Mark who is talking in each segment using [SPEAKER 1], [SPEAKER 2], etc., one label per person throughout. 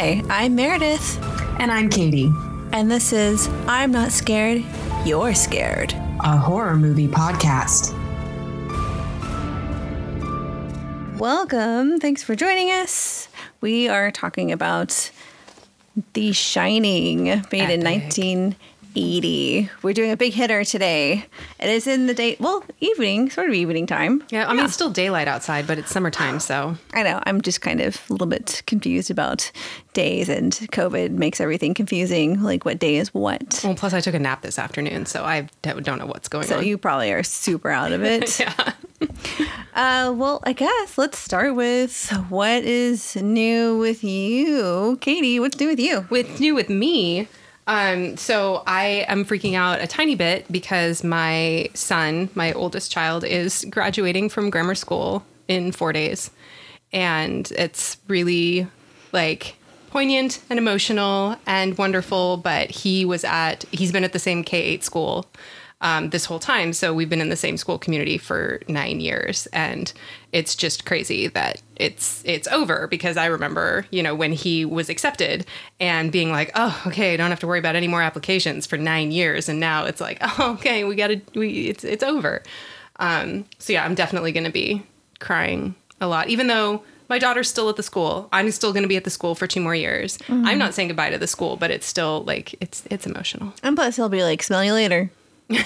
[SPEAKER 1] Hi, I'm Meredith.
[SPEAKER 2] And I'm Katie.
[SPEAKER 1] And this is I'm Not Scared, You're Scared,
[SPEAKER 2] a horror movie podcast.
[SPEAKER 1] Welcome. Thanks for joining us. We are talking about The Shining, made Epic. in
[SPEAKER 3] 19.
[SPEAKER 1] 19- 80. We're doing a big hitter today. It is in the day, well, evening, sort of evening time.
[SPEAKER 3] Yeah, I mean, it's still daylight outside, but it's summertime, so.
[SPEAKER 1] I know. I'm just kind of a little bit confused about days, and COVID makes everything confusing, like what day is what.
[SPEAKER 3] Well, plus, I took a nap this afternoon, so I don't know what's going
[SPEAKER 1] so
[SPEAKER 3] on.
[SPEAKER 1] So you probably are super out of it.
[SPEAKER 3] yeah.
[SPEAKER 1] uh, well, I guess let's start with what is new with you, Katie. What's new with you?
[SPEAKER 3] What's new with me? Um, so I am freaking out a tiny bit because my son, my oldest child, is graduating from grammar school in four days. And it's really like poignant and emotional and wonderful, but he was at, he's been at the same K 8 school um, this whole time. So we've been in the same school community for nine years, and it's just crazy that it's it's over because I remember, you know, when he was accepted and being like, oh, okay, I don't have to worry about any more applications for nine years, and now it's like, oh, okay, we got to, we it's it's over. Um, so yeah, I'm definitely going to be crying a lot, even though. My daughter's still at the school. I'm still going to be at the school for two more years. I'm not saying goodbye to the school, but it's still like it's it's emotional.
[SPEAKER 1] And plus, he'll be like, smell you later.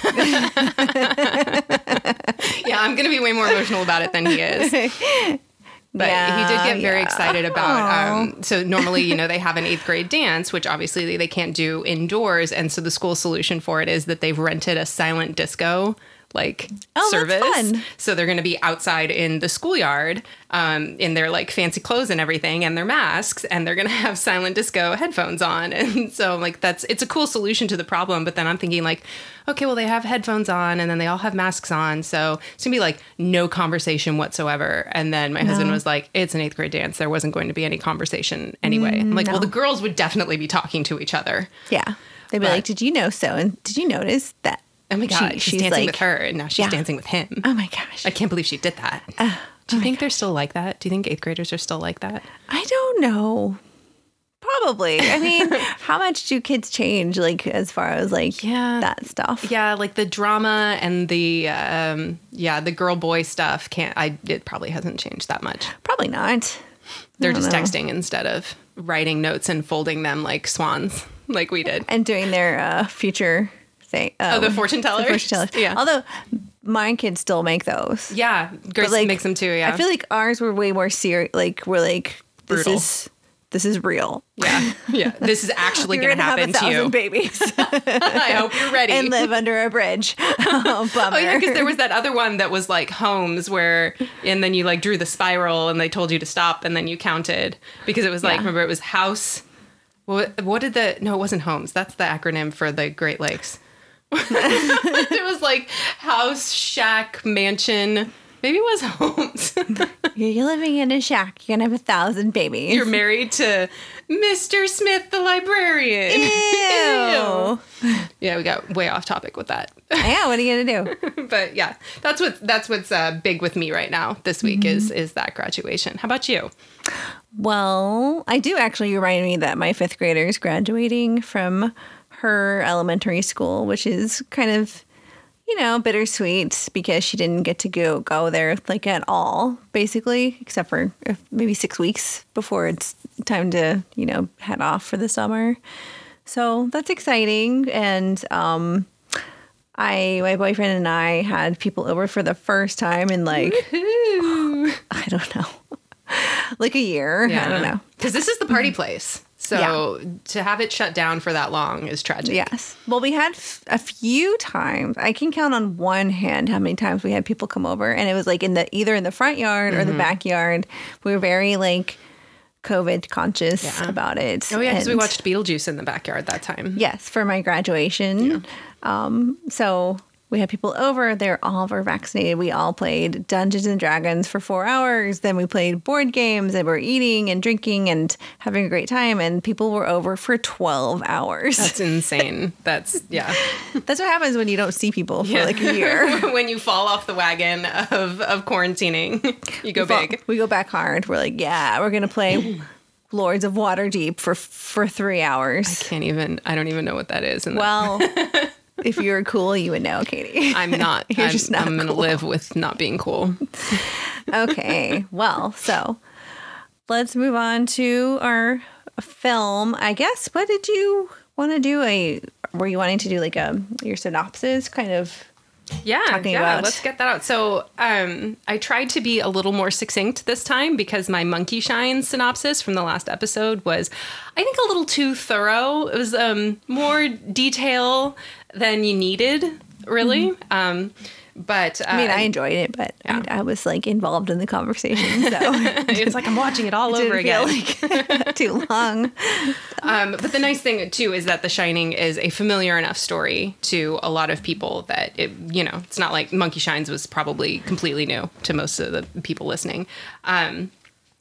[SPEAKER 3] yeah, I'm going to be way more emotional about it than he is. But
[SPEAKER 1] Yeah,
[SPEAKER 3] he did get very
[SPEAKER 1] yeah.
[SPEAKER 3] excited about. Um, so normally, you know, they have an eighth grade dance, which obviously they, they can't do indoors, and so the school solution for it is that they've rented a silent disco like
[SPEAKER 1] Oh,
[SPEAKER 3] service. So they're going to be outside in the schoolyard um, in their like fancy clothes and everything, and their masks, and they're going to have silent disco headphones on. And so like that's it's a cool solution to the problem. But then I'm thinking like, okay, well they have headphones on, and then they all have masks on, so it's gonna be like no conversation whatsoever. And then my husband was like, it's an eighth grade dance. There wasn't going to be any conversation anyway. I'm like, well, the girls would definitely be talking to each other.
[SPEAKER 1] Yeah. They'd be
[SPEAKER 3] But-
[SPEAKER 1] like, did you know so? And did you notice that?
[SPEAKER 3] Oh my
[SPEAKER 1] she-
[SPEAKER 3] god, she's, dancing
[SPEAKER 1] like,
[SPEAKER 3] with her, and now she's
[SPEAKER 1] Yeah.
[SPEAKER 3] dancing with him.
[SPEAKER 1] Oh my gosh.
[SPEAKER 3] I can't believe she did that. Do you think they're still like that? Do you think eighth graders are still like that?
[SPEAKER 1] I don't know. Probably. I mean, how much do kids change, like, as far as like
[SPEAKER 3] Yeah.
[SPEAKER 1] that stuff?
[SPEAKER 3] Yeah, like the drama and the um, yeah, the girl boy stuff can't. I it probably hasn't changed that much.
[SPEAKER 1] Probably not.
[SPEAKER 3] They're just
[SPEAKER 1] know.
[SPEAKER 3] texting instead of writing notes and folding them like swans, like we did.
[SPEAKER 1] And doing their uh, future thing.
[SPEAKER 3] Oh, the
[SPEAKER 1] um,
[SPEAKER 3] fortune tellers.
[SPEAKER 1] fortune tellers.
[SPEAKER 3] Yeah,
[SPEAKER 1] Although mine kids still make those.
[SPEAKER 3] yeah. Grace
[SPEAKER 1] like,
[SPEAKER 3] makes them too. Yeah,
[SPEAKER 1] I feel like ours were way more serious. Like we're like this
[SPEAKER 3] Brutal.
[SPEAKER 1] is this is real.
[SPEAKER 3] yeah, yeah. This is actually going to
[SPEAKER 1] gonna have a
[SPEAKER 3] happen to you.
[SPEAKER 1] babies
[SPEAKER 3] I hope you're ready.
[SPEAKER 1] and live under a bridge. oh, bummer.
[SPEAKER 3] Oh yeah, because there was that other one that was like homes where, and then you like drew the spiral, and they told you to stop, and then you counted because it was like
[SPEAKER 1] Yeah.
[SPEAKER 3] remember it was house. What what did the no? It wasn't homes. That's the acronym for the Great Lakes. It was like house, shack, mansion. Maybe it was homes.
[SPEAKER 1] You're living in a shack. You're gonna have a thousand babies.
[SPEAKER 3] You're married to Mr. Smith, the librarian.
[SPEAKER 1] Ew.
[SPEAKER 3] Yeah, we got way off topic with that.
[SPEAKER 1] yeah, what are you gonna do?
[SPEAKER 3] but yeah, that's what that's what's uh, big with me right now this week is is that graduation. How about you?
[SPEAKER 1] Well, I do actually remind me that my fifth grader is graduating from her elementary school, which is kind of, you know, bittersweet because she didn't get to go go there like at all, basically, except for uh, maybe six weeks before it's time to, you know, head off for the summer. So that's exciting, and um, I, my boyfriend and I had people over for the first time in like I don't know, like a year. Yeah. I don't know.
[SPEAKER 3] Because this is the party place. So to have it shut down for that long is tragic.
[SPEAKER 1] Yes. Well, we had f- a few times. I can count on one hand how many times we had people come over, and it was like in the either in the front yard
[SPEAKER 3] Mm-hmm.
[SPEAKER 1] or the backyard. We were very like COVID conscious
[SPEAKER 3] Yeah.
[SPEAKER 1] about it.
[SPEAKER 3] Oh yeah, because we watched Beetlejuice in the backyard that time.
[SPEAKER 1] Yes, for my graduation. Um, so we had people over. They're all were vaccinated. We all played Dungeons and Dragons for four hours. Then we played board games and we're eating and drinking and having a great time. And people were over for twelve hours.
[SPEAKER 3] That's insane. That's yeah.
[SPEAKER 1] That's what happens when you don't see people for like a year.
[SPEAKER 3] when you fall off the wagon of of quarantining, you go
[SPEAKER 1] Fall-
[SPEAKER 3] big.
[SPEAKER 1] We go back hard. We're like, yeah, we're gonna play Lords of Waterdeep for for three hours.
[SPEAKER 3] I can't even. I don't even know what that is. And
[SPEAKER 1] Well, if you were cool, you would know, Katie.
[SPEAKER 3] I'm not.
[SPEAKER 1] You're
[SPEAKER 3] I'm,
[SPEAKER 1] just not
[SPEAKER 3] I'm gonna live with not being cool.
[SPEAKER 1] okay. Well, so let's move on to our film. I guess. What did you want to do? A were you wanting to do like a your synopsis kind of?
[SPEAKER 3] Yeah, yeah.
[SPEAKER 1] about-
[SPEAKER 3] Let's get that out. So, um, I tried to be a little more succinct this time because my monkey shine synopsis from the last episode was, I think, a little too thorough. It was um, more detail than you needed, really. Um, but uh,
[SPEAKER 1] I mean, I enjoyed it, but
[SPEAKER 3] yeah.
[SPEAKER 1] I, I was like involved in the conversation, so
[SPEAKER 3] it's like I'm watching it all
[SPEAKER 1] it
[SPEAKER 3] over again.
[SPEAKER 1] like too long.
[SPEAKER 3] Um, but the nice thing too is that The Shining is a familiar enough story to a lot of people that it, you know, it's not like Monkey Shines was probably completely new to most of the people listening. Um,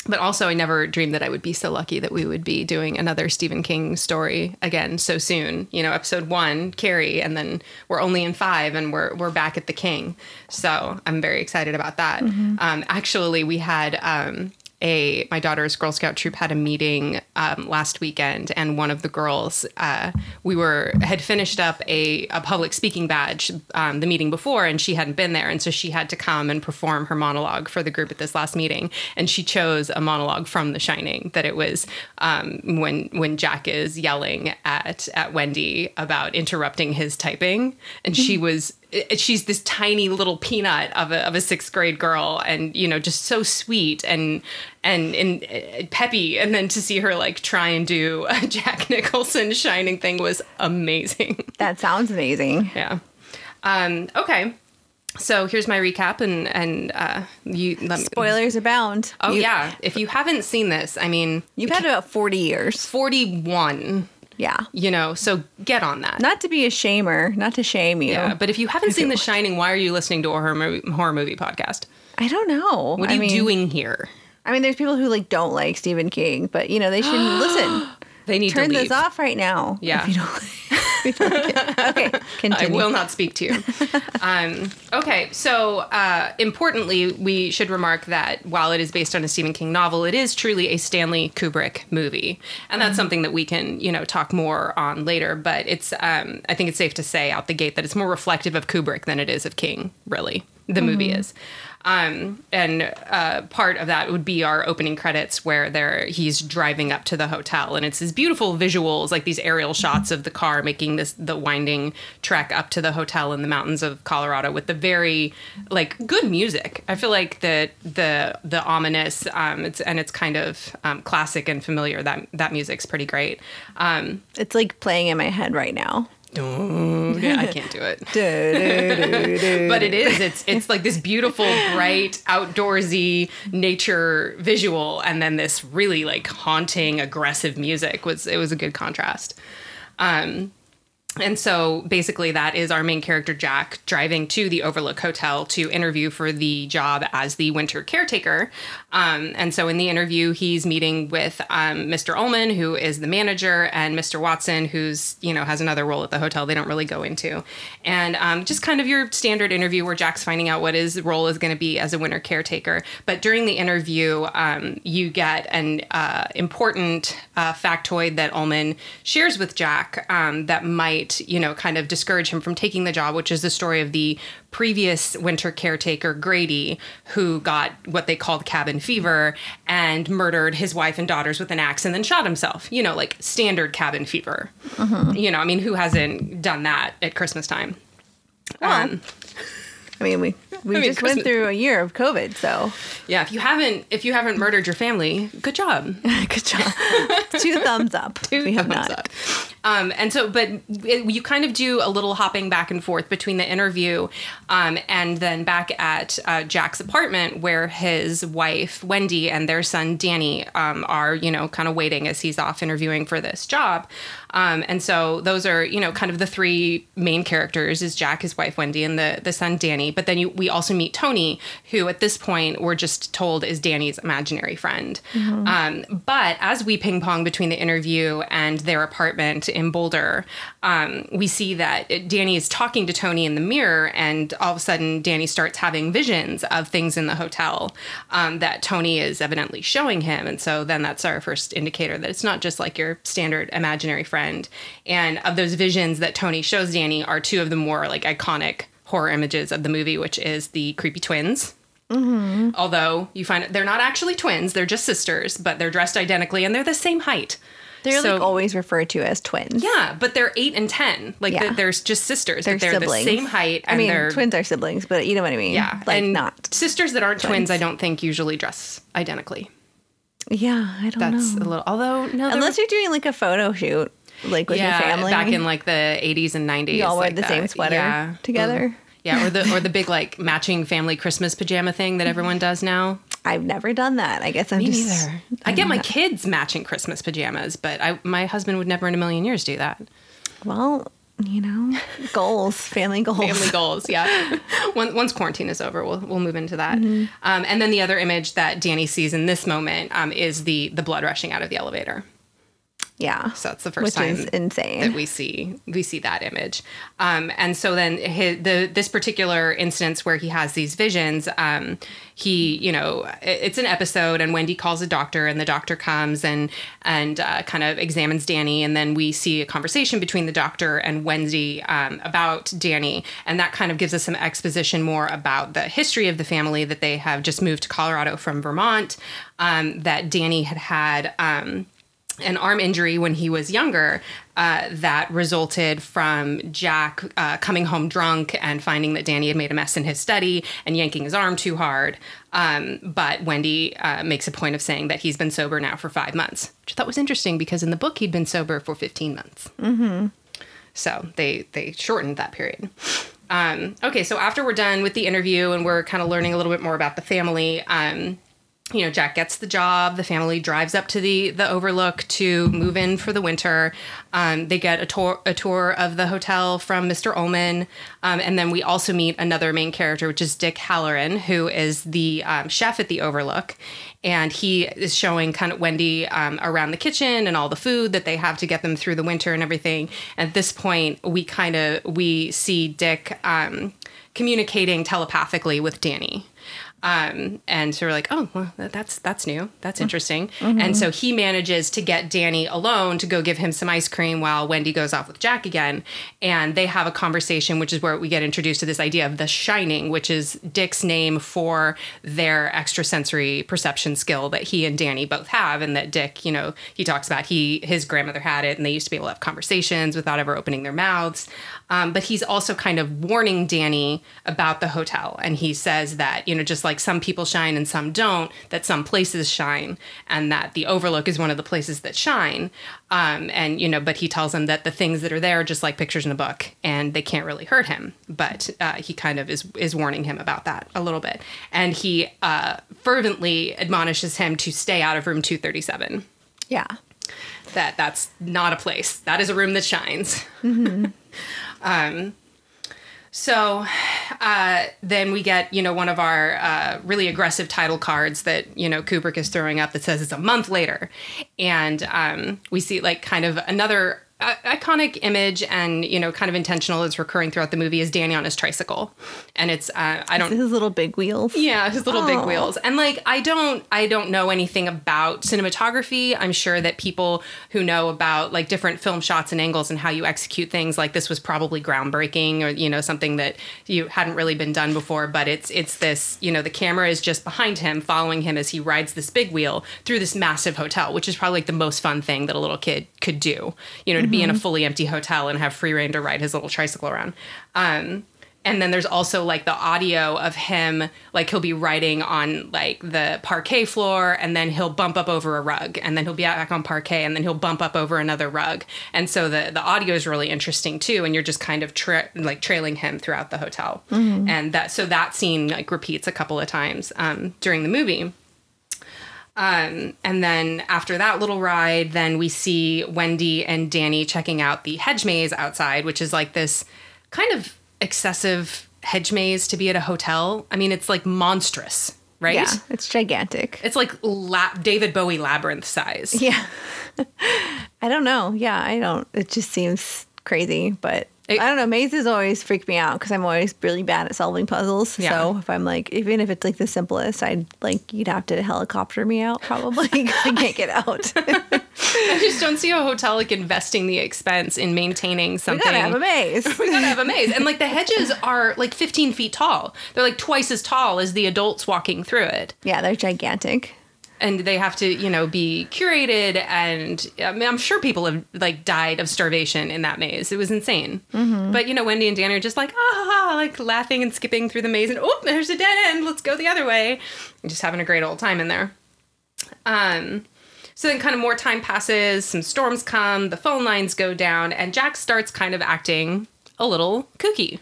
[SPEAKER 3] but also, I never dreamed that I would be so lucky that we would be doing another Stephen King story again so soon. You know, episode one, Carrie, and then we're only in five, and we're we're back at the King. So I'm very excited about that. Um, actually, we had um, a my daughter's Girl Scout troop had a meeting um, last weekend, and one of the girls uh, we were had finished up a, a public speaking badge um, the meeting before, and she hadn't been there, and so she had to come and perform her monologue for the group at this last meeting, and she chose a monologue from The Shining that it was um, when when Jack is yelling at at Wendy about interrupting his typing, and she was it- she's this tiny little peanut of a, of a sixth grade girl and you know just so sweet and and and uh, peppy and then to see her like try and do a jack nicholson shining thing was amazing
[SPEAKER 1] That sounds amazing.
[SPEAKER 3] yeah um okay so here's my recap and and uh you let me
[SPEAKER 1] Spoilers abound.
[SPEAKER 3] oh
[SPEAKER 1] You-
[SPEAKER 3] yeah if you haven't seen this i mean
[SPEAKER 1] you've had about forty years.
[SPEAKER 3] 41
[SPEAKER 1] Yeah.
[SPEAKER 3] you know so get on that
[SPEAKER 1] Not to be a shamer, not to shame you.
[SPEAKER 3] yeah, but if you haven't seen The Shining, why are you listening to a horror movie, horror movie podcast?
[SPEAKER 1] I don't know.
[SPEAKER 3] What are
[SPEAKER 1] I
[SPEAKER 3] you
[SPEAKER 1] mean,
[SPEAKER 3] doing here?
[SPEAKER 1] I mean, there's people who like don't like Stephen King, but you know they shouldn't listen.
[SPEAKER 3] They need
[SPEAKER 1] Turn
[SPEAKER 3] to leave.
[SPEAKER 1] this off right now.
[SPEAKER 3] Yeah.
[SPEAKER 1] If you don't, if you don't like. Okay.
[SPEAKER 3] I will not speak to you. um, okay, so uh, importantly, we should remark that while it is based on a Stephen King novel, it is truly a Stanley Kubrick movie, and that's something that we can, you know, talk more on later. But it's, um, I think it's safe to say out the gate that it's more reflective of Kubrick than it is of King. Really, the movie is. Um, and uh, part of that would be our opening credits where there he's driving up to the hotel and it's these beautiful visuals like these aerial shots of the car making this the winding trek up to the hotel in the mountains of Colorado with the very like good music. I feel like the the the ominous um, it's and it's kind of um, classic and familiar that that music's pretty great. Um,
[SPEAKER 1] It's like playing in my head right now.
[SPEAKER 3] I can't do it. But it is it's it's like this beautiful bright outdoorsy nature visual and then this really like haunting aggressive music was it was a good contrast um and so basically that is our main character jack driving to the overlook hotel to interview for the job as the winter caretaker. Um, and so in the interview he's meeting with um, mr ullman who is the manager and mr watson who's you know has another role at the hotel they don't really go into. And um, just kind of your standard interview where jack's finding out what his role is going to be as a winter caretaker. But during the interview um, you get an uh, important uh, factoid that ullman shares with jack um, that might you know kind of discourage him from taking the job which is the story of the previous winter caretaker grady who got what they called cabin fever and murdered his wife and daughters with an axe and then shot himself you know like standard cabin fever you know i mean who hasn't done that at christmas time um,
[SPEAKER 1] I mean, we we
[SPEAKER 3] I mean,
[SPEAKER 1] just
[SPEAKER 3] Christmas-
[SPEAKER 1] went through a year of COVID, so
[SPEAKER 3] yeah if you haven't if you haven't murdered your family good job
[SPEAKER 1] good job. Two thumbs up. we have not.
[SPEAKER 3] up. Um, and so, but it, you kind of do a little hopping back and forth between the interview um, and then back at uh, Jack's apartment where his wife, Wendy, and their son, Danny, um, are, you know, kind of waiting as he's off interviewing for this job. Um, and so those are, you know, kind of the three main characters is Jack, his wife, Wendy, and the, the son, Danny. But then you, we also meet Tony, who at this point we're just told is Danny's imaginary friend. Um, but as we ping pong between the interview and their apartment, in Boulder, um, we see that Danny is talking to Tony in the mirror, and all of a sudden, Danny starts having visions of things in the hotel um, that Tony is evidently showing him. And so then that's our first indicator that it's not just like your standard imaginary friend. And of those visions that Tony shows Danny are two of the more like iconic horror images of the movie, which is the creepy twins. Although you find they're not actually twins, they're just sisters, but they're dressed identically and they're the same height.
[SPEAKER 1] They're
[SPEAKER 3] So-
[SPEAKER 1] like always referred to as twins.
[SPEAKER 3] Yeah, but they're eight and ten. Like
[SPEAKER 1] Yeah.
[SPEAKER 3] they're, just sisters.
[SPEAKER 1] They're
[SPEAKER 3] they're
[SPEAKER 1] siblings.
[SPEAKER 3] the same height.
[SPEAKER 1] I mean, twins are siblings, but you know what I mean.
[SPEAKER 3] Yeah,
[SPEAKER 1] like
[SPEAKER 3] and
[SPEAKER 1] not.
[SPEAKER 3] sisters that aren't twins.
[SPEAKER 1] twins.
[SPEAKER 3] I don't think usually dress identically.
[SPEAKER 1] Yeah, I don't
[SPEAKER 3] That's
[SPEAKER 1] know.
[SPEAKER 3] a little. Although no,
[SPEAKER 1] Unless you're doing like a photo shoot, like with
[SPEAKER 3] yeah,
[SPEAKER 1] your family,
[SPEAKER 3] back in like the 80s and 90s.
[SPEAKER 1] you all wear
[SPEAKER 3] like
[SPEAKER 1] the same sweater
[SPEAKER 3] Yeah.
[SPEAKER 1] together.
[SPEAKER 3] Yeah, or the or the big like matching family Christmas pajama thing that everyone does now.
[SPEAKER 1] I've never done that. I guess I'm
[SPEAKER 3] Me
[SPEAKER 1] just.
[SPEAKER 3] neither. I get my kids matching Christmas pajamas, but I my husband would never in a million years do that.
[SPEAKER 1] Well, you know, goals, family goals.
[SPEAKER 3] family goals. Yeah. once, once quarantine is over, we'll we'll move into that. Um, and then the other image that Danny sees in this moment um, is the the blood rushing out of the elevator.
[SPEAKER 1] Yeah.
[SPEAKER 3] So that's the first time
[SPEAKER 1] insane.
[SPEAKER 3] that we see we see that image. Um, and so then his, the this particular instance where he has these visions, um, he you know it- it's an episode, and Wendy calls a doctor, and the doctor comes and and uh, kind of examines Danny, and then we see a conversation between the doctor and Wendy um, about Danny, and that kind of gives us some exposition more about the history of the family that they have just moved to Colorado from Vermont, um, that Danny had had. An arm injury when he was younger uh, that resulted from Jack uh, coming home drunk and finding that Danny had made a mess in his study and yanking his arm too hard. Um, but Wendy uh, makes a point of saying that he's been sober now for five months, which I thought was interesting because in the book he'd been sober for 15 months. Mm-hmm. So they they shortened that period. Um, okay, so after we're done with the interview and we're kind of learning a little bit more about the family, um, you know, Jack gets the job. The family drives up to the the Overlook to move in for the winter. Um, they get a tour a tour of the hotel from Mr. Ullman, um, and then we also meet another main character, which is Dick Hallorann, who is the um, chef at the Overlook, and he is showing kind of Wendy um, around the kitchen and all the food that they have to get them through the winter and everything. At this point, we kind of we see Dick um, communicating telepathically with Danny. Um, and so we're like, oh, well, that's that's new. That's interesting. And so he manages to get Danny alone to go give him some ice cream while Wendy goes off with Jack again. And they have a conversation, which is where we get introduced to this idea of the shining, which is Dick's name for their extrasensory perception skill that he and Danny both have, and that Dick, you know, he talks about he his grandmother had it, and they used to be able to have conversations without ever opening their mouths. Um, but he's also kind of warning Danny about the hotel. And he says that, you know, just like some people shine and some don't, that some places shine and that the Overlook is one of the places that shine. Um, and, you know, but he tells him that the things that are there are just like pictures in a book and they can't really hurt him. But uh, he kind of is, is warning him about that a little bit. And he uh, fervently admonishes him to stay out of room 237
[SPEAKER 1] yeah.
[SPEAKER 3] that that's not a place. That is a room that shines. um, so uh, then we get, you know, one of our uh, really aggressive title cards that, you know, Kubrick is throwing up that says it's a month later. And um, we see like kind of another iconic image and, you know, kind of intentional is recurring throughout the movie is Danny on his tricycle. And it's, uh, I don't,
[SPEAKER 1] His little big wheels.
[SPEAKER 3] yeah, his little big wheels. And like I don't I don't know anything about cinematography. I'm sure that people who know about like different film shots and angles and how you execute things like this was probably groundbreaking or you know something that you hadn't really been done before, but it's it's this, you know, the camera is just behind him following him as he rides this big wheel through this massive hotel, which is probably like the most fun thing that a little kid could do. You know, be in a fully empty hotel and have free rein to ride his little tricycle around. Um and then there's also like the audio of him like he'll be riding on like the parquet floor and then he'll bump up over a rug and then he'll be back on parquet and then he'll bump up over another rug. And so the the audio is really interesting too and you're just kind of tra- like trailing him throughout the hotel. And that so that scene like repeats a couple of times um, during the movie um, and then after that little ride, then we see Wendy and Danny checking out the hedge maze outside, which is like this kind of excessive hedge maze to be at a hotel. I mean, it's like monstrous. right?
[SPEAKER 1] Yeah, it's gigantic.
[SPEAKER 3] It's like la- David Bowie labyrinth size.
[SPEAKER 1] Yeah. I don't know. Yeah, I don't. It just seems crazy, but I don't know. Mazes always freak me out because I'm always really bad at solving puzzles.
[SPEAKER 3] Yeah.
[SPEAKER 1] So if I'm like, even if it's like the simplest, I'd like you'd have to helicopter me out probably I can't get out.
[SPEAKER 3] I just don't see a hotel like investing the expense in maintaining something.
[SPEAKER 1] we gotta have a maze.
[SPEAKER 3] we gotta have a maze. And like the hedges are like 15 feet tall. They're like twice as tall as the adults walking through it.
[SPEAKER 1] yeah, they're gigantic.
[SPEAKER 3] And they have to, you know, be curated. And I mean, I'm sure people have like died of starvation in that maze. It was insane. But, you know, Wendy and Dan are just like, ah, like laughing and skipping through the maze. And oh, there's a dead end. Let's go the other way. And just having a great old time in there. Um, so then, kind of more time passes, some storms come, the phone lines go down, and Jack starts kind of acting a little kooky,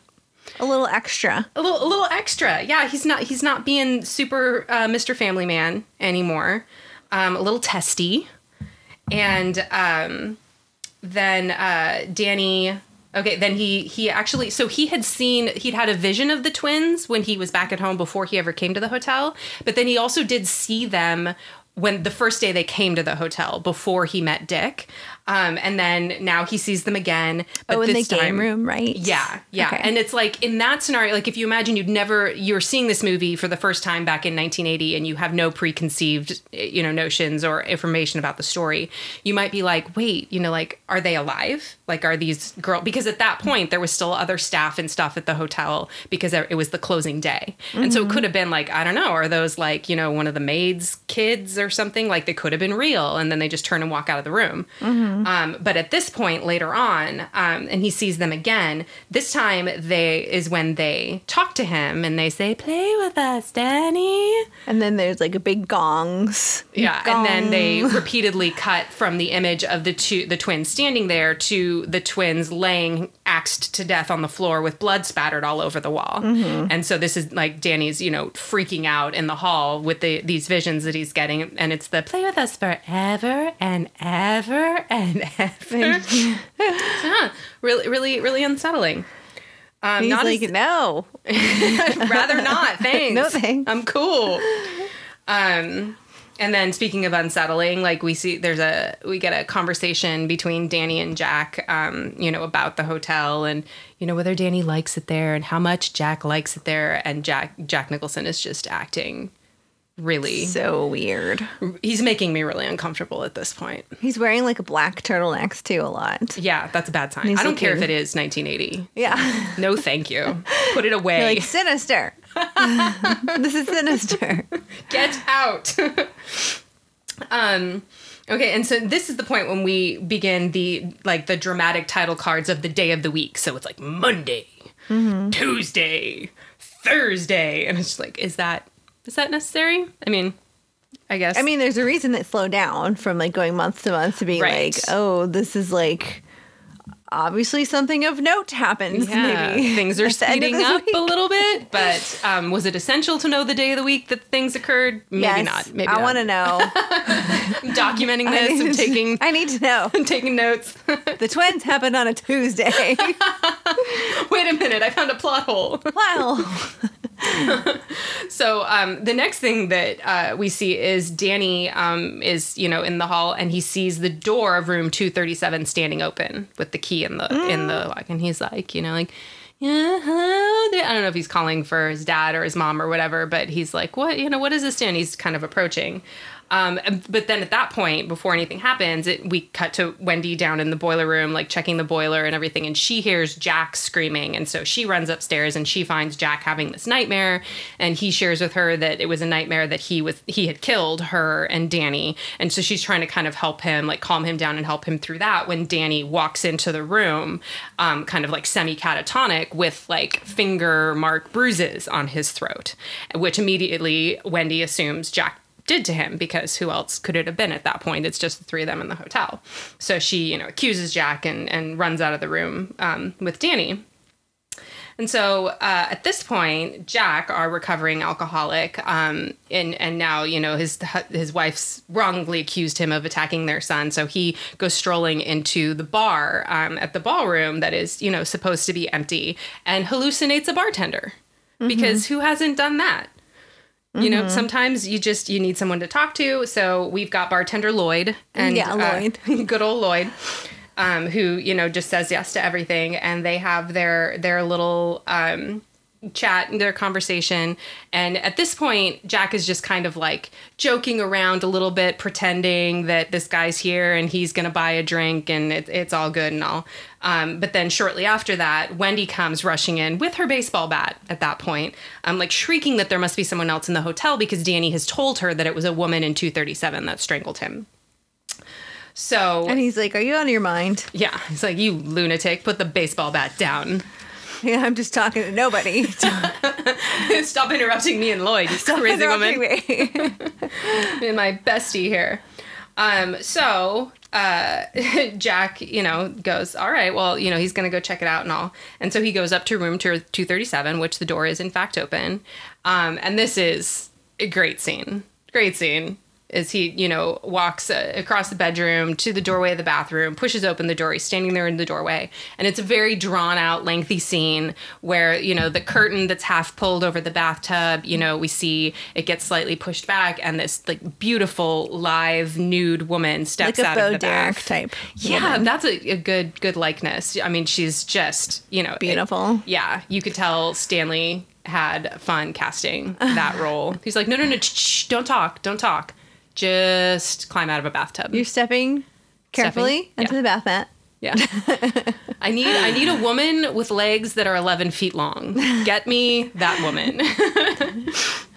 [SPEAKER 1] A little extra.
[SPEAKER 3] a little, a little extra. Yeah, he's not he's not being super uh, Mr. Family Man anymore. Um, a little testy, and um, then uh, Danny. Okay, then he he actually so he had seen he'd had a vision of the twins when he was back at home before he ever came to the hotel, but then he also did see them when the first day they came to the hotel before he met Dick, um, and then now he sees them again. But
[SPEAKER 1] Oh, in the game
[SPEAKER 3] time-
[SPEAKER 1] room, right?
[SPEAKER 3] yeah, yeah.
[SPEAKER 1] Okay.
[SPEAKER 3] And it's like in that scenario, like if you imagine you'd never, you're seeing this movie for the first time back in 1980 and you have no preconceived, you know, notions or information about the story, you might be like, wait, you know, like, are they alive? Like, are these girls? Because at that point, there was still other staff and stuff at the hotel because it was the closing day. And so it could have been like, I don't know, are those like, you know, one of the maid's kids or something? Like they could have been real. And then they just turn and walk out of the room. Um, but at this point later on, um, and he sees them again. This time they is when they talk to him and they say, "Play with us, Danny."
[SPEAKER 1] And then there's like a big gongs.
[SPEAKER 3] Yeah, and then they repeatedly cut from the image of the two the twins standing there to the twins laying axed to death on the floor with blood spattered all over the wall. And so this is like Danny's, you know, freaking out in the hall with the these visions that he's getting and it's the play with us forever and ever and ever. Yeah, really really really unsettling. Um,
[SPEAKER 1] He's
[SPEAKER 3] not
[SPEAKER 1] like,
[SPEAKER 3] as-
[SPEAKER 1] no.
[SPEAKER 3] rather not. Thanks.
[SPEAKER 1] No thanks.
[SPEAKER 3] I'm cool. Um, and then speaking of unsettling, like we see, there's a we get a conversation between Danny and Jack, um, you know, about the hotel and you know whether Danny likes it there and how much Jack likes it there, and Jack Jack Nicholson is just acting really.
[SPEAKER 1] So weird.
[SPEAKER 3] He's making me really uncomfortable at this point.
[SPEAKER 1] He's wearing like a black turtleneck too a lot.
[SPEAKER 3] Yeah, that's a bad sign. I don't care if it is 1980.
[SPEAKER 1] Yeah.
[SPEAKER 3] No, thank you. Put it away.
[SPEAKER 1] You're like sinister. this is sinister.
[SPEAKER 3] get out um okay and so this is the point when we begin the like the dramatic title cards of the day of the week so it's like monday tuesday thursday and it's just like is that is that necessary i mean i guess
[SPEAKER 1] I mean, there's a reason that slowed down from like going month to month to be
[SPEAKER 3] Right.
[SPEAKER 1] like, oh, this is like obviously something of note happens.
[SPEAKER 3] yeah,
[SPEAKER 1] maybe
[SPEAKER 3] things are
[SPEAKER 1] at the end of
[SPEAKER 3] speeding up
[SPEAKER 1] week.
[SPEAKER 3] a little bit but um, was it essential to know the day of the week that things occurred maybe
[SPEAKER 1] Yes,
[SPEAKER 3] not maybe
[SPEAKER 1] I want to know.
[SPEAKER 3] documenting this and taking
[SPEAKER 1] I need to know.
[SPEAKER 3] taking notes
[SPEAKER 1] The twins happened on a Tuesday.
[SPEAKER 3] wait a minute i found a plot hole
[SPEAKER 1] wow.
[SPEAKER 3] So um, the next thing that uh, we see is Danny um, is you know in the hall and he sees the door of room two thirty seven standing open with the key in the in the lock and he's like you know like yeah hello. I don't know if he's calling for his dad or his mom or whatever but he's like what you know what is this and he's kind of approaching. Um, but then at that point, before anything happens, it, we cut to Wendy down in the boiler room, like checking the boiler and everything, and she hears Jack screaming, and so she runs upstairs and she finds Jack having this nightmare, and he shares with her that it was a nightmare that he was he had killed her and Danny, and so she's trying to kind of help him, like calm him down and help him through that. When Danny walks into the room, um, kind of like semi catatonic with like finger mark bruises on his throat, which immediately Wendy assumes Jack did to him because who else could it have been at that point? It's just the three of them in the hotel. So she, you know, accuses Jack and, and runs out of the room um, with Danny. And so uh, at this point, Jack, our recovering alcoholic, um, and and now you know his his wife's wrongly accused him of attacking their son. So he goes strolling into the bar um, at the ballroom that is you know supposed to be empty and hallucinates a bartender because who hasn't done that? You know, sometimes you just you need someone to talk to. So we've got bartender Lloyd and
[SPEAKER 1] Yeah,
[SPEAKER 3] uh,
[SPEAKER 1] Lloyd.
[SPEAKER 3] good old Lloyd, um, who you know just says yes to everything, and they have their their little um, chat, their conversation, and at this point, Jack is just kind of like joking around a little bit, pretending that this guy's here and he's gonna buy a drink and it, it's all good and all. Um, but then shortly after that, Wendy comes rushing in with her baseball bat. At that point, um, like shrieking that there must be someone else in the hotel because Danny has told her that it was a woman in 237 that strangled him. So
[SPEAKER 1] And he's like, Are you out of your mind?
[SPEAKER 3] yeah, he's like, "You lunatic, put the baseball bat down.
[SPEAKER 1] Yeah, I'm just talking to nobody.
[SPEAKER 3] Stop interrupting me and Lloyd, you crazy woman."
[SPEAKER 1] Me.
[SPEAKER 3] and my bestie here. Um, so uh, Jack, you know, goes, all right, well, you know, he's going to go check it out and all. And so he goes up to room 237, which the door is in fact open. Um, and this is a great scene. Great scene. Is he, you know, walks uh, across the bedroom to the doorway of the bathroom, pushes open the door. He's standing there in the doorway. And it's a very drawn out, lengthy scene where, you know, the curtain that's half pulled over the bathtub, you know, we see it gets slightly pushed back and this like beautiful live nude woman steps
[SPEAKER 1] like
[SPEAKER 3] out of the
[SPEAKER 1] Derek
[SPEAKER 3] bath.
[SPEAKER 1] type.
[SPEAKER 3] Yeah,
[SPEAKER 1] woman.
[SPEAKER 3] that's a, a good good likeness. I mean, she's just, you know, it-
[SPEAKER 1] Beautiful.
[SPEAKER 3] yeah, you could tell Stanley had fun casting that role. He's like, no, no, no, shh, shh, don't talk, don't talk. Just climb out of a bathtub.
[SPEAKER 1] You're stepping carefully
[SPEAKER 3] Stepping,
[SPEAKER 1] into
[SPEAKER 3] yeah.
[SPEAKER 1] the bath mat.
[SPEAKER 3] yeah. I need I need a woman with legs that are 11 feet long. Get me that woman.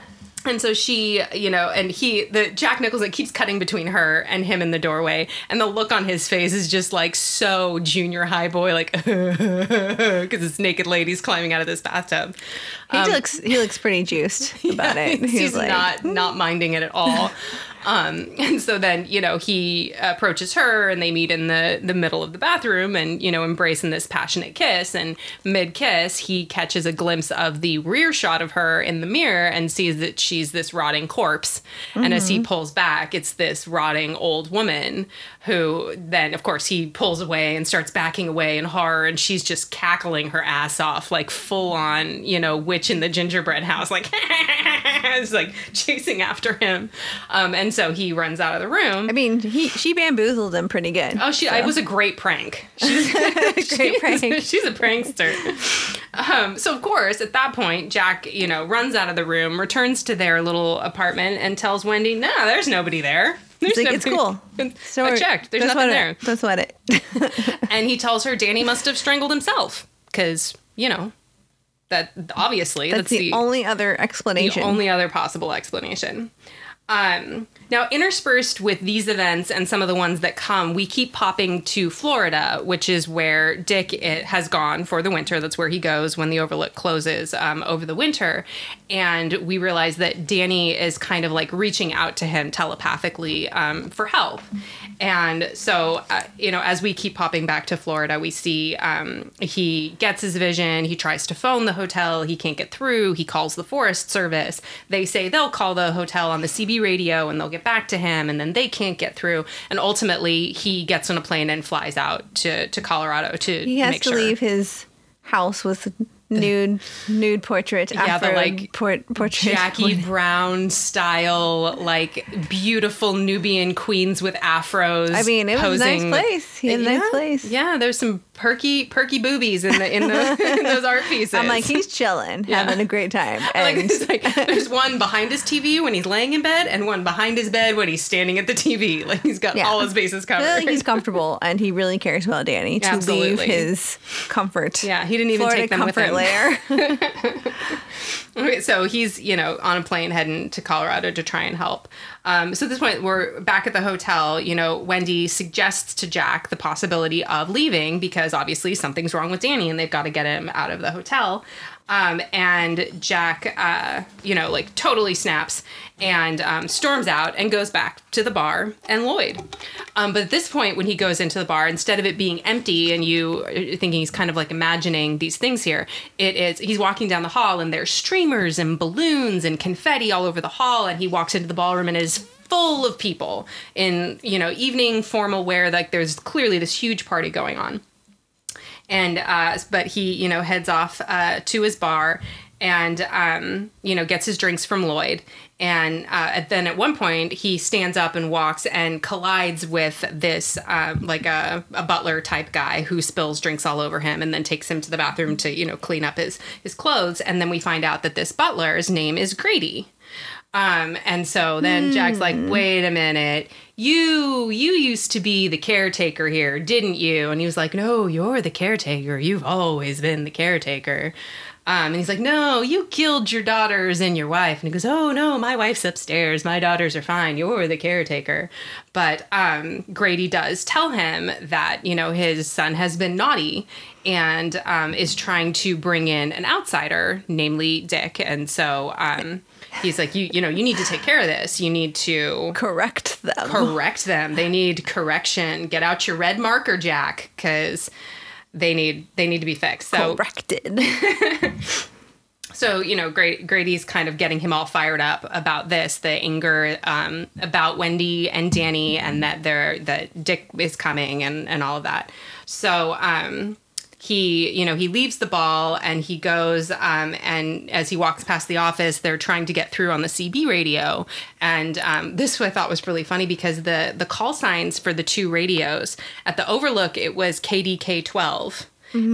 [SPEAKER 3] And so she, you know, and he, the Jack Nicholson keeps cutting between her and him in the doorway, and the look on his face is just like so junior high boy, like because this naked lady's climbing out of this bathtub.
[SPEAKER 1] He um, looks he looks pretty juiced about it.
[SPEAKER 3] He's,
[SPEAKER 1] He's like,
[SPEAKER 3] not not hmm. minding it at all. Um, and so then you know he approaches her and they meet in the the middle of the bathroom and you know embrace in this passionate kiss. And mid kiss he catches a glimpse of the rear shot of her in the mirror and sees that she's this rotting corpse. And as he pulls back it's this rotting old woman who then of course he pulls away and starts backing away in horror and she's just cackling her ass off like full on you know witch in the gingerbread house like it's like chasing after him um, and so he runs out of the room
[SPEAKER 1] I mean, he she bamboozled him pretty good.
[SPEAKER 3] Oh, she! It was a great prank. She's,
[SPEAKER 1] Great prank.
[SPEAKER 3] she's, she's a prankster. Um, so of course, at that point, Jack, you know, runs out of the room, returns to their little apartment, and tells Wendy, "No, there's nobody there. There's
[SPEAKER 1] like, it's cool.
[SPEAKER 3] So I checked. There's
[SPEAKER 1] That's
[SPEAKER 3] nothing there.
[SPEAKER 1] It, that's what it.
[SPEAKER 3] And he tells her Danny must have strangled himself because you know that obviously
[SPEAKER 1] That's, the, only other explanation.
[SPEAKER 3] the
[SPEAKER 1] explanation.
[SPEAKER 3] only other possible explanation. Um, now, interspersed with these events and some of the ones that come, we keep popping to Florida, which is where Dick has gone for the winter. That's where he goes when the Overlook closes um, over the winter. And we realize that Danny is kind of like reaching out to him telepathically um, for help. And so, uh, you know, as we keep popping back to Florida, we see um, he gets his vision. He tries to phone the hotel. He can't get through. He calls the Forest Service. They say they'll call the hotel on the CB radio and they'll get back to him. And then they can't get through. And ultimately, he gets on a plane and flies out to, to Colorado to
[SPEAKER 1] he has to
[SPEAKER 3] sure.
[SPEAKER 1] leave his house with nude nude portrait.
[SPEAKER 3] Yeah, the,
[SPEAKER 1] Afro
[SPEAKER 3] like,
[SPEAKER 1] port, portrait.
[SPEAKER 3] Jackie Brown style, like beautiful Nubian queens with afros.
[SPEAKER 1] I mean, it was a nice
[SPEAKER 3] posing.
[SPEAKER 1] place. He had a
[SPEAKER 3] yeah,
[SPEAKER 1] nice place.
[SPEAKER 3] Yeah, there's some perky, perky boobies in the in, the, in those art pieces.
[SPEAKER 1] I'm like, he's chilling,
[SPEAKER 3] Yeah.
[SPEAKER 1] having a great time.
[SPEAKER 3] like,
[SPEAKER 1] And
[SPEAKER 3] it's like there's one behind his TV when he's laying in bed, and one behind his bed when he's standing at the TV. Like he's got
[SPEAKER 1] Yeah.
[SPEAKER 3] all his bases covered.
[SPEAKER 1] like he's comfortable and he really cares about Danny to leave
[SPEAKER 3] Absolutely.
[SPEAKER 1] his comfort.
[SPEAKER 3] yeah, he didn't even
[SPEAKER 1] Florida
[SPEAKER 3] take them with him.
[SPEAKER 1] Layer.
[SPEAKER 3] Okay, so he's you know on a plane heading to Colorado to try and help. Um, so at this point, we're back at the hotel. You know, Wendy suggests to Jack the possibility of leaving because obviously something's wrong with Danny and they've got to get him out of the hotel. Um, and Jack, uh, you know, like totally snaps and um, storms out and goes back to the bar and Lloyd. Um, but at this point, when he goes into the bar, instead of it being empty and you thinking he's kind of like imagining these things here, it is he's walking down the hall and there's streamers and balloons and confetti all over the hall. And he walks into the ballroom and is full of people in you know evening formal wear. Like there's clearly this huge party going on and uh, but he you know heads off uh, to his bar and um, you know gets his drinks from Lloyd. And uh, then at one point he stands up and walks and collides with this um, like a, a butler type guy who spills drinks all over him and then takes him to the bathroom to you know clean up his his clothes. And then we find out that this butler's name is Grady. Um, and so then Jack's like, wait a minute, you you used to be the caretaker here, didn't you? And he was like, no, you're the caretaker. You've always been the caretaker. Um, and he's like, no, you killed your daughters and your wife. And he goes, oh no, my wife's upstairs. My daughters are fine. You're the caretaker. But um, Grady does tell him that you know his son has been naughty and um, is trying to bring in an outsider, namely Dick. And so um, he's like, you you know, you need to take care of this. You need to
[SPEAKER 1] Correct them.
[SPEAKER 3] correct them. They need correction. Get out your red marker, Jack, because they need they need to be fixed. So
[SPEAKER 1] Corrected.
[SPEAKER 3] so you know, Gra- Grady's kind of getting him all fired up about this, the anger um, about Wendy and Danny, and that they're that Dick is coming and and all of that. So um, he you know he leaves the ball and he goes um, and as he walks past the office, they're trying to get through on the CB radio, and um, this I thought was really funny because the the call signs for the two radios at the Overlook it was KDK twelve.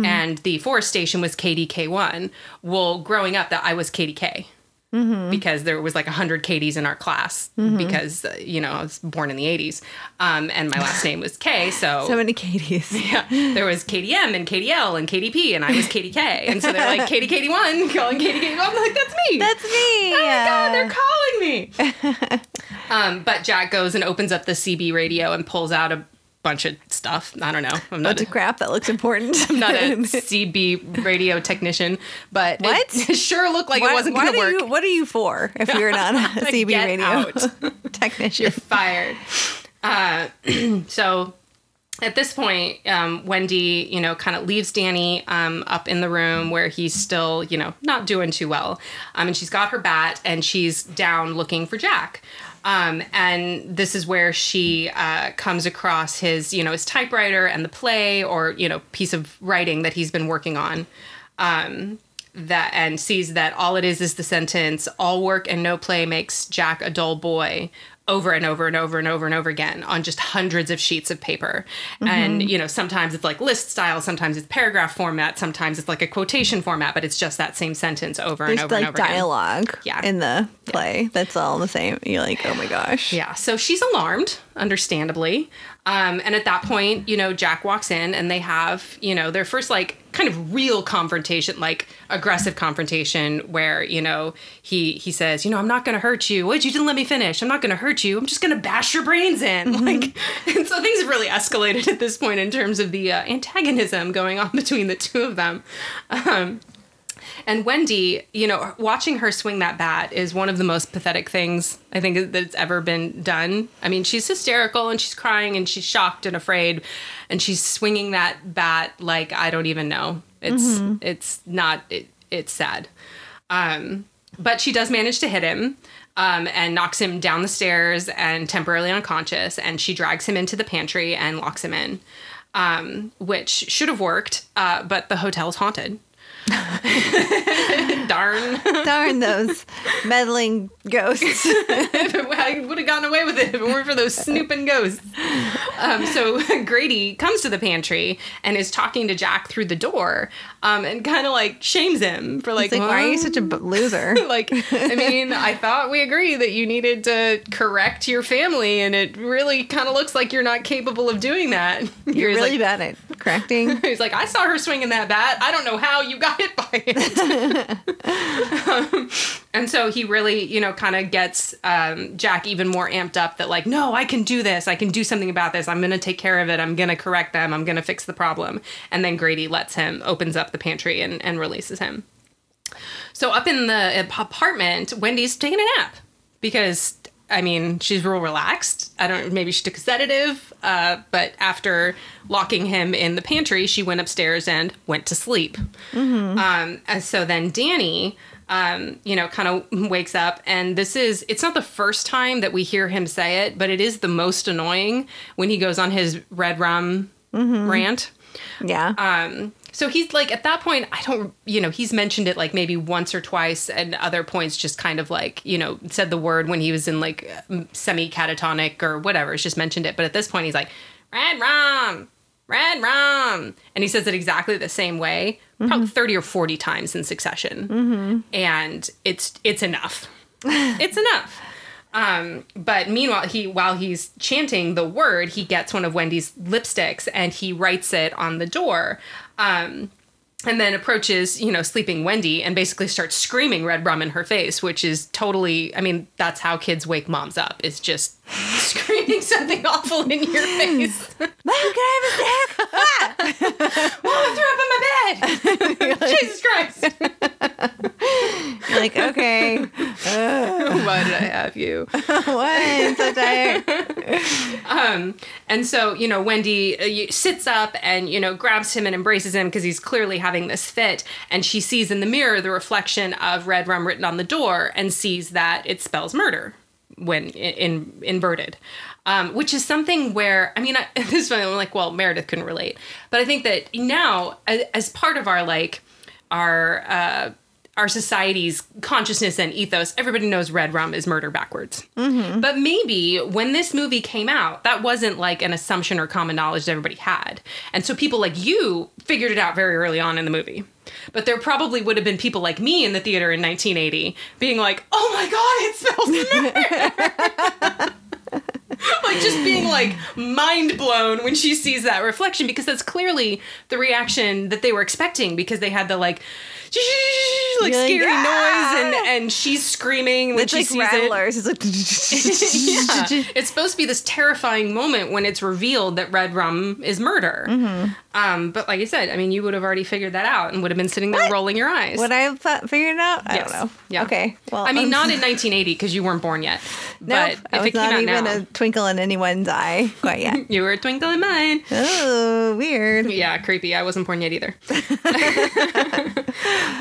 [SPEAKER 3] And the forest station was KDK1. Well, growing up, that I was KDK because there was like 100 KDs in our class because, uh, you know, I was born in the 80s um, and my last name was K. So,
[SPEAKER 1] so many Katies.
[SPEAKER 3] yeah, there was KDM and KDL and KDP and I was KDK. And so they're like KD, KD1 calling KD, I'm like, that's me.
[SPEAKER 1] That's me.
[SPEAKER 3] Oh my god, they're calling me. um, but Jack goes and opens up the CB radio and pulls out a bunch of stuff. I don't know. I'm not
[SPEAKER 1] bunch of crap that looks important.
[SPEAKER 3] I'm not a CB radio technician, but
[SPEAKER 1] What?
[SPEAKER 3] It, sure looked like
[SPEAKER 1] Why-
[SPEAKER 3] it wasn't going to work.
[SPEAKER 1] You, what are you for if you're not a CB radio technician?
[SPEAKER 3] Fired. Uh, so at this point, um, Wendy, you know, kind of leaves Danny um, up in the room where he's still, you know, not doing too well. Um, and she's got her bat and she's down looking for Jack. Um, and this is where she uh, comes across his, you know, his typewriter and the play or, you know, piece of writing that he's been working on. Um, that and sees that all it is is the sentence all work and no play makes jack a dull boy over and over and over and over and over again on just hundreds of sheets of paper and you know sometimes it's like list style sometimes it's paragraph format sometimes it's like a quotation format but it's just that same sentence over
[SPEAKER 1] There's
[SPEAKER 3] and over and
[SPEAKER 1] like
[SPEAKER 3] over again
[SPEAKER 1] dialogue
[SPEAKER 3] Yeah.
[SPEAKER 1] in the play that's all the same. You're like, oh my gosh.
[SPEAKER 3] Yeah, so she's alarmed, understandably. Um, and at that point, you know, Jack walks in and they have, you know, their first like kind of real confrontation, like aggressive confrontation, where you know he he says, you know, I'm not going to hurt you. What you didn't let me finish? I'm not going to hurt you. I'm just going to bash your brains in. Like, and so things have really escalated at this point in terms of the uh, antagonism going on between the two of them. Um, and Wendy, you know, watching her swing that bat is one of the most pathetic things I think that's ever been done. I mean, she's hysterical and she's crying and she's shocked and afraid, and she's swinging that bat like I don't even know. It's it's not it, it's sad. Um, but she does manage to hit him. Um, and knocks him down the stairs and temporarily unconscious. And she drags him into the pantry and locks him in, um, which should have worked, uh, but the hotel's haunted. Darn.
[SPEAKER 1] Darn those meddling ghosts.
[SPEAKER 3] I would have gotten away with it if it weren't for those snooping ghosts. Um, so Grady comes to the pantry and is talking to Jack through the door um, and kind of like shames him for like,
[SPEAKER 1] like, why are you such a b- loser?
[SPEAKER 3] like, I mean, I thought we agreed that you needed to correct your family, and it really kind of looks like you're not capable of doing that.
[SPEAKER 1] You're really
[SPEAKER 3] like,
[SPEAKER 1] bad at correcting.
[SPEAKER 3] He's like, I saw her swinging that bat. I don't know how you got hit by it. Um, and so he really, you know, kind of gets um, Jack even more amped up that, like, no, I can do this. I can do something about this. I'm going to take care of it. I'm going to correct them. I'm going to fix the problem. And then Grady lets him, opens up the pantry and, and releases him. So up in the apartment, Wendy's taking a nap because I mean she's real relaxed. I don't maybe she took a sedative, uh, but after locking him in the pantry, she went upstairs and went to sleep. Um, and so then Danny. Um, you know, kind of wakes up, and this is, it's not the first time that we hear him say it, but it is the most annoying when he goes on his red rum rant
[SPEAKER 1] Yeah.
[SPEAKER 3] um so he's like at that point i don't you know he's mentioned it like maybe once or twice and other points just kind of like you know said the word when he was in like semi catatonic or whatever it's just mentioned it. But at this point he's like red rum red rum. And he says it exactly the same way probably 30 or 40 times in succession. And it's it's enough. It's enough. Um, but meanwhile, he while he's chanting the word, he gets one of Wendy's lipsticks and he writes it on the door. Um, and then approaches, you know, sleeping Wendy and basically starts screaming red rum in her face, which is totally, I mean, that's how kids wake moms up, is just screaming something awful in your hmm. face.
[SPEAKER 1] Mom, can I have a snack? Ah!
[SPEAKER 3] Mom, I threw up in my bed. Jesus Christ.
[SPEAKER 1] You're like, okay,
[SPEAKER 3] Why did I have you?
[SPEAKER 1] what? I'm so tired.
[SPEAKER 3] Um, and so, you know, Wendy uh, sits up and, you know, grabs him and embraces him because he's clearly having this fit. And she sees in the mirror the reflection of red rum written on the door and sees that it spells murder when i- in, inverted. Um, which is something where, I mean, I, this is funny, I'm like, well, Meredith couldn't relate. But I think that now, as, as part of our, like, our, uh, our society's consciousness and ethos, everybody knows red rum is murder backwards. Mm-hmm. But maybe when this movie came out, that wasn't like an assumption or common knowledge that everybody had. And so people like you figured it out very early on in the movie. But there probably would have been people like me in the theater in 1980 being like, oh my God, it smells murder. like just being like mind blown when she sees that reflection because that's clearly the reaction that they were expecting because they had the like like
[SPEAKER 1] You're like,
[SPEAKER 3] scary
[SPEAKER 1] "Ah!"
[SPEAKER 3] noise and and she's screaming when
[SPEAKER 1] It's
[SPEAKER 3] she
[SPEAKER 1] like
[SPEAKER 3] sees it.
[SPEAKER 1] It's like,
[SPEAKER 3] yeah. It's supposed to be this terrifying moment when it's revealed that red rum is murder.
[SPEAKER 1] Mm-hmm.
[SPEAKER 3] Um, but like I said, I mean, you would have already figured that out and would have been sitting there rolling your eyes.
[SPEAKER 1] Would I have figured it out? I
[SPEAKER 3] Yes.
[SPEAKER 1] don't know.
[SPEAKER 3] Yeah.
[SPEAKER 1] Okay. Well,
[SPEAKER 3] I mean,
[SPEAKER 1] um,
[SPEAKER 3] not in 1980 because you weren't born yet.
[SPEAKER 1] No,
[SPEAKER 3] But
[SPEAKER 1] I was
[SPEAKER 3] it came
[SPEAKER 1] not
[SPEAKER 3] out
[SPEAKER 1] even
[SPEAKER 3] now,
[SPEAKER 1] a twinkle in anyone's eye quite yet.
[SPEAKER 3] you were a twinkle in mine.
[SPEAKER 1] oh, weird.
[SPEAKER 3] Yeah, creepy. I wasn't born yet either.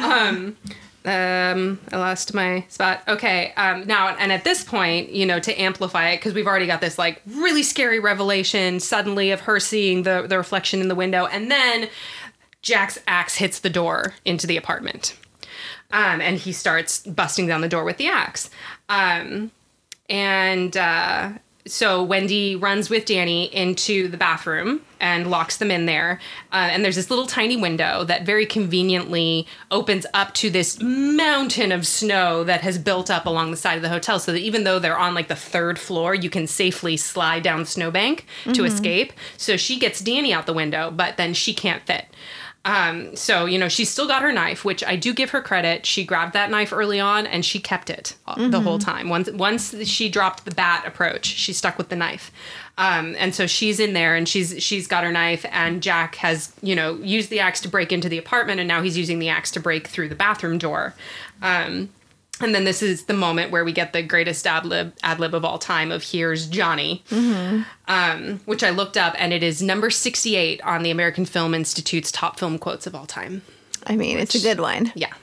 [SPEAKER 3] Um, um, I lost my spot. Okay. Um, now, and at this point, you know, to amplify it, because we've already got this like really scary revelation suddenly of her seeing the the reflection in the window, and then Jack's axe hits the door into the apartment, um, and he starts busting down the door with the axe. Um, and uh, so Wendy runs with Danny into the bathroom and locks them in there. Uh, and there's this little tiny window that very conveniently opens up to this mountain of snow that has built up along the side of the hotel. So that even though they're on like the third floor, you can safely slide down the snowbank to escape. So she gets Danny out the window, but then she can't fit. Um, so you know she's still got her knife, which I do give her credit. She grabbed that knife early on and she kept it uh, the whole time. Once once she dropped the bat approach, she stuck with the knife. Um, and so she's in there and she's she's got her knife and Jack has you know used the axe to break into the apartment and now he's using the axe to break through the bathroom door. Um, and then this is the moment where we get the greatest ad lib ad lib of all time of "Here's Johnny," um, which I looked up, and it is number sixty eight on the American Film Institute's top film quotes of all time.
[SPEAKER 1] I mean, it's a good one.
[SPEAKER 3] Yeah.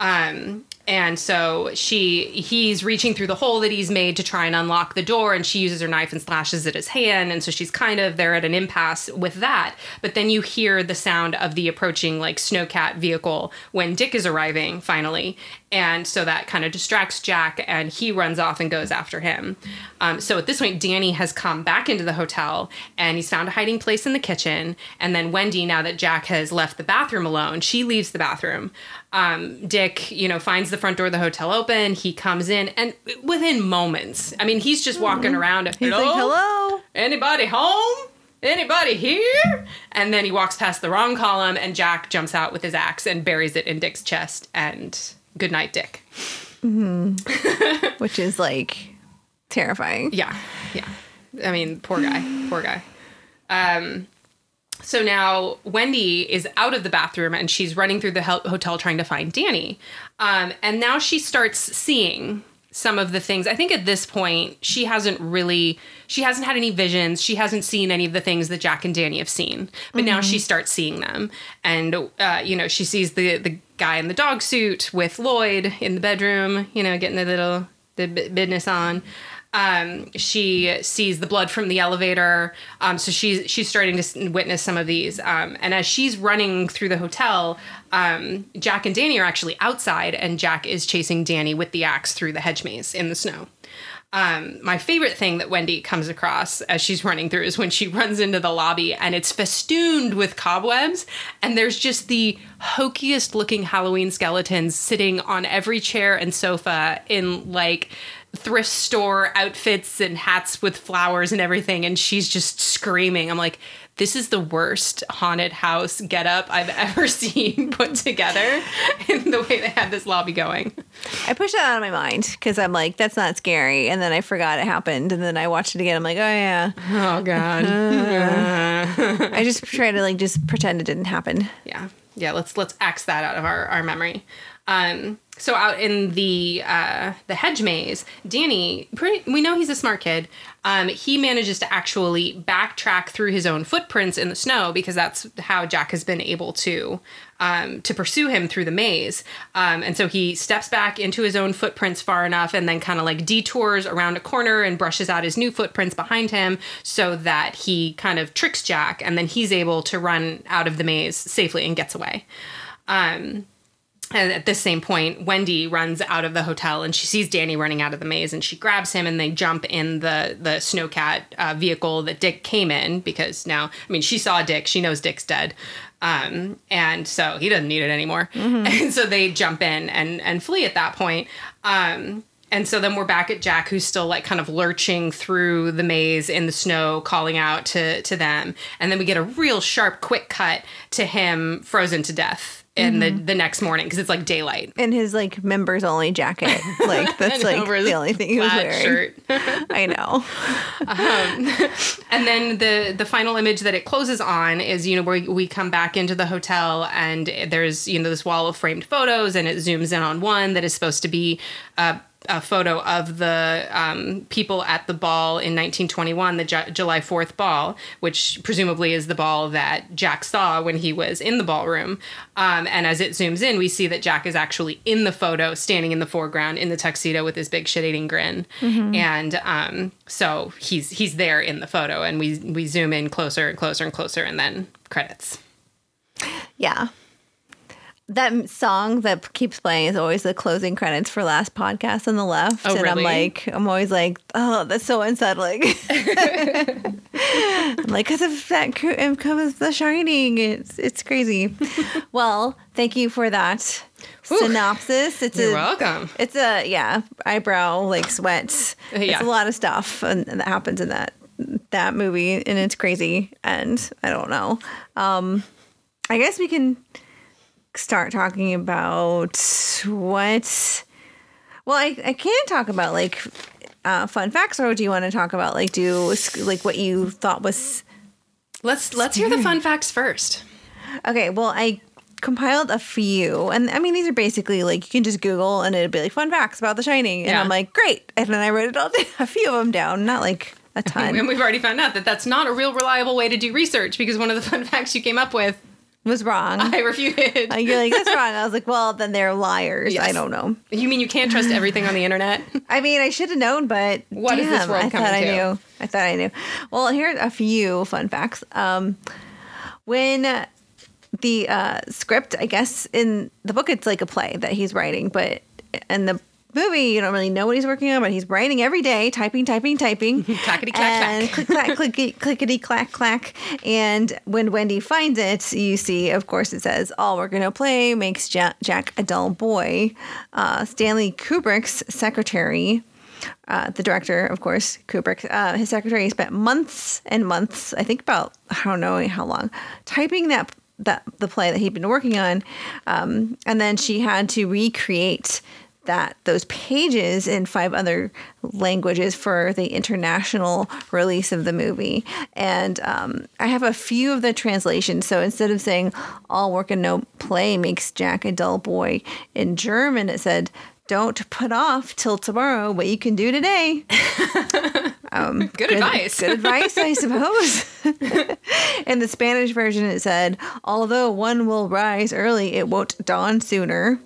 [SPEAKER 3] Um, and so she he's reaching through the hole that he's made to try and unlock the door and she uses her knife and slashes at his hand and so she's kind of there at an impasse with that but then you hear the sound of the approaching like snowcat vehicle when dick is arriving finally and so that kind of distracts jack and he runs off and goes after him um, so at this point danny has come back into the hotel and he's found a hiding place in the kitchen and then wendy now that jack has left the bathroom alone she leaves the bathroom um, Dick, you know, finds the front door of the hotel open. He comes in, and within moments, I mean, he's just walking around.
[SPEAKER 1] He's like, hello?
[SPEAKER 3] Anybody home? Anybody here? And then he walks past the wrong column, and Jack jumps out with his axe and buries it in Dick's chest. And good night, Dick.
[SPEAKER 1] Which is like terrifying.
[SPEAKER 3] Yeah, yeah. I mean, poor guy, poor guy. Um, so now Wendy is out of the bathroom and she's running through the hotel trying to find Danny. Um, and now she starts seeing some of the things. I think at this point she hasn't really she hasn't had any visions. She hasn't seen any of the things that Jack and Danny have seen. But now she starts seeing them. And uh, you know, she sees the the guy in the dog suit with Lloyd in the bedroom, you know, getting the little the business on. Um, she sees the blood from the elevator. Um, so she's she's starting to witness some of these. Um, and as she's running through the hotel, um, Jack and Danny are actually outside, and Jack is chasing Danny with the axe through the hedge maze in the snow. Um, my favorite thing that Wendy comes across as she's running through is when she runs into the lobby and it's festooned with cobwebs, and there's just the hokiest looking Halloween skeletons sitting on every chair and sofa in like thrift store outfits and hats with flowers and everything, and she's just screaming. I'm like, this is the worst haunted house getup I've ever seen put together in the way they had this lobby going.
[SPEAKER 1] I pushed that out of my mind because I'm like, that's not scary. And then I forgot it happened. And then I watched it again. I'm like, oh, yeah.
[SPEAKER 3] Oh god.
[SPEAKER 1] I just try to like just pretend it didn't happen.
[SPEAKER 3] yeah yeah let's let's axe that out of our, our memory um so out in the uh the hedge maze danny pretty we know he's a smart kid. Um he manages to actually backtrack through his own footprints in the snow because that's how jack has been able to um to pursue him through the maze. Um and so he steps back into his own footprints far enough and then kind of like detours around a corner and brushes out his new footprints behind him so that he kind of tricks jack and then he's able to run out of the maze safely and gets away. Um and at this same point, Wendy runs out of the hotel and she sees Danny running out of the maze and she grabs him and they jump in the the snowcat uh, vehicle that Dick came in because now, I mean, she saw Dick, she knows Dick's dead. Um, and so he doesn't need it anymore. And so they jump in and and flee at that point. Um, and so then we're back at Jack, who's still like kind of lurching through the maze in the snow, calling out to to them. And then we get a real sharp, quick cut to him frozen to death in the the next morning because it's like daylight.
[SPEAKER 1] In his like members only jacket. Like, that's like the only thing he was wearing.
[SPEAKER 3] shirt.
[SPEAKER 1] I know.
[SPEAKER 3] Um, and then the the final image that it closes on is you know where we come back into the hotel and there's you know this wall of framed photos and it zooms in on one that is supposed to be a, a photo of the um, people at the ball in 1921 the Ju- july 4th ball which presumably is the ball that jack saw when he was in the ballroom. Um, and as it zooms in we see that jack is actually in the photo standing in the foreground in the tuxedo with his big shit-eating grin. And um, so he's he's there in the photo and we we zoom in closer and closer and closer and then credits.
[SPEAKER 1] Yeah. That song that keeps playing is always the closing credits for last podcast on the left.
[SPEAKER 3] Oh,
[SPEAKER 1] and I'm like, I'm always like, oh, that's so unsettling. I'm like, because of that it comes The Shining. It's, it's crazy. well, thank you for that synopsis. It's
[SPEAKER 3] you're
[SPEAKER 1] a,
[SPEAKER 3] welcome
[SPEAKER 1] It's a, yeah, eyebrow, like sweat.
[SPEAKER 3] Yeah.
[SPEAKER 1] It's a lot of stuff and, and that happens in that that movie and it's crazy and I don't know. Um I guess we can start talking about what well I, I can talk about like uh, fun facts or do you want to talk about like do like what you thought was
[SPEAKER 3] let's let's hear the fun facts first
[SPEAKER 1] okay well I compiled a few and I mean these are basically like you can just Google and it'd be like fun facts about the shining and
[SPEAKER 3] Yeah.
[SPEAKER 1] I'm like great and then I wrote it all down, a few of them down not like a ton
[SPEAKER 3] and we've already found out that that's not a real reliable way to do research because one of the fun facts you came up with
[SPEAKER 1] was wrong
[SPEAKER 3] i refuted
[SPEAKER 1] Uh, You're like, that's wrong. I was like, well, then they're liars. I don't know.
[SPEAKER 3] you mean you can't trust everything on the internet
[SPEAKER 1] I mean, I should have known, but
[SPEAKER 3] What is this
[SPEAKER 1] damn,
[SPEAKER 3] world
[SPEAKER 1] I
[SPEAKER 3] coming
[SPEAKER 1] thought I
[SPEAKER 3] to?
[SPEAKER 1] knew. I thought I knew. Well, here are a few fun facts. Um, when the uh, script, I guess in the book, it's like a play that he's writing, but in the movie, you don't really know what he's working on, but he's writing every day, typing, typing, typing.
[SPEAKER 3] Clackety clack
[SPEAKER 1] and
[SPEAKER 3] clack.
[SPEAKER 1] click clack clickety clickety clack clack. And when Wendy finds it, you see, of course, it says, "All we're gonna play makes Jack, Jack a dull boy." Uh, Stanley Kubrick's secretary. Uh, the director, of course, Kubrick, uh, his secretary spent months and months, I think about, I don't know how long, typing that that the play that he'd been working on, um, and then she had to recreate that those pages in five other languages for the international release of the movie. And um, I have a few of the translations. So instead of saying "all work and no play makes Jack a dull boy," in German it said. Don't put off till tomorrow what you can do today.
[SPEAKER 3] good, advice
[SPEAKER 1] Good advice, I suppose. In the Spanish version, it said, although one will rise early, it won't dawn sooner.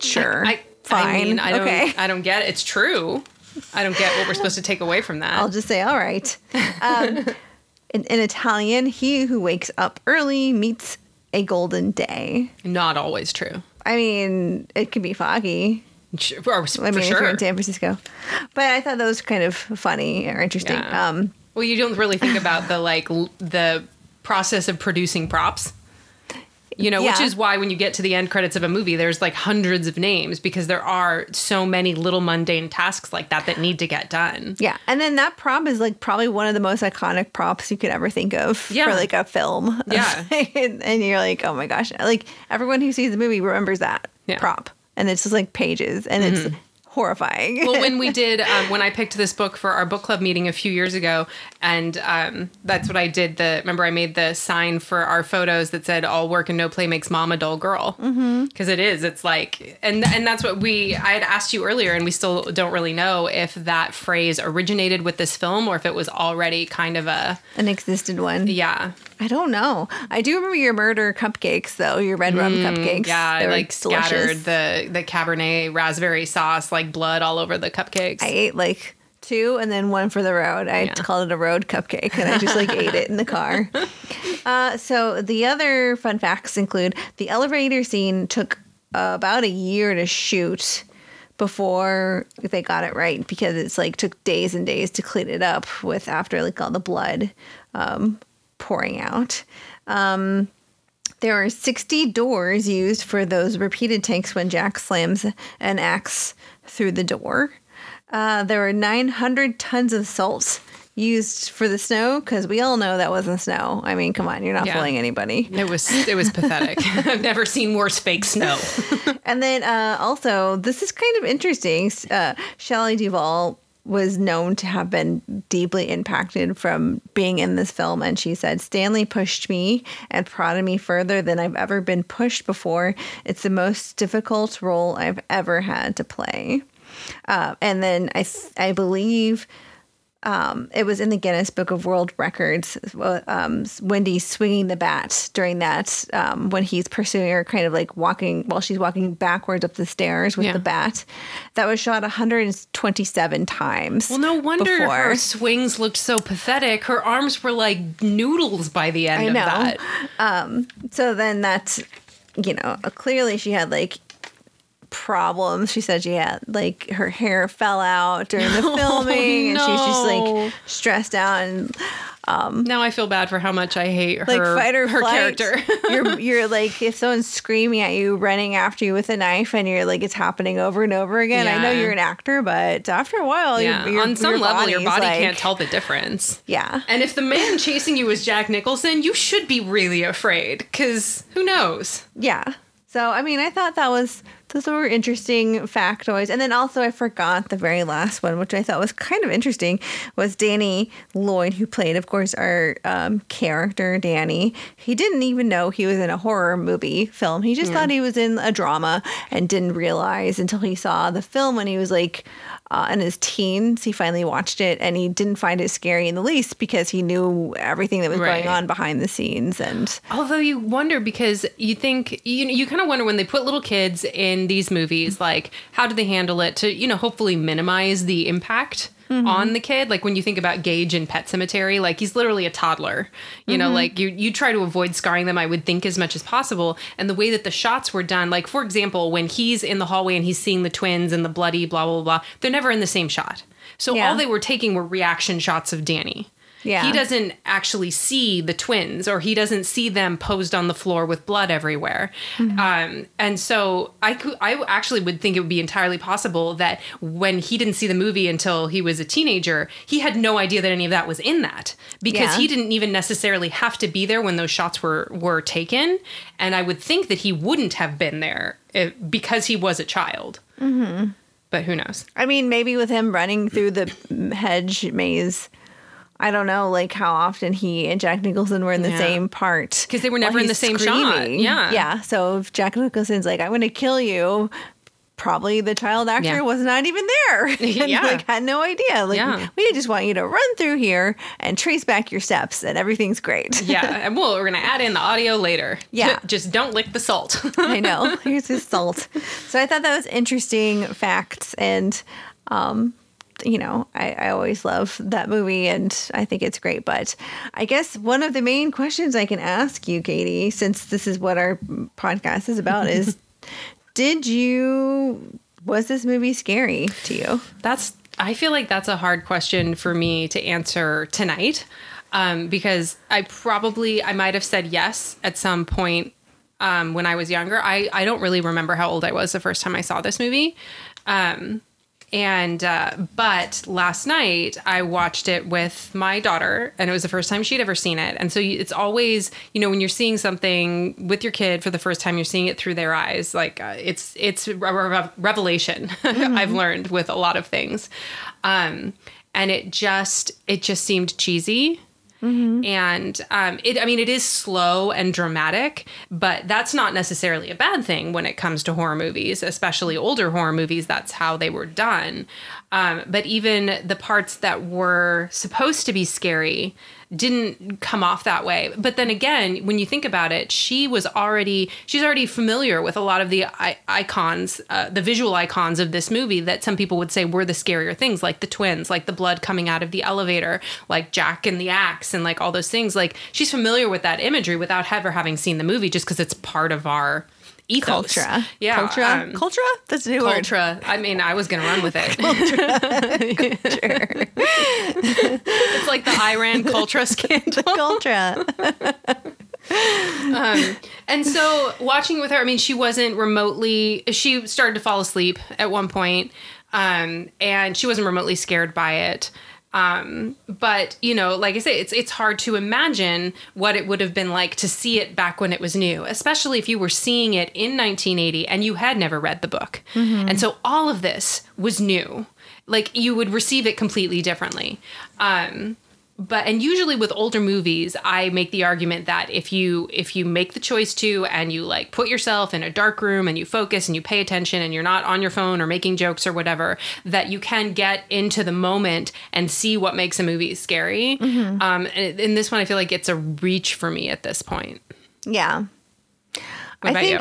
[SPEAKER 1] Sure.
[SPEAKER 3] I,
[SPEAKER 1] Fine.
[SPEAKER 3] I mean, I don't,
[SPEAKER 1] okay.
[SPEAKER 3] I don't get it. It's true. I don't get what we're supposed to take away from that.
[SPEAKER 1] I'll just say, all right. Um, in, in Italian, he who wakes up early meets a golden day.
[SPEAKER 3] Not always true.
[SPEAKER 1] I mean, it can be foggy.
[SPEAKER 3] Sh- Or,
[SPEAKER 1] I
[SPEAKER 3] for
[SPEAKER 1] mean, if you're
[SPEAKER 3] sure.
[SPEAKER 1] in San Francisco. But I thought that was kind of funny or interesting.
[SPEAKER 3] Yeah.
[SPEAKER 1] Um,
[SPEAKER 3] Well, you don't really think about the like l- the process of producing props. You know, which is why when you get to the end credits of a movie, there's like hundreds of names because there are so many little mundane tasks like that that need to get done.
[SPEAKER 1] yeah. And then that prop is like probably one of the most iconic props you could ever think of
[SPEAKER 3] Yeah.
[SPEAKER 1] for like a film.
[SPEAKER 3] Yeah.
[SPEAKER 1] and, and you're like, oh my gosh. Like everyone who sees the movie remembers that
[SPEAKER 3] Yeah. Mm-hmm.
[SPEAKER 1] prop. And it's just like pages and it's horrifying.
[SPEAKER 3] well, when we did, um, when I picked this book for our book club meeting a few years ago, and um, that's what I did. The remember I made the sign for our photos that said "All work and no play makes mom a dull girl," because mm-hmm. It's It's like, and and that's what we. I had asked you earlier, and we still don't really know if that phrase originated with this film or if it was already kind of a
[SPEAKER 1] An existed one.
[SPEAKER 3] yeah,
[SPEAKER 1] I don't know. I do remember your murder cupcakes though, your red rum cupcakes.
[SPEAKER 3] Mm, yeah,
[SPEAKER 1] They were
[SPEAKER 3] like scattered
[SPEAKER 1] delicious.
[SPEAKER 3] the the Cabernet raspberry sauce like blood all over the cupcakes.
[SPEAKER 1] I ate like two and then one for the road. I
[SPEAKER 3] Yeah.
[SPEAKER 1] called it a road cupcake and I just like ate it in the car. Uh, so the other fun facts include the elevator scene took uh, about a year to shoot before they got it right because it's like took days and days to clean it up with after like all the blood um, pouring out. Um, there are 60 doors used for those repeated takes when Jack slams an axe through the door. Uh, there were 900 tons of salt used for the snow because we all know that wasn't snow. I mean, come on, you're not
[SPEAKER 3] Yeah.
[SPEAKER 1] fooling anybody.
[SPEAKER 3] It was it was pathetic. I've never seen worse fake snow.
[SPEAKER 1] And then uh, also, this is kind of interesting. Uh, Shelley Duvall was known to have been deeply impacted from being in this film. And she said, Stanley pushed me and prodded me further than I've ever been pushed before. It's the most difficult role I've ever had to play. Uh, and then I, I believe um, it was in the Guinness Book of World Records. Um, Wendy swinging the bat during that um, when he's pursuing her, kind of like walking while she's walking backwards up the stairs with
[SPEAKER 3] Yeah.
[SPEAKER 1] the bat. That was shot 127 times.
[SPEAKER 3] Well, no wonder
[SPEAKER 1] before.
[SPEAKER 3] her swings looked so pathetic. Her arms were like noodles by the end
[SPEAKER 1] I
[SPEAKER 3] of
[SPEAKER 1] know.
[SPEAKER 3] that.
[SPEAKER 1] So then that's, you know, clearly she had like problems. She said she had like her hair fell out during the oh, filming and she's just like stressed out and um,
[SPEAKER 3] Now I feel bad for how much I hate her,
[SPEAKER 1] like fight or
[SPEAKER 3] her
[SPEAKER 1] flight.
[SPEAKER 3] character.
[SPEAKER 1] you're you're like if someone's screaming at you, running after you with a knife, and you're like it's happening over and over again. I know you're an actor, but after a while,
[SPEAKER 3] yeah,
[SPEAKER 1] your, your,
[SPEAKER 3] on some
[SPEAKER 1] your
[SPEAKER 3] level, your body
[SPEAKER 1] like-
[SPEAKER 3] can't tell the difference.
[SPEAKER 1] Yeah,
[SPEAKER 3] And if the man chasing you is Jack Nicholson, you should be really afraid because who knows?
[SPEAKER 1] yeah. So I mean, I thought that was those were interesting factoids, and then also I forgot the very last one, which I thought was kind of interesting, was Danny Lloyd, who played, of course, our um, character Danny. He didn't even know he was in a horror movie film. He just thought he was in a drama and didn't realize until he saw the film when he was like uh, in his teens. He finally watched it and he didn't find it scary in the least because he knew everything that was
[SPEAKER 3] Right.
[SPEAKER 1] going on behind the scenes and.
[SPEAKER 3] Although you wonder because you think you you kind of wonder when they put little kids in these movies, like how do they handle it to you know hopefully minimize the impact Mm-hmm. on the kid? Like when you think about Gage in Pet Sematary, like he's literally a toddler. You know, mm-hmm. like you you try to avoid scarring them. I would think as much as possible. And the way that the shots were done, like for example, when he's in the hallway and he's seeing the twins and the bloody blah blah blah, they're never in the same shot. So
[SPEAKER 1] Yeah.
[SPEAKER 3] all they were taking were reaction shots of Danny.
[SPEAKER 1] Yeah.
[SPEAKER 3] He doesn't actually see the twins or he doesn't see them posed on the floor with blood everywhere. Um, and so I could, I actually would think it would be entirely possible that when he didn't see the movie until he was a teenager, he had no idea that any of that was in that because
[SPEAKER 1] Yeah.
[SPEAKER 3] he didn't even necessarily have to be there when those shots were, were taken. And I would think that he wouldn't have been there because he was a child. Mm-hmm. But who knows?
[SPEAKER 1] I mean, maybe with him running through the hedge maze, I don't know, like how often he and Jack Nicholson were in the
[SPEAKER 3] Yeah.
[SPEAKER 1] same part
[SPEAKER 3] 'Cause they were never in the same shot. Yeah.
[SPEAKER 1] yeah. So if Jack Nicholson's like, "I'm going to kill you," probably the child actor
[SPEAKER 3] Yeah.
[SPEAKER 1] was not even there. and
[SPEAKER 3] Yeah.
[SPEAKER 1] like had no idea. Like
[SPEAKER 3] Yeah.
[SPEAKER 1] we just want you to run through here and trace back your steps, and everything's great.
[SPEAKER 3] Yeah, and well, we're gonna add in the audio later.
[SPEAKER 1] Yeah.
[SPEAKER 3] just don't lick the salt.
[SPEAKER 1] I know. Here's his salt. So I thought that was interesting facts and um, you know, I, I always love that movie and I think it's great. But I guess one of the main questions I can ask you, Katie, since this is what our podcast is about, is did you, was this movie scary to you?
[SPEAKER 3] That's I feel like that's a hard question for me to answer tonight. Um, because I probably I might have said yes at some point um, when I was younger. I, I don't really remember how old I was the first time I saw this movie. Um, and uh, but last night I watched it with my daughter, and it was the first time she'd ever seen it. And so it's always, you know, when you're seeing something with your kid for the first time, you're seeing it through their eyes. Like uh, it's it's a re- revelation. Mm-hmm. I've learned with a lot of things, um, and it just it just seemed cheesy Mm-hmm. And um, it, I mean, it is slow and dramatic, but that's not necessarily a bad thing when it comes to horror movies, especially older horror movies. That's how they were done. Um, but even the parts that were supposed to be scary didn't come off that way. But then again, when you think about it, she was already she's already familiar with a lot of the icons, uh, the visual icons of this movie that some people would say were the scarier things, like the twins, like the blood coming out of the elevator, like Jack and the axe, and like all those things. Like she's familiar with that imagery without ever having seen the movie, just because it's part of our ethos.
[SPEAKER 1] Culture.
[SPEAKER 3] Yeah.
[SPEAKER 1] Culture.
[SPEAKER 3] um,
[SPEAKER 1] culture? That's a new word.
[SPEAKER 3] Ultra. I mean, I was gonna run with it. it's like the Iran Cultra scandal.
[SPEAKER 1] Culture.
[SPEAKER 3] Um, and so watching with her, I mean, she wasn't remotely. She started to fall asleep at one point, um, and she wasn't remotely scared by it. Um, but you know, like I say, it's it's hard to imagine what it would have been like to see it back when it was new, especially if you were seeing it in 1980 and you had never read the book. And so all of this was new. Like you would receive it completely differently. Um, but and usually with older movies i make the argument that if you if you make the choice to and you like put yourself in a dark room and you focus and you pay attention and you're not on your phone or making jokes or whatever that you can get into the moment and see what makes a movie scary. Um and in this one i feel like it's a reach for me at this point.
[SPEAKER 1] Yeah.
[SPEAKER 3] what about you?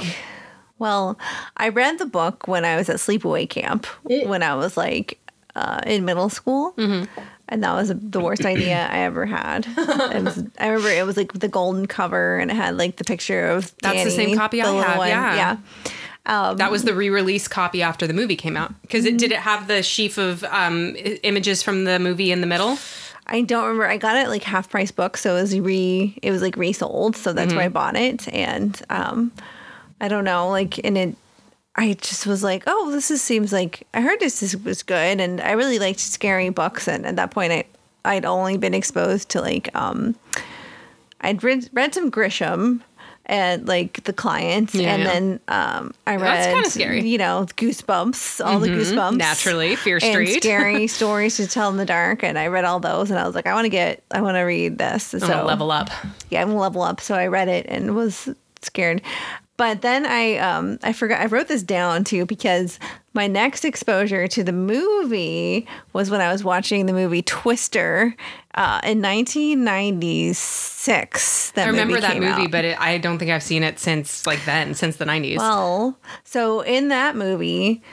[SPEAKER 1] Well, I read the book when I was at sleepaway camp when I was like uh, in middle school.
[SPEAKER 3] Mm-hmm.
[SPEAKER 1] And that was the worst idea I ever had. Was, I remember it was like the golden cover and it had like the picture of
[SPEAKER 3] That's the same copy I
[SPEAKER 1] little
[SPEAKER 3] have, yeah.
[SPEAKER 1] Yeah.
[SPEAKER 3] that was the re-release copy after the movie came out because it did it have the sheaf of um, images from the movie in the middle
[SPEAKER 1] I don't remember. I got it like half price book, so it was re it was like resold, so that's where I bought it. And um I don't know, like and it I just was like, oh, this is, seems like I heard this is, was good, and I really liked scary books. And at that point, I I'd only been exposed to like um I'd read read some Grisham and like the clients,
[SPEAKER 3] Yeah,
[SPEAKER 1] and
[SPEAKER 3] yeah.
[SPEAKER 1] then um I read
[SPEAKER 3] kinda scary. Mm-hmm.
[SPEAKER 1] you know Goosebumps, all the Goosebumps
[SPEAKER 3] naturally fear
[SPEAKER 1] and
[SPEAKER 3] street
[SPEAKER 1] scary stories to tell in the dark. And I read all those, and I was like, I want to get, I want to read this. So
[SPEAKER 3] level up
[SPEAKER 1] yeah, I'm level up. So I read it and was scared. But then I um I forgot I wrote this down too because my next exposure to the movie was when I was watching the movie Twister uh, in 1996. That
[SPEAKER 3] I remember
[SPEAKER 1] movie
[SPEAKER 3] that movie,
[SPEAKER 1] out.
[SPEAKER 3] but it, I don't think I've seen it since like then, since the nineties.
[SPEAKER 1] Well, so in that movie,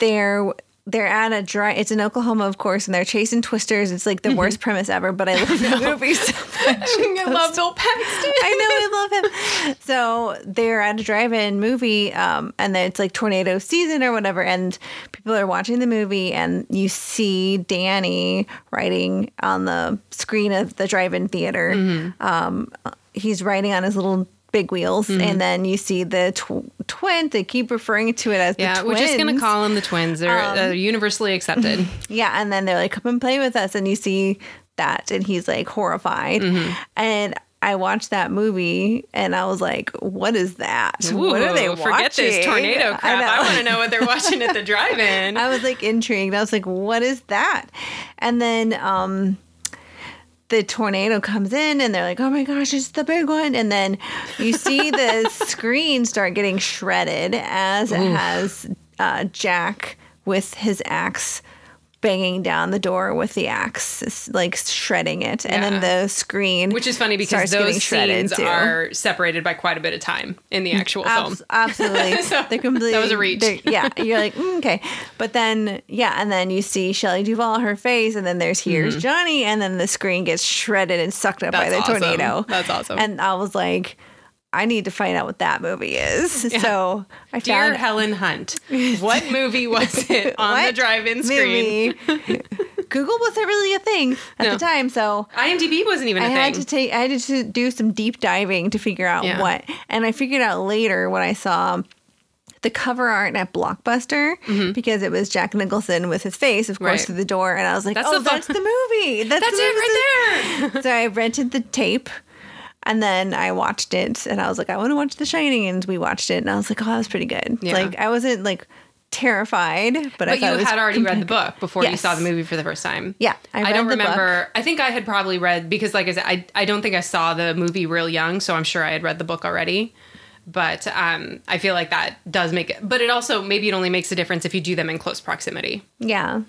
[SPEAKER 1] they're they're at a dry. It's in Oklahoma, of course, and they're chasing twisters. It's like the
[SPEAKER 3] Mm-hmm.
[SPEAKER 1] worst premise ever, but I love that movie so much.
[SPEAKER 3] I love Bill Paxton.
[SPEAKER 1] I know, I love him. So they're at a drive-in movie, um, and then it's like tornado season or whatever, and people are watching the movie, and you see Danny writing on the screen of the drive-in theater.
[SPEAKER 3] Mm-hmm.
[SPEAKER 1] Um, he's writing on his little big wheels,
[SPEAKER 3] Mm-hmm.
[SPEAKER 1] and then you see the tw- twin. They keep referring to it as
[SPEAKER 3] Yeah, we're just gonna call them the twins. They're
[SPEAKER 1] Um,
[SPEAKER 3] uh, universally accepted.
[SPEAKER 1] Yeah, and then they're like, "Come and play with us," and you see that, and he's like horrified.
[SPEAKER 3] Mm-hmm.
[SPEAKER 1] And I watched that movie, and I was like, "What is that? what are they
[SPEAKER 3] Ooh,
[SPEAKER 1] watching?"
[SPEAKER 3] Forget this tornado crap.
[SPEAKER 1] know.
[SPEAKER 3] I, want to know what they're watching at the drive-in.
[SPEAKER 1] I was like intrigued. I was like, "What is that?" And then um, the tornado comes in, and they're like, "Oh my gosh, it's the big one!" And then you see the screen start getting shredded as it has uh, Jack with his axe banging down the door with the axe, like shredding it, and then the screen,
[SPEAKER 3] Which is funny because those scenes
[SPEAKER 1] too.
[SPEAKER 3] are separated by quite a bit of time in the actual film.
[SPEAKER 1] Absolutely.
[SPEAKER 3] So,
[SPEAKER 1] they're completely.
[SPEAKER 3] that was a reach.
[SPEAKER 1] Yeah, you're like mm, okay, but then yeah, and then you see Shelley Duvall her face, and then there's here's Johnny, and then the screen gets shredded and sucked up by
[SPEAKER 3] Mm-hmm.
[SPEAKER 1] The
[SPEAKER 3] awesome.
[SPEAKER 1] tornado.
[SPEAKER 3] That's awesome.
[SPEAKER 1] And I was like, I need to find out what that movie is. So I
[SPEAKER 3] Dear
[SPEAKER 1] found
[SPEAKER 3] Helen Hunt, what movie was it on the drive-in screen?
[SPEAKER 1] Google wasn't really a thing at
[SPEAKER 3] No.
[SPEAKER 1] the time, so
[SPEAKER 3] IMDb wasn't even a
[SPEAKER 1] I
[SPEAKER 3] thing.
[SPEAKER 1] had to take I had to do some deep diving to figure out
[SPEAKER 3] Yeah.
[SPEAKER 1] what. And I figured out later when I saw the cover art at Blockbuster because it was Jack Nicholson with his face, of course,
[SPEAKER 3] Mm-hmm. Right.
[SPEAKER 1] through the door, and I was like,
[SPEAKER 3] That's
[SPEAKER 1] "Oh,
[SPEAKER 3] the
[SPEAKER 1] that's the movie. That's,
[SPEAKER 3] That's
[SPEAKER 1] the
[SPEAKER 3] it right there.
[SPEAKER 1] So I rented the tape, and then I watched it, and I was like, "I want to watch The Shining," and we watched it, and I was like, "Oh, that was pretty good."
[SPEAKER 3] Yeah.
[SPEAKER 1] Like I wasn't like terrified, but, I
[SPEAKER 3] But
[SPEAKER 1] thought
[SPEAKER 3] you had already read the book before you saw the movie for the first time.
[SPEAKER 1] Yeah, I
[SPEAKER 3] I, don't
[SPEAKER 1] the book.
[SPEAKER 3] remember. I think I had probably read because, like I said, I, I don't think I saw the movie real young, so I'm sure I had read the book already. But um, I feel like that does make it. But it also maybe it only makes a difference if you do them in close proximity.
[SPEAKER 1] Yeah.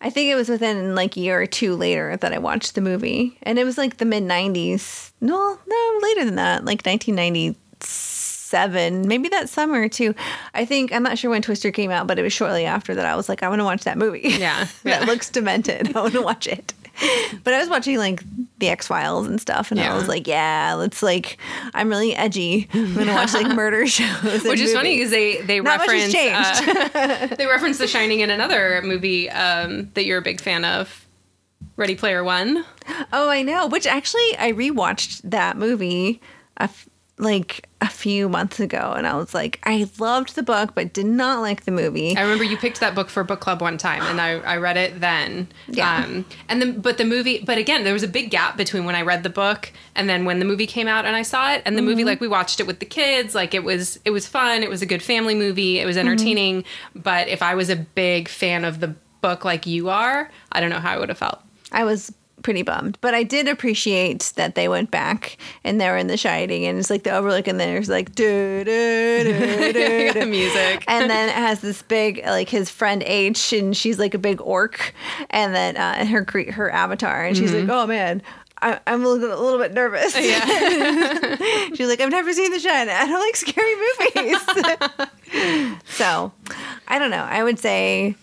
[SPEAKER 1] I think it was within like a year or two later that I watched the movie. And it was like the mid 90s. No, no, later than that, like 1997, maybe that summer too. I think, I'm not sure when Twister came out, but it was shortly after that I was like, I want to watch that movie.
[SPEAKER 3] Yeah,
[SPEAKER 1] that
[SPEAKER 3] yeah.
[SPEAKER 1] looks demented. I want to watch it. But I was watching like the X Files and stuff, and I was like, "Yeah, let's like, I'm really edgy. I'm gonna watch like murder shows."
[SPEAKER 3] Which is funny because they they
[SPEAKER 1] Not
[SPEAKER 3] reference uh, they reference The Shining in another movie um, that you're a big fan of, Ready Player One.
[SPEAKER 1] Oh, I know. Which actually, I rewatched that movie a f- like a few months ago, and I was like, I loved the book, but did not like the movie.
[SPEAKER 3] I remember you picked that book for book club one time, and I, I read it then.
[SPEAKER 1] Yeah.
[SPEAKER 3] Um, and then, but the movie, but again, there was a big gap between when I read the book and then when the movie came out and I saw it. And the
[SPEAKER 1] Mm-hmm.
[SPEAKER 3] movie, like we watched it with the kids, like it was, it was fun. It was a good family movie. It was
[SPEAKER 1] Mm-hmm.
[SPEAKER 3] entertaining. But if I was a big fan of the book like you are, I don't know how I would have felt.
[SPEAKER 1] I was pretty bummed, but I did appreciate that they went back and they were in The Shining, and it's like the overlook, and there's like do do do do
[SPEAKER 3] The music.
[SPEAKER 1] and then it has this big like his friend H, and she's like a big orc, and then uh, her cre- her avatar, and she's like, oh man. I, I'm a little, a little bit nervous.
[SPEAKER 3] Yeah.
[SPEAKER 1] She's like, I've never seen The Shining. I don't like scary movies. so, I don't know. I would say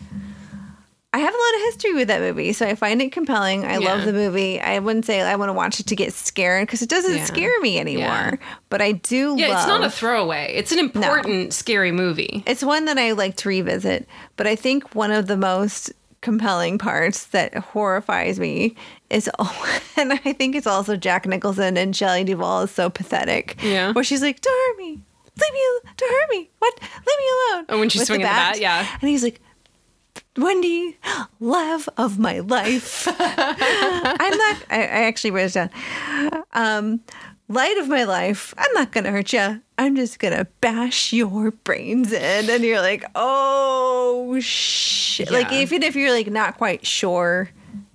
[SPEAKER 1] I have a lot of history with that movie, so I find it compelling. I love the movie. I wouldn't say I want to watch it to get scared because it doesn't
[SPEAKER 3] Yeah.
[SPEAKER 1] scare me anymore.
[SPEAKER 3] Yeah.
[SPEAKER 1] But I do
[SPEAKER 3] yeah,
[SPEAKER 1] love.
[SPEAKER 3] it's not a throwaway. It's an important, scary movie.
[SPEAKER 1] It's one that I like to revisit, but I think one of the most compelling parts that horrifies me is, oh, and I think it's also Jack Nicholson and Shelley Duvall is so pathetic.
[SPEAKER 3] Yeah.
[SPEAKER 1] where she's like, "To hurt me, leave me, to hurt me, what? Leave me alone."
[SPEAKER 3] Oh, when she's
[SPEAKER 1] With
[SPEAKER 3] swinging the bat, yeah.
[SPEAKER 1] and he's like. Wendy, love of my life. I'm not. I, I actually wrote it down. Um, light of my life. I'm not gonna hurt you. I'm just gonna bash your brains in, and you're like, oh shit. Like even if you're like not quite sure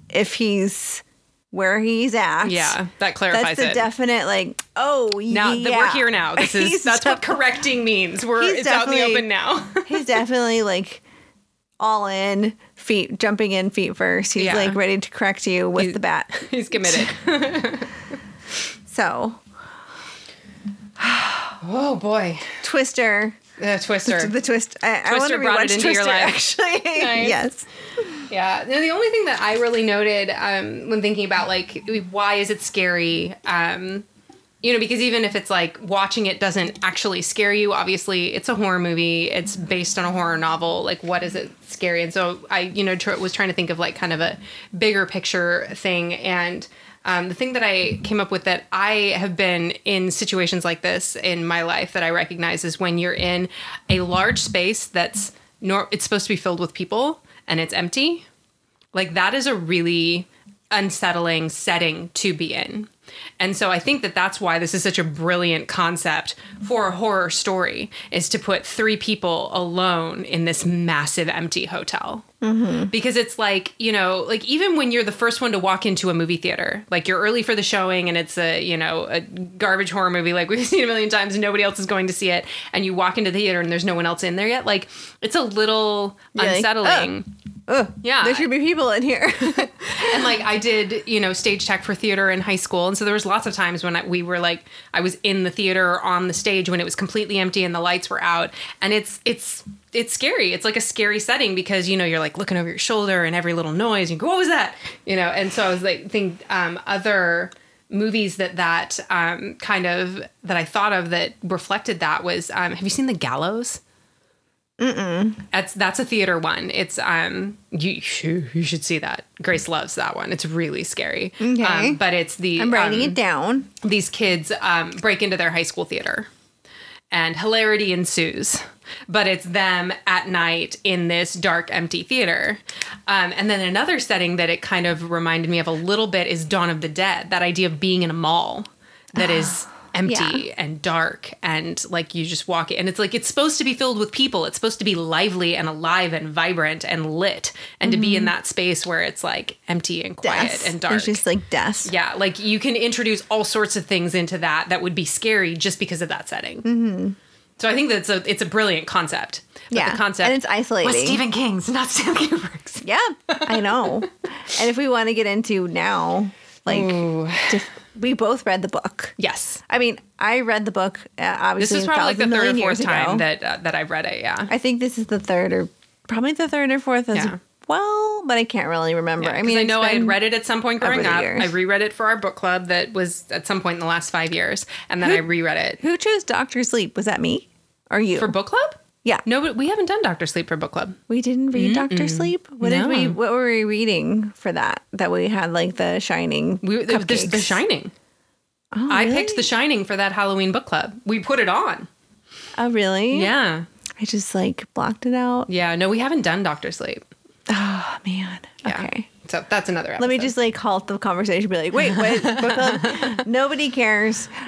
[SPEAKER 1] if he's where he's at.
[SPEAKER 3] Yeah, that clarifies
[SPEAKER 1] That's a
[SPEAKER 3] it.
[SPEAKER 1] definite like. Oh
[SPEAKER 3] now
[SPEAKER 1] yeah.
[SPEAKER 3] that we're here now. This is that's what correcting means. We're it's out in the open now.
[SPEAKER 1] He's definitely like all in, feet jumping in feet first. He's
[SPEAKER 3] Yeah.
[SPEAKER 1] like ready to correct you with
[SPEAKER 3] He's-
[SPEAKER 1] the bat.
[SPEAKER 3] He's committed.
[SPEAKER 1] So
[SPEAKER 3] oh boy,
[SPEAKER 1] Twister,
[SPEAKER 3] uh, Twister.
[SPEAKER 1] the twist. I, I want
[SPEAKER 3] Twister
[SPEAKER 1] to
[SPEAKER 3] brought it into
[SPEAKER 1] Twister.
[SPEAKER 3] your life.
[SPEAKER 1] Actually,
[SPEAKER 3] Nice.
[SPEAKER 1] yes.
[SPEAKER 3] Yeah. Now, the only thing that I really noted um, when thinking about like why is it scary, um, you know, because even if it's like watching it doesn't actually scare you, obviously it's a horror movie. It's based on a horror novel. Like, what is it scary? And so I, you know, tr- was trying to think of like kind of a bigger picture thing. And um, the thing that I came up with that I have been in situations like this in my life that I recognize is when you're in a large space that's nor- it's supposed to be filled with people and it's empty like that is a really unsettling setting to be in. And so I think that that's why this is such a brilliant concept for a horror story is to put three people alone in this massive empty hotel. Mm-hmm. Because it's like, you know, like even when you're the first one to walk into a movie theater, like you're early for the showing and it's a, you know, a garbage horror movie like we've seen a million times and nobody else is going to see it and you walk into the theater and there's no one else in there yet, like it's a little
[SPEAKER 1] You're like,
[SPEAKER 3] unsettling.
[SPEAKER 1] ugh,
[SPEAKER 3] Yeah.
[SPEAKER 1] there should be people in here.
[SPEAKER 3] and like I did, you know, stage tech for theater in high school, and so there was lots of times when I, we were like, I was in the theater or on the stage when it was completely empty and the lights were out, and it's it's it's scary. It's like a scary setting because you know you're like looking over your shoulder and every little noise, you go, what was that? You know, and so I was like, think um, other movies that that um, kind of that I thought of that reflected that was, um, have you seen The Gallows? That's that's a theater one. It's um you you you should see that. Grace loves that one. It's really scary.
[SPEAKER 1] Okay.
[SPEAKER 3] Um, but it's the
[SPEAKER 1] I'm writing
[SPEAKER 3] um,
[SPEAKER 1] it down.
[SPEAKER 3] These kids um, break into their high school theater, and hilarity ensues. But it's them at night in this dark, empty theater. Um, and then another setting that it kind of reminded me of a little bit is Dawn of the Dead. That idea of being in a mall that is empty
[SPEAKER 1] Yeah.
[SPEAKER 3] and dark and like you just walk in and it's like it's supposed to be filled with people it's supposed to be lively and alive and vibrant and lit and to be in that space where it's like empty and quiet
[SPEAKER 1] Death.
[SPEAKER 3] and dark
[SPEAKER 1] It's just like death.
[SPEAKER 3] yeah like you can introduce all sorts of things into that that would be scary just because of that setting mm-hmm. so i think that's a it's a brilliant concept But
[SPEAKER 1] Yeah,
[SPEAKER 3] the concept
[SPEAKER 1] and it's isolating.
[SPEAKER 3] was stephen king's not stanley kubrick's
[SPEAKER 1] Yeah, I know. and if we want to get into now, like, dif- we both read the book.
[SPEAKER 3] yes
[SPEAKER 1] I mean, I read the book. Uh,
[SPEAKER 3] this is probably like the third or fourth time
[SPEAKER 1] ago.
[SPEAKER 3] that uh, that i've read it yeah
[SPEAKER 1] I think this is the third or probably the third or fourth as
[SPEAKER 3] Yeah.
[SPEAKER 1] well, but I can't really remember. I
[SPEAKER 3] I
[SPEAKER 1] mean,
[SPEAKER 3] I know I had read it at some point growing up.
[SPEAKER 1] years.
[SPEAKER 3] I reread it for our book club that was at some point in the last five years, and then I reread it
[SPEAKER 1] Who chose Doctor Sleep? Was that me or you?
[SPEAKER 3] for book club.
[SPEAKER 1] Yeah,
[SPEAKER 3] No, but we haven't done Doctor Sleep for book club.
[SPEAKER 1] we didn't read Doctor Sleep. What did we? What were we reading for that? That we had like the Shining.
[SPEAKER 3] We there's The
[SPEAKER 1] cupcakes.
[SPEAKER 3] Shining.
[SPEAKER 1] Oh,
[SPEAKER 3] I
[SPEAKER 1] really?
[SPEAKER 3] picked The Shining for that Halloween book club. We put it on.
[SPEAKER 1] Oh, really?
[SPEAKER 3] Yeah,
[SPEAKER 1] I just like blocked it out.
[SPEAKER 3] yeah. No, we haven't done Doctor Sleep.
[SPEAKER 1] Oh man.
[SPEAKER 3] Yeah.
[SPEAKER 1] Okay.
[SPEAKER 3] So that's another. Episode.
[SPEAKER 1] Let me just like halt the conversation. Be like, wait, wait, Book club? Nobody cares.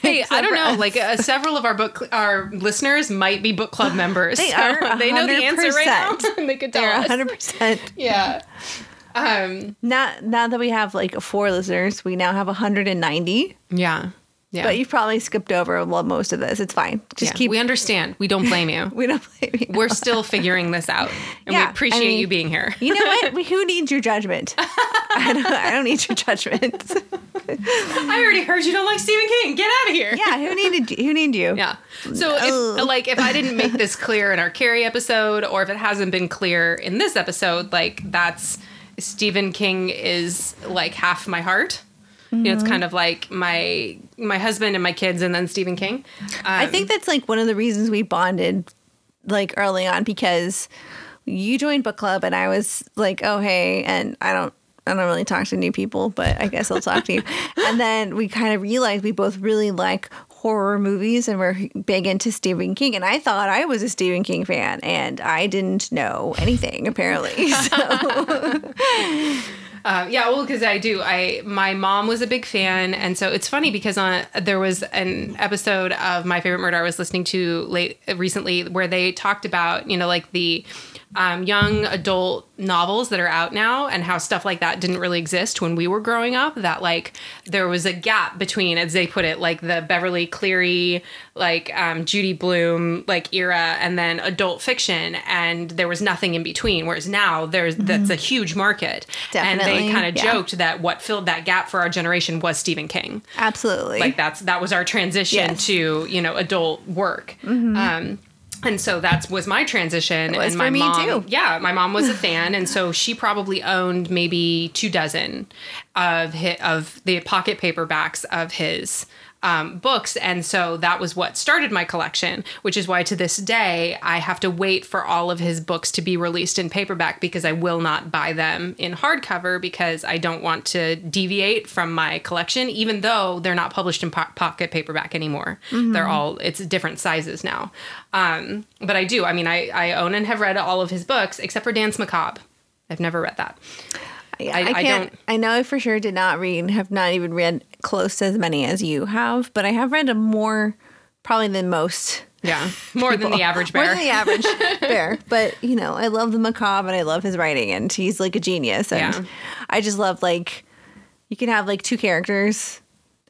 [SPEAKER 3] Hey, I don't know. Like uh, several of our book, our listeners might be book club members.
[SPEAKER 1] They
[SPEAKER 3] so
[SPEAKER 1] are
[SPEAKER 3] They know the answer right now.
[SPEAKER 1] 100%.
[SPEAKER 3] and they could tell
[SPEAKER 1] They're
[SPEAKER 3] us.
[SPEAKER 1] hundred percent.
[SPEAKER 3] Yeah. Um.
[SPEAKER 1] Now, now that we have like four listeners, we now have 190.
[SPEAKER 3] Yeah. Yeah.
[SPEAKER 1] But you've probably skipped over well, most of this. It's fine. Just
[SPEAKER 3] Yeah,
[SPEAKER 1] keep.
[SPEAKER 3] We understand. We don't blame you.
[SPEAKER 1] we don't blame you.
[SPEAKER 3] We're still figuring this out, and
[SPEAKER 1] Yeah,
[SPEAKER 3] we appreciate
[SPEAKER 1] I mean-
[SPEAKER 3] you being here.
[SPEAKER 1] You know what? We- Who needs your judgment? I don't, I don't need your judgment.
[SPEAKER 3] I already heard you don't like Stephen King. Get out of here.
[SPEAKER 1] yeah, who needed you? Who needed you?
[SPEAKER 3] Yeah. So if like if I didn't make this clear in our Carrie episode, or if it hasn't been clear in this episode, like that's Stephen King is like half my heart. You know,
[SPEAKER 1] Mm-hmm.
[SPEAKER 3] it's kind of like my my husband and my kids, and then Stephen King.
[SPEAKER 1] I
[SPEAKER 3] Um,
[SPEAKER 1] think that's like one of the reasons we bonded like early on because you joined book club and I was like, oh hey, and I don't I don't really talk to new people, but I guess I'll talk to you. And then we kind of realized we both really like horror movies and we're big into Stephen King. And I thought I was a Stephen King fan and I didn't know anything apparently. So
[SPEAKER 3] Uh, yeah, well, because I do. I my mom was a big fan, and so it's funny because on there was an episode of My Favorite Murder I was listening to late recently where they talked about you know like the um, young adult novels that are out now and how stuff like that didn't really exist when we were growing up. That like there was a gap between, as they put it, like the Beverly Cleary, like um, Judy Blume like era, and then adult fiction, and there was nothing in between. Whereas now there's that's a huge market, and they kind of
[SPEAKER 1] yeah.
[SPEAKER 3] joked that what filled that gap for our generation was Stephen King
[SPEAKER 1] absolutely.
[SPEAKER 3] like that's that was our transition
[SPEAKER 1] Yes.
[SPEAKER 3] to you know adult work um and so that was my transition
[SPEAKER 1] was
[SPEAKER 3] and my mom
[SPEAKER 1] too.
[SPEAKER 3] yeah my mom was a fan and so she probably owned maybe two dozen of his, of the pocket paperbacks of his um, books. And so that was what started my collection which is why to this day i have to wait for all of his books to be released in paperback because i will not buy them in hardcover because i don't want to deviate from my collection even though they're not published in po- pocket paperback anymore. They're all it's different sizes now. Um, but i do. I mean I, I own and have read all of his books except for Danse Macabre. I've never read that
[SPEAKER 1] I,
[SPEAKER 3] I-
[SPEAKER 1] I,
[SPEAKER 3] I
[SPEAKER 1] can't.
[SPEAKER 3] don't-
[SPEAKER 1] I know I for sure did not read. Have not even read close to as many as you have, but I have read a more, probably than most.
[SPEAKER 3] yeah more than the average bear
[SPEAKER 1] More than the average bear. But you know, I love the macabre and I love his writing, and he's like a genius. And
[SPEAKER 3] Yeah.
[SPEAKER 1] I just love like you can have like two characters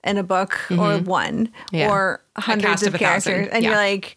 [SPEAKER 1] in a book or one
[SPEAKER 3] Mm-hmm. Yeah.
[SPEAKER 1] or hundreds of,
[SPEAKER 3] of
[SPEAKER 1] characters, and
[SPEAKER 3] Yeah.
[SPEAKER 1] you're like.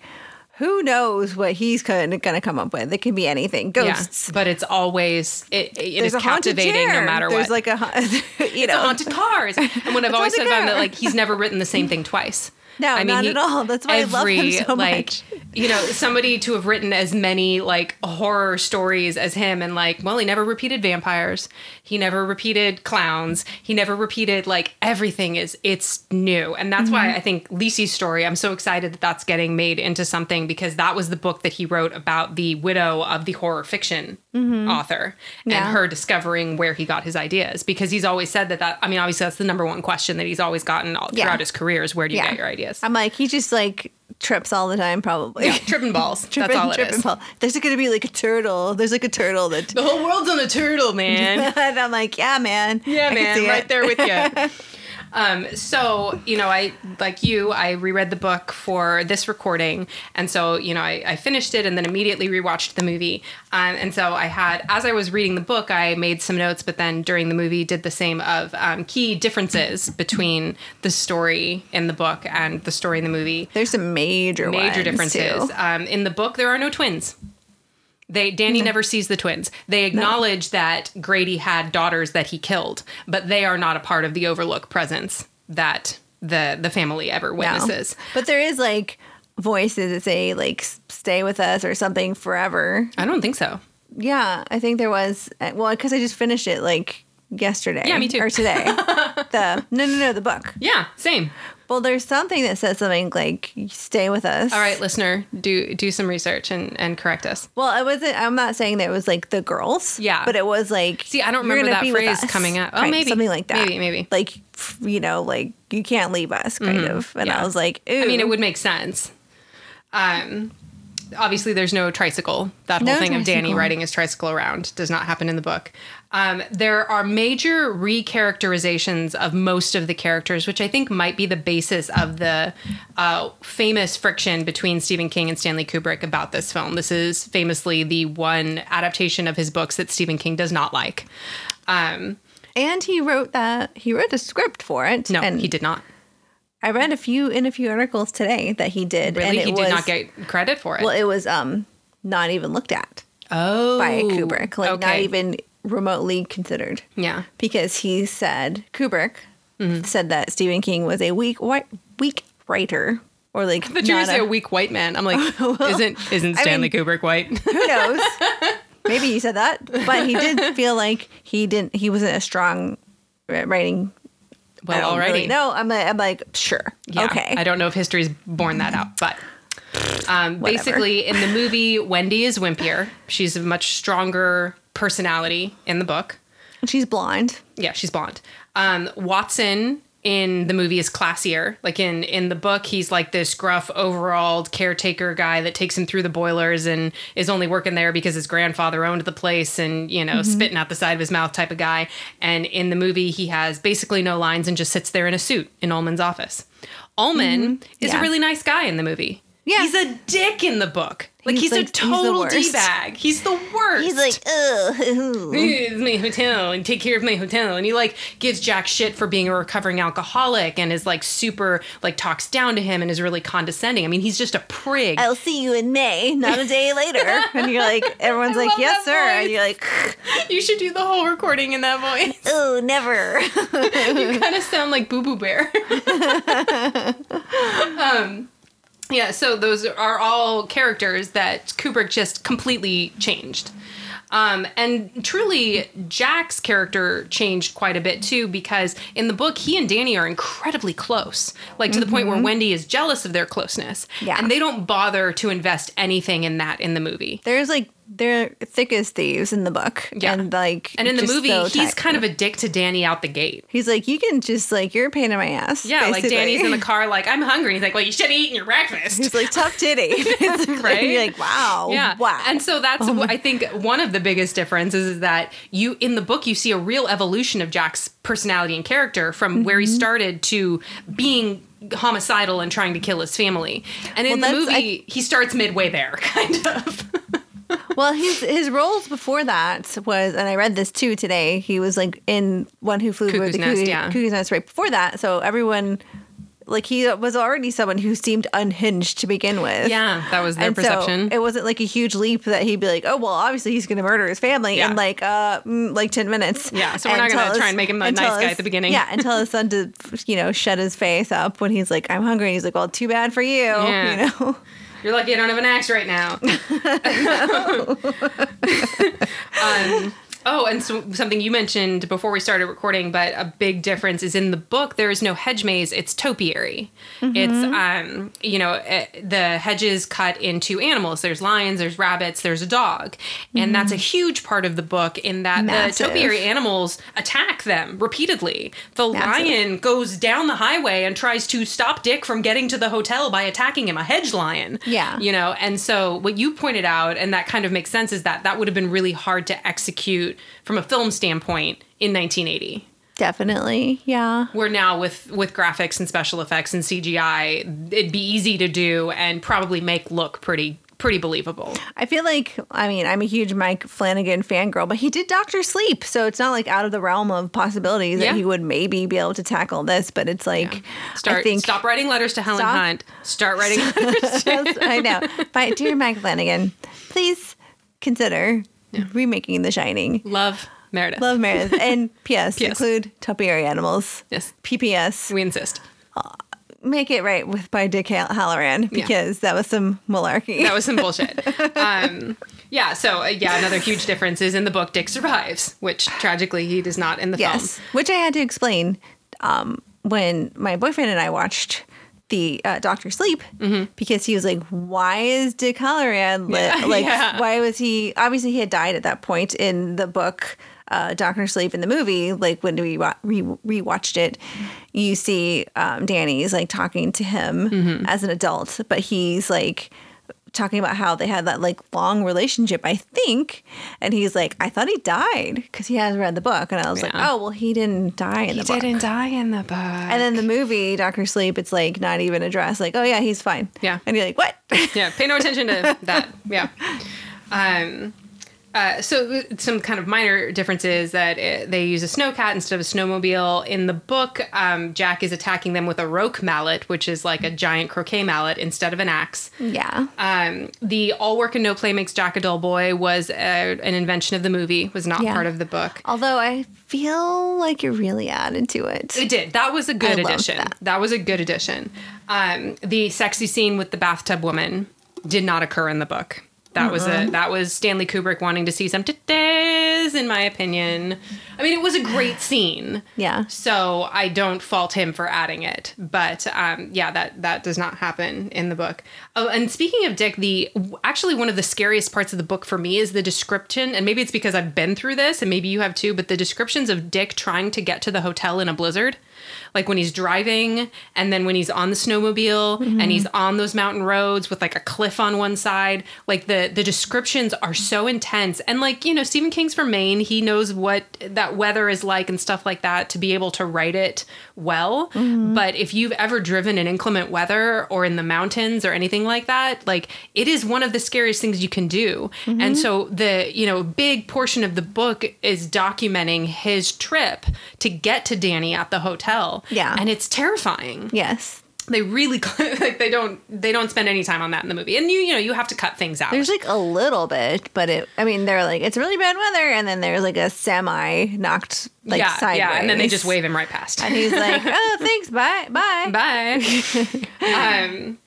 [SPEAKER 1] Who knows what he's going to come up with? It can be anything. Ghosts.
[SPEAKER 3] Yeah, but it's always it, it
[SPEAKER 1] There's
[SPEAKER 3] is captivating no matter
[SPEAKER 1] There's
[SPEAKER 3] what.
[SPEAKER 1] like a, you
[SPEAKER 3] it's
[SPEAKER 1] know,
[SPEAKER 3] a haunted cars. And what I've always said about him that like he's never written the same thing twice.
[SPEAKER 1] No, i not at all. That's why I love him so
[SPEAKER 3] like,
[SPEAKER 1] much.
[SPEAKER 3] You know, somebody to have written as many like horror stories as him, and like, well, he never repeated vampires. He never repeated clowns. He never repeated like everything is it's new, and that's
[SPEAKER 1] Mm-hmm.
[SPEAKER 3] why I think Lisey's Story. I'm so excited that that's getting made into something because that was the book that he wrote about the widow of the horror fiction author
[SPEAKER 1] Mm-hmm. Yeah.
[SPEAKER 3] and her discovering where he got his ideas because he's always said that that I mean obviously that's the number one question that he's always gotten all,
[SPEAKER 1] Yeah.
[SPEAKER 3] throughout his career is where do you
[SPEAKER 1] Yeah.
[SPEAKER 3] get your ideas?
[SPEAKER 1] I'm like, he just like trips all the time, probably.
[SPEAKER 3] Yeah, tripping balls.
[SPEAKER 1] Tripping,
[SPEAKER 3] That's all it
[SPEAKER 1] tripping
[SPEAKER 3] is.
[SPEAKER 1] ball. There's going to be like a turtle. There's like a turtle that.
[SPEAKER 3] The whole world's on a turtle, man.
[SPEAKER 1] and I'm like, yeah, man.
[SPEAKER 3] yeah,
[SPEAKER 1] I
[SPEAKER 3] man, right
[SPEAKER 1] it.
[SPEAKER 3] there with you. Um, so you know, I like you. I reread the book for this recording, and so you know, I, I finished it and then immediately rewatched the movie. Um, and so I had, as I was reading the book, I made some notes, but then during the movie, did the same of um, key differences between the story in the book and the story in the movie.
[SPEAKER 1] There's some major
[SPEAKER 3] major differences. Um, in the book, there are no twins. They Danny never sees the twins. They acknowledge that Grady had daughters that he killed, but they are not a part of the Overlook presence that the the family ever
[SPEAKER 1] No.
[SPEAKER 3] witnesses.
[SPEAKER 1] But there is like voices that say like stay with us or something forever.
[SPEAKER 3] I don't think so.
[SPEAKER 1] Yeah, I think there was. uh, Well, because I just finished it like yesterday.
[SPEAKER 3] Yeah, me too.
[SPEAKER 1] Or today. the no, no, no, the book.
[SPEAKER 3] Yeah, same.
[SPEAKER 1] Well, there's something that says something like "stay with us."
[SPEAKER 3] All right, listener, do do some research and and correct us.
[SPEAKER 1] Well, it wasn't. I'm not saying that it was like the girls.
[SPEAKER 3] Yeah.
[SPEAKER 1] But it was like.
[SPEAKER 3] See, I don't remember that phrase coming up. Oh,
[SPEAKER 1] kind-
[SPEAKER 3] maybe.
[SPEAKER 1] something like that.
[SPEAKER 3] Maybe, maybe.
[SPEAKER 1] Like you know, like you can't leave us, kind of. And
[SPEAKER 3] Yeah.
[SPEAKER 1] I was like, Ooh.
[SPEAKER 3] I mean, it would make sense. Um, obviously, there's no tricycle. That whole
[SPEAKER 1] No
[SPEAKER 3] thing of Danny riding his tricycle around does not happen in the book. Um, there are major recharacterizations of most of the characters, which I think might be the basis of the uh, famous friction between Stephen King and Stanley Kubrick about this film. This is famously the one adaptation of his books that Stephen King does not like. Um,
[SPEAKER 1] And he wrote that he wrote a script for it.
[SPEAKER 3] no,
[SPEAKER 1] and
[SPEAKER 3] he did not.
[SPEAKER 1] I read a few in a few articles today that he did.
[SPEAKER 3] Really,
[SPEAKER 1] and it
[SPEAKER 3] he did
[SPEAKER 1] was,
[SPEAKER 3] not get credit for it.
[SPEAKER 1] Well, it was um not even looked at
[SPEAKER 3] oh,
[SPEAKER 1] by Kubrick, like not even remotely considered.
[SPEAKER 3] Yeah.
[SPEAKER 1] because he said Kubrick
[SPEAKER 3] Mm-hmm.
[SPEAKER 1] said that Stephen King was a weak white weak writer or like
[SPEAKER 3] But you're say
[SPEAKER 1] a-
[SPEAKER 3] a weak white man. I'm like, isn't isn't
[SPEAKER 1] I
[SPEAKER 3] Stanley
[SPEAKER 1] mean-
[SPEAKER 3] Kubrick white?
[SPEAKER 1] who knows maybe he said that but he did feel like he didn't he wasn't a strong writing I
[SPEAKER 3] well, alrighty.
[SPEAKER 1] really know I'm like, I'm like sure
[SPEAKER 3] Yeah,
[SPEAKER 1] okay
[SPEAKER 3] I don't know if history's borne that out, but um, basically, in the movie, Wendy is wimpier. She's a much stronger personality in the book.
[SPEAKER 1] she's blonde
[SPEAKER 3] Yeah, she's blonde. Um, Watson in the movie is classier. Like in in the book, he's like this gruff, overalled caretaker guy that takes him through the boilers and is only working there because his grandfather owned the place and you know mm-hmm. spitting out the side of his mouth type of guy. And in the movie, he has basically no lines and just sits there in a suit in Ullman's office. Ullman mm-hmm. is a really nice guy in the movie.
[SPEAKER 1] Yeah.
[SPEAKER 3] he's a dick in the book. Like
[SPEAKER 1] He's
[SPEAKER 3] he's,
[SPEAKER 1] like-
[SPEAKER 3] a total d bag. He's the worst.
[SPEAKER 1] he's like ugh
[SPEAKER 3] It's my hotel and take care of my hotel. And he like gives jack shit for being a recovering alcoholic and is like super like talks down to him and is really condescending. I mean he's just a prig.
[SPEAKER 1] I'll see you in May not a day later. And you're like everyone's
[SPEAKER 3] I
[SPEAKER 1] like yes sir.
[SPEAKER 3] Voice.
[SPEAKER 1] and you're like
[SPEAKER 3] you should do the whole recording in that voice.
[SPEAKER 1] Oh never.
[SPEAKER 3] You kind of sound like boo boo bear. Um yeah so those are all characters that kubrick just completely changed um, and truly, Jack's character changed quite a bit too because in the book, he and Danny are incredibly close, like to the point where Wendy is jealous of their closeness.
[SPEAKER 1] Mm-hmm. Yeah.
[SPEAKER 3] And they don't bother to invest anything in that in the movie.
[SPEAKER 1] There's like they're thick as thieves in the book.
[SPEAKER 3] Yeah.
[SPEAKER 1] And like
[SPEAKER 3] And in the movie,
[SPEAKER 1] so
[SPEAKER 3] he's kind of a dick to Danny out the gate.
[SPEAKER 1] He's like, you can just like you're a pain in my ass.
[SPEAKER 3] Yeah, like. Danny's in the car, like, I'm hungry. He's like, well, you should have eaten your breakfast.
[SPEAKER 1] He's like tough titty. basically.
[SPEAKER 3] Right?
[SPEAKER 1] And you're like, wow.
[SPEAKER 3] Yeah.
[SPEAKER 1] Wow.
[SPEAKER 3] And so that's what I think one of the biggest differences is that you in the book you see a real evolution of Jack's personality and character from where
[SPEAKER 1] Mm-hmm.
[SPEAKER 3] he started to being homicidal and trying to kill his family. And in
[SPEAKER 1] Well,
[SPEAKER 3] the movie he starts midway there kind of.
[SPEAKER 1] Well, his his roles before that was, and I read this too today. He was like in One Who Flew Over
[SPEAKER 3] Cuckoo's
[SPEAKER 1] the
[SPEAKER 3] Nest,
[SPEAKER 1] Cuckoo,
[SPEAKER 3] yeah.
[SPEAKER 1] Cuckoo's Nest right before that. So everyone like he was already someone who seemed unhinged to begin with.
[SPEAKER 3] Yeah, that was their
[SPEAKER 1] And
[SPEAKER 3] perception.
[SPEAKER 1] So it wasn't like a huge leap that he'd be like, oh well, obviously he's going to murder his family
[SPEAKER 3] Yeah.
[SPEAKER 1] in like uh mm, like ten minutes.
[SPEAKER 3] Yeah, so we're not gonna try and make him a nice guy at the beginning.
[SPEAKER 1] Yeah, and tell his son to you know shut his face up when he's like, I'm hungry. And he's like, well, too bad for you.
[SPEAKER 3] Yeah.
[SPEAKER 1] You know.
[SPEAKER 3] You're lucky I don't have an axe right now. um, oh, and so, something you mentioned before we started recording, but a big difference is in the book. There is no hedge maze; it's topiary. It's um, you know, eh, the hedges cut into animals. There's lions, there's rabbits, there's a dog, and that's a huge part of the book. In that
[SPEAKER 1] Massive.
[SPEAKER 3] the topiary animals attack them repeatedly. The
[SPEAKER 1] Massive.
[SPEAKER 3] lion goes down the highway and tries to stop Dick from getting to the hotel by attacking him. A hedge lion.
[SPEAKER 1] Yeah.
[SPEAKER 3] You know, and so what you pointed out, and that kind of makes sense, is that that would have been really hard to execute from a film standpoint in 1980.
[SPEAKER 1] Definitely. Yeah.
[SPEAKER 3] Where now with with graphics and special effects and CGI, it'd be easy to do and probably make look pretty pretty believable.
[SPEAKER 1] I feel like, I mean, I'm a huge Mike Flanagan fangirl, but he did Doctor Sleep. So it's not like out of the realm of possibilities
[SPEAKER 3] Yeah.
[SPEAKER 1] that he would maybe be able to tackle this. But it's like,
[SPEAKER 3] Start
[SPEAKER 1] I think.
[SPEAKER 3] stop writing letters to Helen
[SPEAKER 1] Stop.
[SPEAKER 3] Hunt. Start writing letters. To,
[SPEAKER 1] I know. But dear Mike Flanagan, please consider remaking The Shining.
[SPEAKER 3] love Meredith.
[SPEAKER 1] Love Meredith. And P.S.
[SPEAKER 3] P.S.
[SPEAKER 1] include topiary animals.
[SPEAKER 3] Yes.
[SPEAKER 1] P.P.S.
[SPEAKER 3] We insist.
[SPEAKER 1] Make it right with by Dick Hall- Hallorann because that was some malarkey.
[SPEAKER 3] That was some bullshit. um, yeah, so uh, yeah, another huge difference is in the book Dick survives, which tragically he does not in the
[SPEAKER 1] Yes,
[SPEAKER 3] film.
[SPEAKER 1] which I had to explain um, when my boyfriend and I watched the uh, Doctor Sleep because he was like, "Why is Hallorann lit?
[SPEAKER 3] Mm-hmm. Yeah,
[SPEAKER 1] like,
[SPEAKER 3] yeah.
[SPEAKER 1] why was he? Obviously, he had died at that point in the book." Uh, Doctor Sleep in the movie, like when we re- rewatched it, you see um, Danny's like talking to him
[SPEAKER 3] Mm-hmm.
[SPEAKER 1] as an adult, but he's like talking about how they had that like long relationship, I think. And he's like, I thought he died because he hasn't read the book. And I was like, oh, well, he didn't die in the book.
[SPEAKER 3] He didn't die in the book.
[SPEAKER 1] And then the movie, Doctor Sleep, it's like not even addressed. Like, oh, yeah, he's fine.
[SPEAKER 3] Yeah.
[SPEAKER 1] And you're like, what?
[SPEAKER 3] yeah, pay no attention to that. Yeah. Um, uh, so some kind of minor differences that uh they use a snowcat instead of a snowmobile. In the book, um, Jack is attacking them with a roque mallet, which is like a giant croquet mallet instead of an axe.
[SPEAKER 1] yeah.
[SPEAKER 3] Um, the all work and no play makes Jack a dull boy was uh an invention of the movie, was not
[SPEAKER 1] Yeah.
[SPEAKER 3] part of the book.
[SPEAKER 1] Although I feel like you're really added to it.
[SPEAKER 3] It did. That was a good
[SPEAKER 1] I
[SPEAKER 3] addition.
[SPEAKER 1] that.
[SPEAKER 3] That. was a good addition. Um, the sexy scene with the bathtub woman did not occur in the book. That was a that was Stanley Kubrick wanting to see some titties, in my opinion. I mean, it was a great scene.
[SPEAKER 1] Yeah.
[SPEAKER 3] So I don't fault him for adding it, but um, yeah, that that does not happen in the book. Oh, and speaking of Dick, the actually one of the scariest parts of the book for me is the description, and maybe it's because I've been through this, and maybe you have too. But the descriptions of Dick trying to get to the hotel in a blizzard, like when he's driving, and then when he's on the snowmobile, and he's mm-hmm. on those mountain roads with like a cliff on one side, like the the descriptions are so intense, and like you know Stephen King's from Maine, he knows what that weather is like and stuff like that to be able to write it well. Mm-hmm. But if you've ever driven in inclement weather or in the mountains or anything like that, like it is one of the scariest things you can do. Mm-hmm. And so the, you know, big portion of the book is documenting his trip to get to Danny at the hotel.
[SPEAKER 1] Yeah.
[SPEAKER 3] And it's terrifying.
[SPEAKER 1] Yes.
[SPEAKER 3] They really like they don't they don't spend any time on that in the movie. And you you know, you have to cut things out.
[SPEAKER 1] There's like a little bit, but it, I mean, they're like, it's really bad weather. And then there's like a semi knocked like
[SPEAKER 3] yeah,
[SPEAKER 1] sideways.
[SPEAKER 3] yeah, and then they just wave him right past.
[SPEAKER 1] And he's like, oh, thanks. Bye. Bye.
[SPEAKER 3] Bye. um,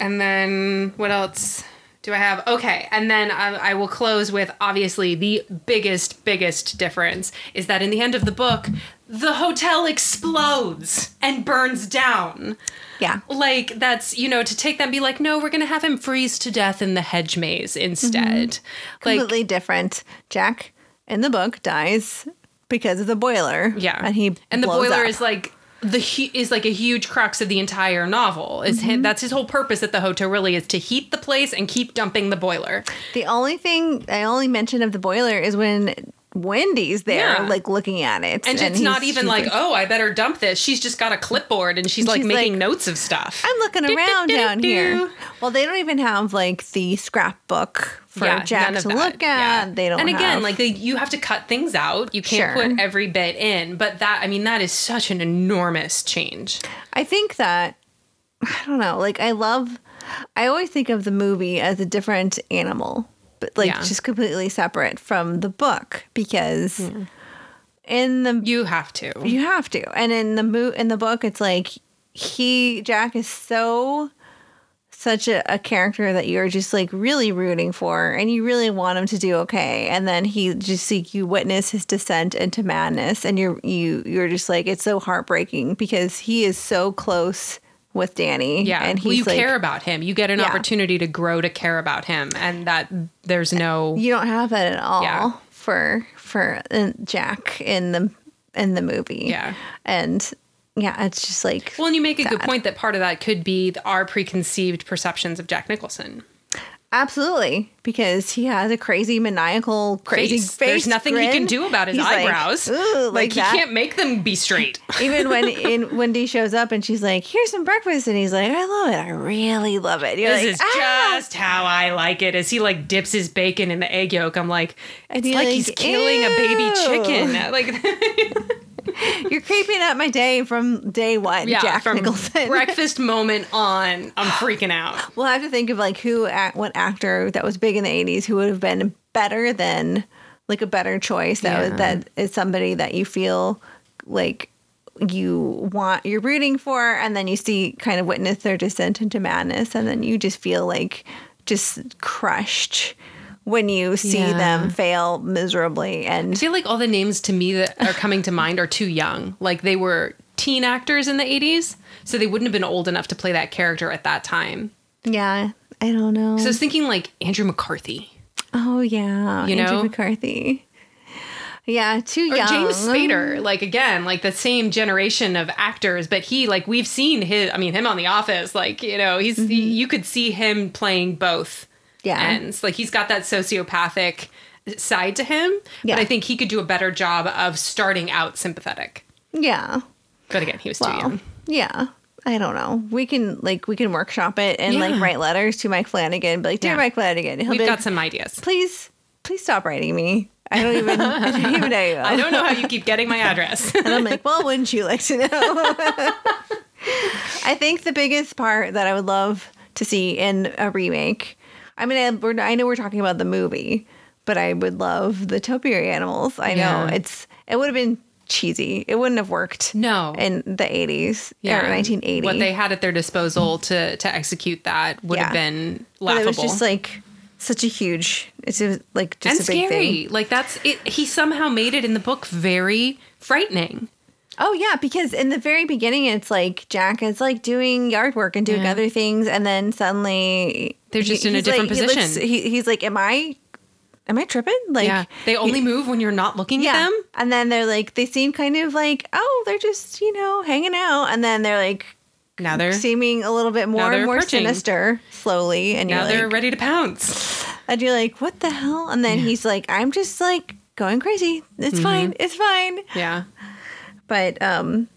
[SPEAKER 3] and then what else do I have? Okay, and then I, I will close with obviously the biggest, biggest difference is that in the end of the book, the hotel explodes and burns down.
[SPEAKER 1] Yeah.
[SPEAKER 3] Like that's you know to take that and be like, no, we're gonna have him freeze to death in the hedge maze instead. Like
[SPEAKER 1] Completely different. Jack in the book dies because of the boiler.
[SPEAKER 3] Yeah,
[SPEAKER 1] And he
[SPEAKER 3] and the boiler
[SPEAKER 1] up.
[SPEAKER 3] is like the is like a huge crux of the entire novel. Is
[SPEAKER 1] Mm-hmm.
[SPEAKER 3] hi- that's his whole purpose at the hotel really is to heat the place and keep dumping the boiler.
[SPEAKER 1] The only thing I only mention of the boiler is when Wendy's there,
[SPEAKER 3] Yeah.
[SPEAKER 1] like looking at it,
[SPEAKER 3] And, it's not even
[SPEAKER 1] she's
[SPEAKER 3] like, oh, I better dump this. She's just got a clipboard and she's like
[SPEAKER 1] she's
[SPEAKER 3] making
[SPEAKER 1] like,
[SPEAKER 3] notes of stuff.
[SPEAKER 1] I'm looking around down here. Well, they don't even have like the scrapbook for
[SPEAKER 3] Yeah,
[SPEAKER 1] Jack to look at.
[SPEAKER 3] Yeah.
[SPEAKER 1] They don't.
[SPEAKER 3] And again,
[SPEAKER 1] have-
[SPEAKER 3] like they, you have to cut things out. You can't
[SPEAKER 1] Sure.
[SPEAKER 3] put every bit in. But that, I mean, that is such an enormous change.
[SPEAKER 1] I think that I don't know. Like I love. I always think of the movie as a different animal, but like
[SPEAKER 3] Yeah.
[SPEAKER 1] just completely separate from the book because hmm. in the
[SPEAKER 3] You have to.
[SPEAKER 1] You have to. And in the mo- in the book, it's like he Jack is so such a, a character that you're just like really rooting for, and you really want him to do okay. And then he just like you witness his descent into madness, and you're you you're just like it's so heartbreaking because he is so close with Danny.
[SPEAKER 3] Yeah,
[SPEAKER 1] and
[SPEAKER 3] well, you
[SPEAKER 1] like,
[SPEAKER 3] care about him. You get an
[SPEAKER 1] Yeah.
[SPEAKER 3] opportunity to grow to care about him, and that there's no.
[SPEAKER 1] You don't have that at all
[SPEAKER 3] Yeah.
[SPEAKER 1] for for uh, Jack in the in the movie.
[SPEAKER 3] Yeah.
[SPEAKER 1] and yeah, it's just like
[SPEAKER 3] Well, and you make a good point that part of that could be our preconceived perceptions of Jack Nicholson.
[SPEAKER 1] Absolutely, because he has a crazy maniacal, crazy
[SPEAKER 3] Face.
[SPEAKER 1] face.
[SPEAKER 3] There's nothing he can do about his
[SPEAKER 1] He's
[SPEAKER 3] eyebrows.
[SPEAKER 1] "Ooh,"
[SPEAKER 3] like
[SPEAKER 1] like
[SPEAKER 3] he can't make them be straight.
[SPEAKER 1] Even when in Wendy shows up and she's like, "Here's some breakfast," and he's like, "I love it. I really love it." You're
[SPEAKER 3] this
[SPEAKER 1] like,
[SPEAKER 3] is
[SPEAKER 1] "Ah!"
[SPEAKER 3] just how I like it. As he like dips his bacon in the egg yolk, I'm like, it's like,
[SPEAKER 1] like,
[SPEAKER 3] he's killing a baby chicken. Like,
[SPEAKER 1] You're creeping up my day from day one,
[SPEAKER 3] yeah,
[SPEAKER 1] Jack
[SPEAKER 3] from
[SPEAKER 1] Nicholson.
[SPEAKER 3] breakfast moment on, I'm freaking out.
[SPEAKER 1] We'll have to think of like who, what actor that was big in the '80s who would have been better than, like a better choice. That
[SPEAKER 3] Yeah.
[SPEAKER 1] that is somebody that you feel like you want, you're rooting for, and then you see kind of witness their descent into madness, and then you just feel like just crushed when you see
[SPEAKER 3] Yeah.
[SPEAKER 1] them fail miserably. And I
[SPEAKER 3] feel like all the names to me that are coming to mind are too young. Like they were teen actors in the 80s, so they wouldn't have been old enough to play that character at that time.
[SPEAKER 1] yeah, I don't know.
[SPEAKER 3] So I was thinking like Andrew McCarthy
[SPEAKER 1] oh yeah,
[SPEAKER 3] You
[SPEAKER 1] Andrew
[SPEAKER 3] know?
[SPEAKER 1] McCarthy. Yeah, too
[SPEAKER 3] or
[SPEAKER 1] young.
[SPEAKER 3] James Spader. Like again, like the same generation of actors, but he like we've seen his. I mean, him on The Office. Like you know, he's he- you could see him playing both
[SPEAKER 1] Mm-hmm. Yeah.
[SPEAKER 3] ends. Like he's got that sociopathic side to him,
[SPEAKER 1] Yeah.
[SPEAKER 3] but I think he could do a better job of starting out sympathetic.
[SPEAKER 1] Yeah.
[SPEAKER 3] But again, he was too young.
[SPEAKER 1] yeah. I don't know. We can like we can workshop it and like write letters to Mike Flanagan. Be like, dear
[SPEAKER 3] Yeah.
[SPEAKER 1] Mike Flanagan, he'll
[SPEAKER 3] We've got
[SPEAKER 1] like,
[SPEAKER 3] some ideas.
[SPEAKER 1] please, please stop writing me. I don't even, I don't even know you.
[SPEAKER 3] I don't know how you keep getting my address.
[SPEAKER 1] And I'm like, well, wouldn't you like to know? I think the biggest part that I would love to see in a remake. I mean, I, we're, I know we're talking about the movie, but I would love the topiary animals. I know it's it would have been cheesy. It wouldn't have worked.
[SPEAKER 3] No.
[SPEAKER 1] in the 80s or 1980.
[SPEAKER 3] What they had at their disposal to to execute that would have
[SPEAKER 1] Yeah.
[SPEAKER 3] been
[SPEAKER 1] But
[SPEAKER 3] laughable.
[SPEAKER 1] it was just like such a huge. It's a, like just
[SPEAKER 3] and
[SPEAKER 1] a big
[SPEAKER 3] scary.
[SPEAKER 1] thing.
[SPEAKER 3] Like that's it. He somehow made it in the book very frightening.
[SPEAKER 1] Oh yeah, because in the very beginning, it's like Jack is like doing yard work and doing
[SPEAKER 3] Yeah.
[SPEAKER 1] other things, and then suddenly
[SPEAKER 3] They're just in a different
[SPEAKER 1] like- he looks-
[SPEAKER 3] position.
[SPEAKER 1] he, he's like, "Am I? Am I tripping?" Like,
[SPEAKER 3] yeah, they only move when you're not looking
[SPEAKER 1] yeah.
[SPEAKER 3] at them.
[SPEAKER 1] And then they're like, they seem kind of like, oh, they're just you know hanging out, and then they're like
[SPEAKER 3] Now they're
[SPEAKER 1] seeming a little bit more and more sinister slowly, and
[SPEAKER 3] now they're
[SPEAKER 1] like,
[SPEAKER 3] ready to pounce.
[SPEAKER 1] and you're like, what the hell? And then he's like, I'm just like going crazy. It's mm-hmm. fine. It's fine.
[SPEAKER 3] Yeah,
[SPEAKER 1] But um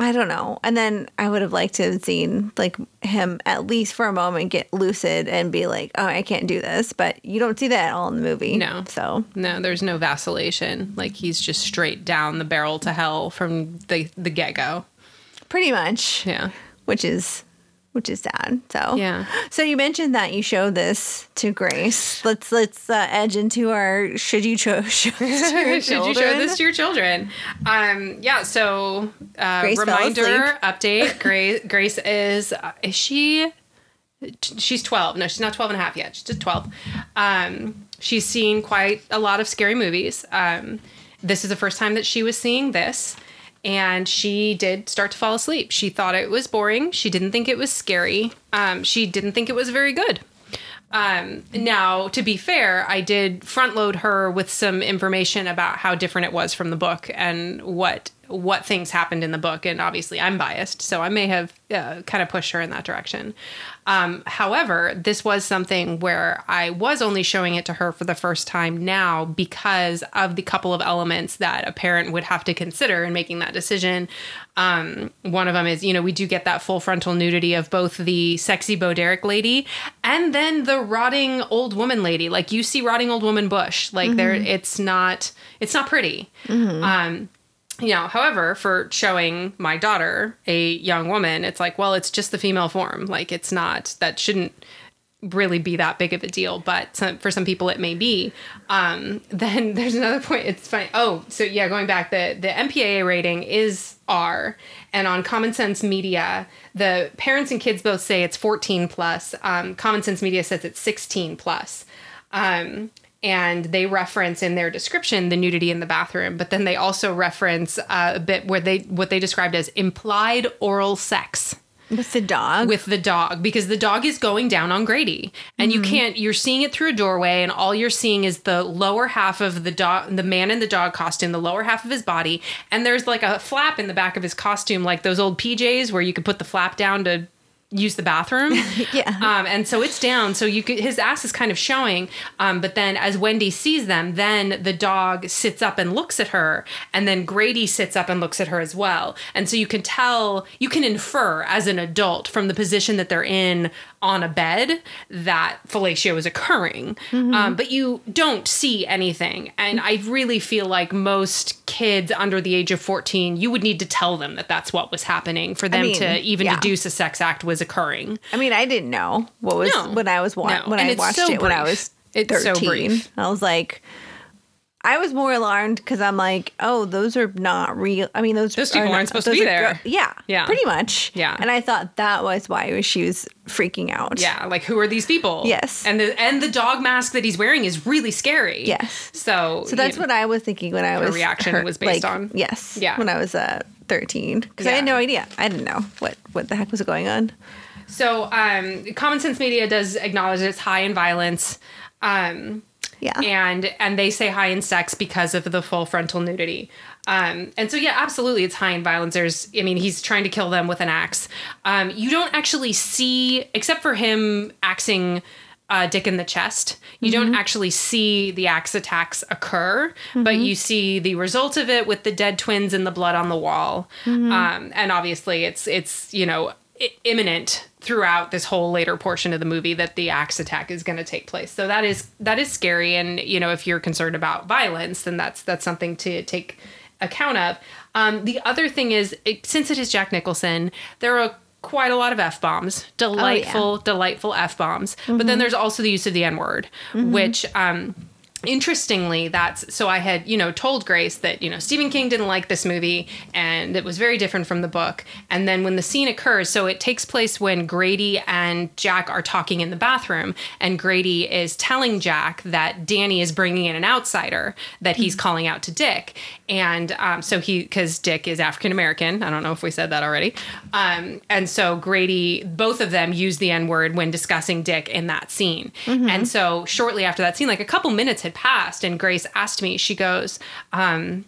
[SPEAKER 1] I don't know. And then I would have liked to have seen like him at least for a moment get lucid and be like, "Oh, I can't do this." But you don't see that at all in the movie.
[SPEAKER 3] No.
[SPEAKER 1] So
[SPEAKER 3] no, there's no vacillation. Like he's just straight down the barrel to hell from the the get go.
[SPEAKER 1] pretty much,
[SPEAKER 3] Yeah,
[SPEAKER 1] which is which is sad. So
[SPEAKER 3] Yeah.
[SPEAKER 1] So you mentioned that you showed this to Grace. Let's let's uh, edge into our should you cho- show this to
[SPEAKER 3] Should you show this to your children? Um, yeah. So, uh, reminder update. Grace, Grace is uh, is she? She's twelve. No, she's not 12 and a half yet. She's just twelve. Um, she's seen quite a lot of scary movies. Um, this is the first time that she was seeing this. And she did start to fall asleep. She thought it was boring. She didn't think it was scary. Um, she didn't think it was very good. Um, now, to be fair, I did front load her with some information about how different it was from the book and what what things happened in the book, and obviously I'm biased, so I may have uh, kind of pushed her in that direction. Um, however, this was something where I was only showing it to her for the first time now because of the couple of elements that a parent would have to consider in making that decision. Um, one of them is, you know, we do get that full frontal nudity of both the sexy Bo Derek lady and then the rotting old woman lady. Like you see rotting old woman bush. Like there, it's not, it's not pretty. Um, you know, however, for showing my daughter, a young woman, it's like, well, it's just the female form. Like, it's not, that shouldn't really be that big of a deal, but some, for some people it may be. Um, then there's another point. It's funny. Oh, so yeah, going back, the, the MPAA rating is R. And on Common Sense Media, the parents and kids both say it's 14 plus. Um, Common Sense Media says it's 16 plus. Um, and they reference in their description the nudity in the bathroom, but then they also reference uh, a bit where they what they described as implied oral sex
[SPEAKER 1] With the dog.
[SPEAKER 3] with the dog because the dog is going down on Grady and you can't you're seeing it through a doorway and all you're seeing is the lower half of the dog the man in the dog costume the lower half of his body and there's like a flap in the back of his costume like those old PJs where you could put the flap down to use the bathroom.
[SPEAKER 1] Yeah.
[SPEAKER 3] um, and so it's down. So you could his ass is kind of showing um, but then as wendy sees them then the dog sits up and looks at her and then grady sits up and looks at her as well. And so you can tell you can infer as an adult from the position that they're in on a bed that fellatio is occurring um, but you don't see anything and i really feel like most kids under the age of 14 you would need to tell them that that's what was happening for them
[SPEAKER 1] mean,
[SPEAKER 3] to even
[SPEAKER 1] yeah.
[SPEAKER 3] deduce a sex act was occurring
[SPEAKER 1] I mean, I didn't know what was
[SPEAKER 3] No.
[SPEAKER 1] when I was wa-
[SPEAKER 3] No.
[SPEAKER 1] when
[SPEAKER 3] And
[SPEAKER 1] I watched
[SPEAKER 3] so
[SPEAKER 1] it when I
[SPEAKER 3] brief.
[SPEAKER 1] was
[SPEAKER 3] It's so
[SPEAKER 1] 13.
[SPEAKER 3] brief.
[SPEAKER 1] I was like I was more alarmed because I'm like, oh, those are not real. I mean, those
[SPEAKER 3] Those people
[SPEAKER 1] are
[SPEAKER 3] aren't supposed to be there.
[SPEAKER 1] yeah,
[SPEAKER 3] Yeah.
[SPEAKER 1] pretty much.
[SPEAKER 3] Yeah.
[SPEAKER 1] and I thought that was why she was freaking out.
[SPEAKER 3] Yeah, like who are these people?
[SPEAKER 1] Yes.
[SPEAKER 3] and the and the dog mask that he's wearing is really scary.
[SPEAKER 1] Yes.
[SPEAKER 3] So
[SPEAKER 1] So that's what I was thinking when I was
[SPEAKER 3] reaction was based
[SPEAKER 1] like,
[SPEAKER 3] on?
[SPEAKER 1] Yes.
[SPEAKER 3] Yeah.
[SPEAKER 1] When I was uh, 13, because I had no idea. I didn't know what what the heck was going on.
[SPEAKER 3] So um, Common Sense Media does acknowledge that it's high in violence. Um,
[SPEAKER 1] Yeah.
[SPEAKER 3] and and they say high in sex because of the full frontal nudity. Um, and so yeah, absolutely, it's high in violence. There's, I mean, he's trying to kill them with an axe. Um, you don't actually see, except for him axing uh, Dick in the chest. You don't actually see the axe attacks occur, but you see the result of it with the dead twins and the blood on the wall. Um, and obviously, it's it's you know i- imminent throughout this whole later portion of the movie that the axe attack is going to take place. So that is that is scary, and you know if you're concerned about violence, then that's that's something to take account of. Um, the other thing is, it, since it is Jack Nicholson, there are quite a lot of f bombs, delightful, delightful f bombs. But then there's also the use of the n word, which. Um, interestingly that's so i had you know told grace that you know stephen king didn't like this movie and it was very different from the book. And then when the scene occurs so it takes place when grady and jack are talking in the bathroom and grady is telling jack that danny is bringing in an outsider that he's mm-hmm. calling out to dick and um, so he because dick is african american i don't know if we said that already. Um, and so grady both of them use the n-word when discussing dick in that scene. And so shortly after that scene like a couple minutes had passed and grace asked me she goes um,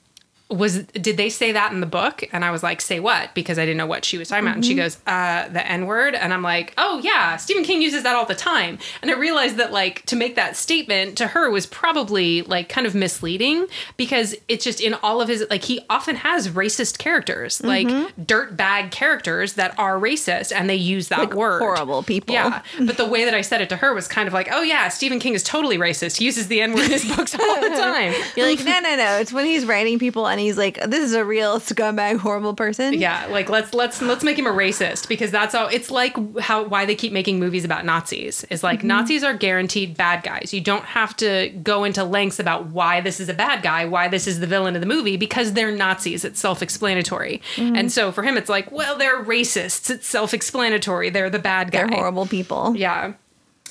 [SPEAKER 3] was did they say that in the book? And i was like say what? Because i didn't know what she was talking about. And she goes uh the n word and i'm like oh yeah stephen king uses that all the time. And i realized that like to make that statement to her was probably like kind of misleading because it's just in all of his like he often has racist characters like dirt bag characters that are racist and they use that
[SPEAKER 1] Like
[SPEAKER 3] word.
[SPEAKER 1] horrible people.
[SPEAKER 3] yeah but the way that i said it to her was kind of like oh yeah stephen king is totally racist. He uses the n word in his books all the time.
[SPEAKER 1] You're like, no, no, no. It's when he's writing people and he's like, this is a real scumbag, horrible person.
[SPEAKER 3] Yeah, like let's let's let's make him a racist because that's all. It's like how why they keep making movies about Nazis is like mm-hmm. Nazis are guaranteed bad guys. You don't have to go into lengths about why this is a bad guy, why this is the villain of the movie because they're Nazis. It's self-explanatory. Mm-hmm. And so for him, it's like, well, they're racists. It's self-explanatory. They're the bad guy.
[SPEAKER 1] They're horrible people.
[SPEAKER 3] Yeah.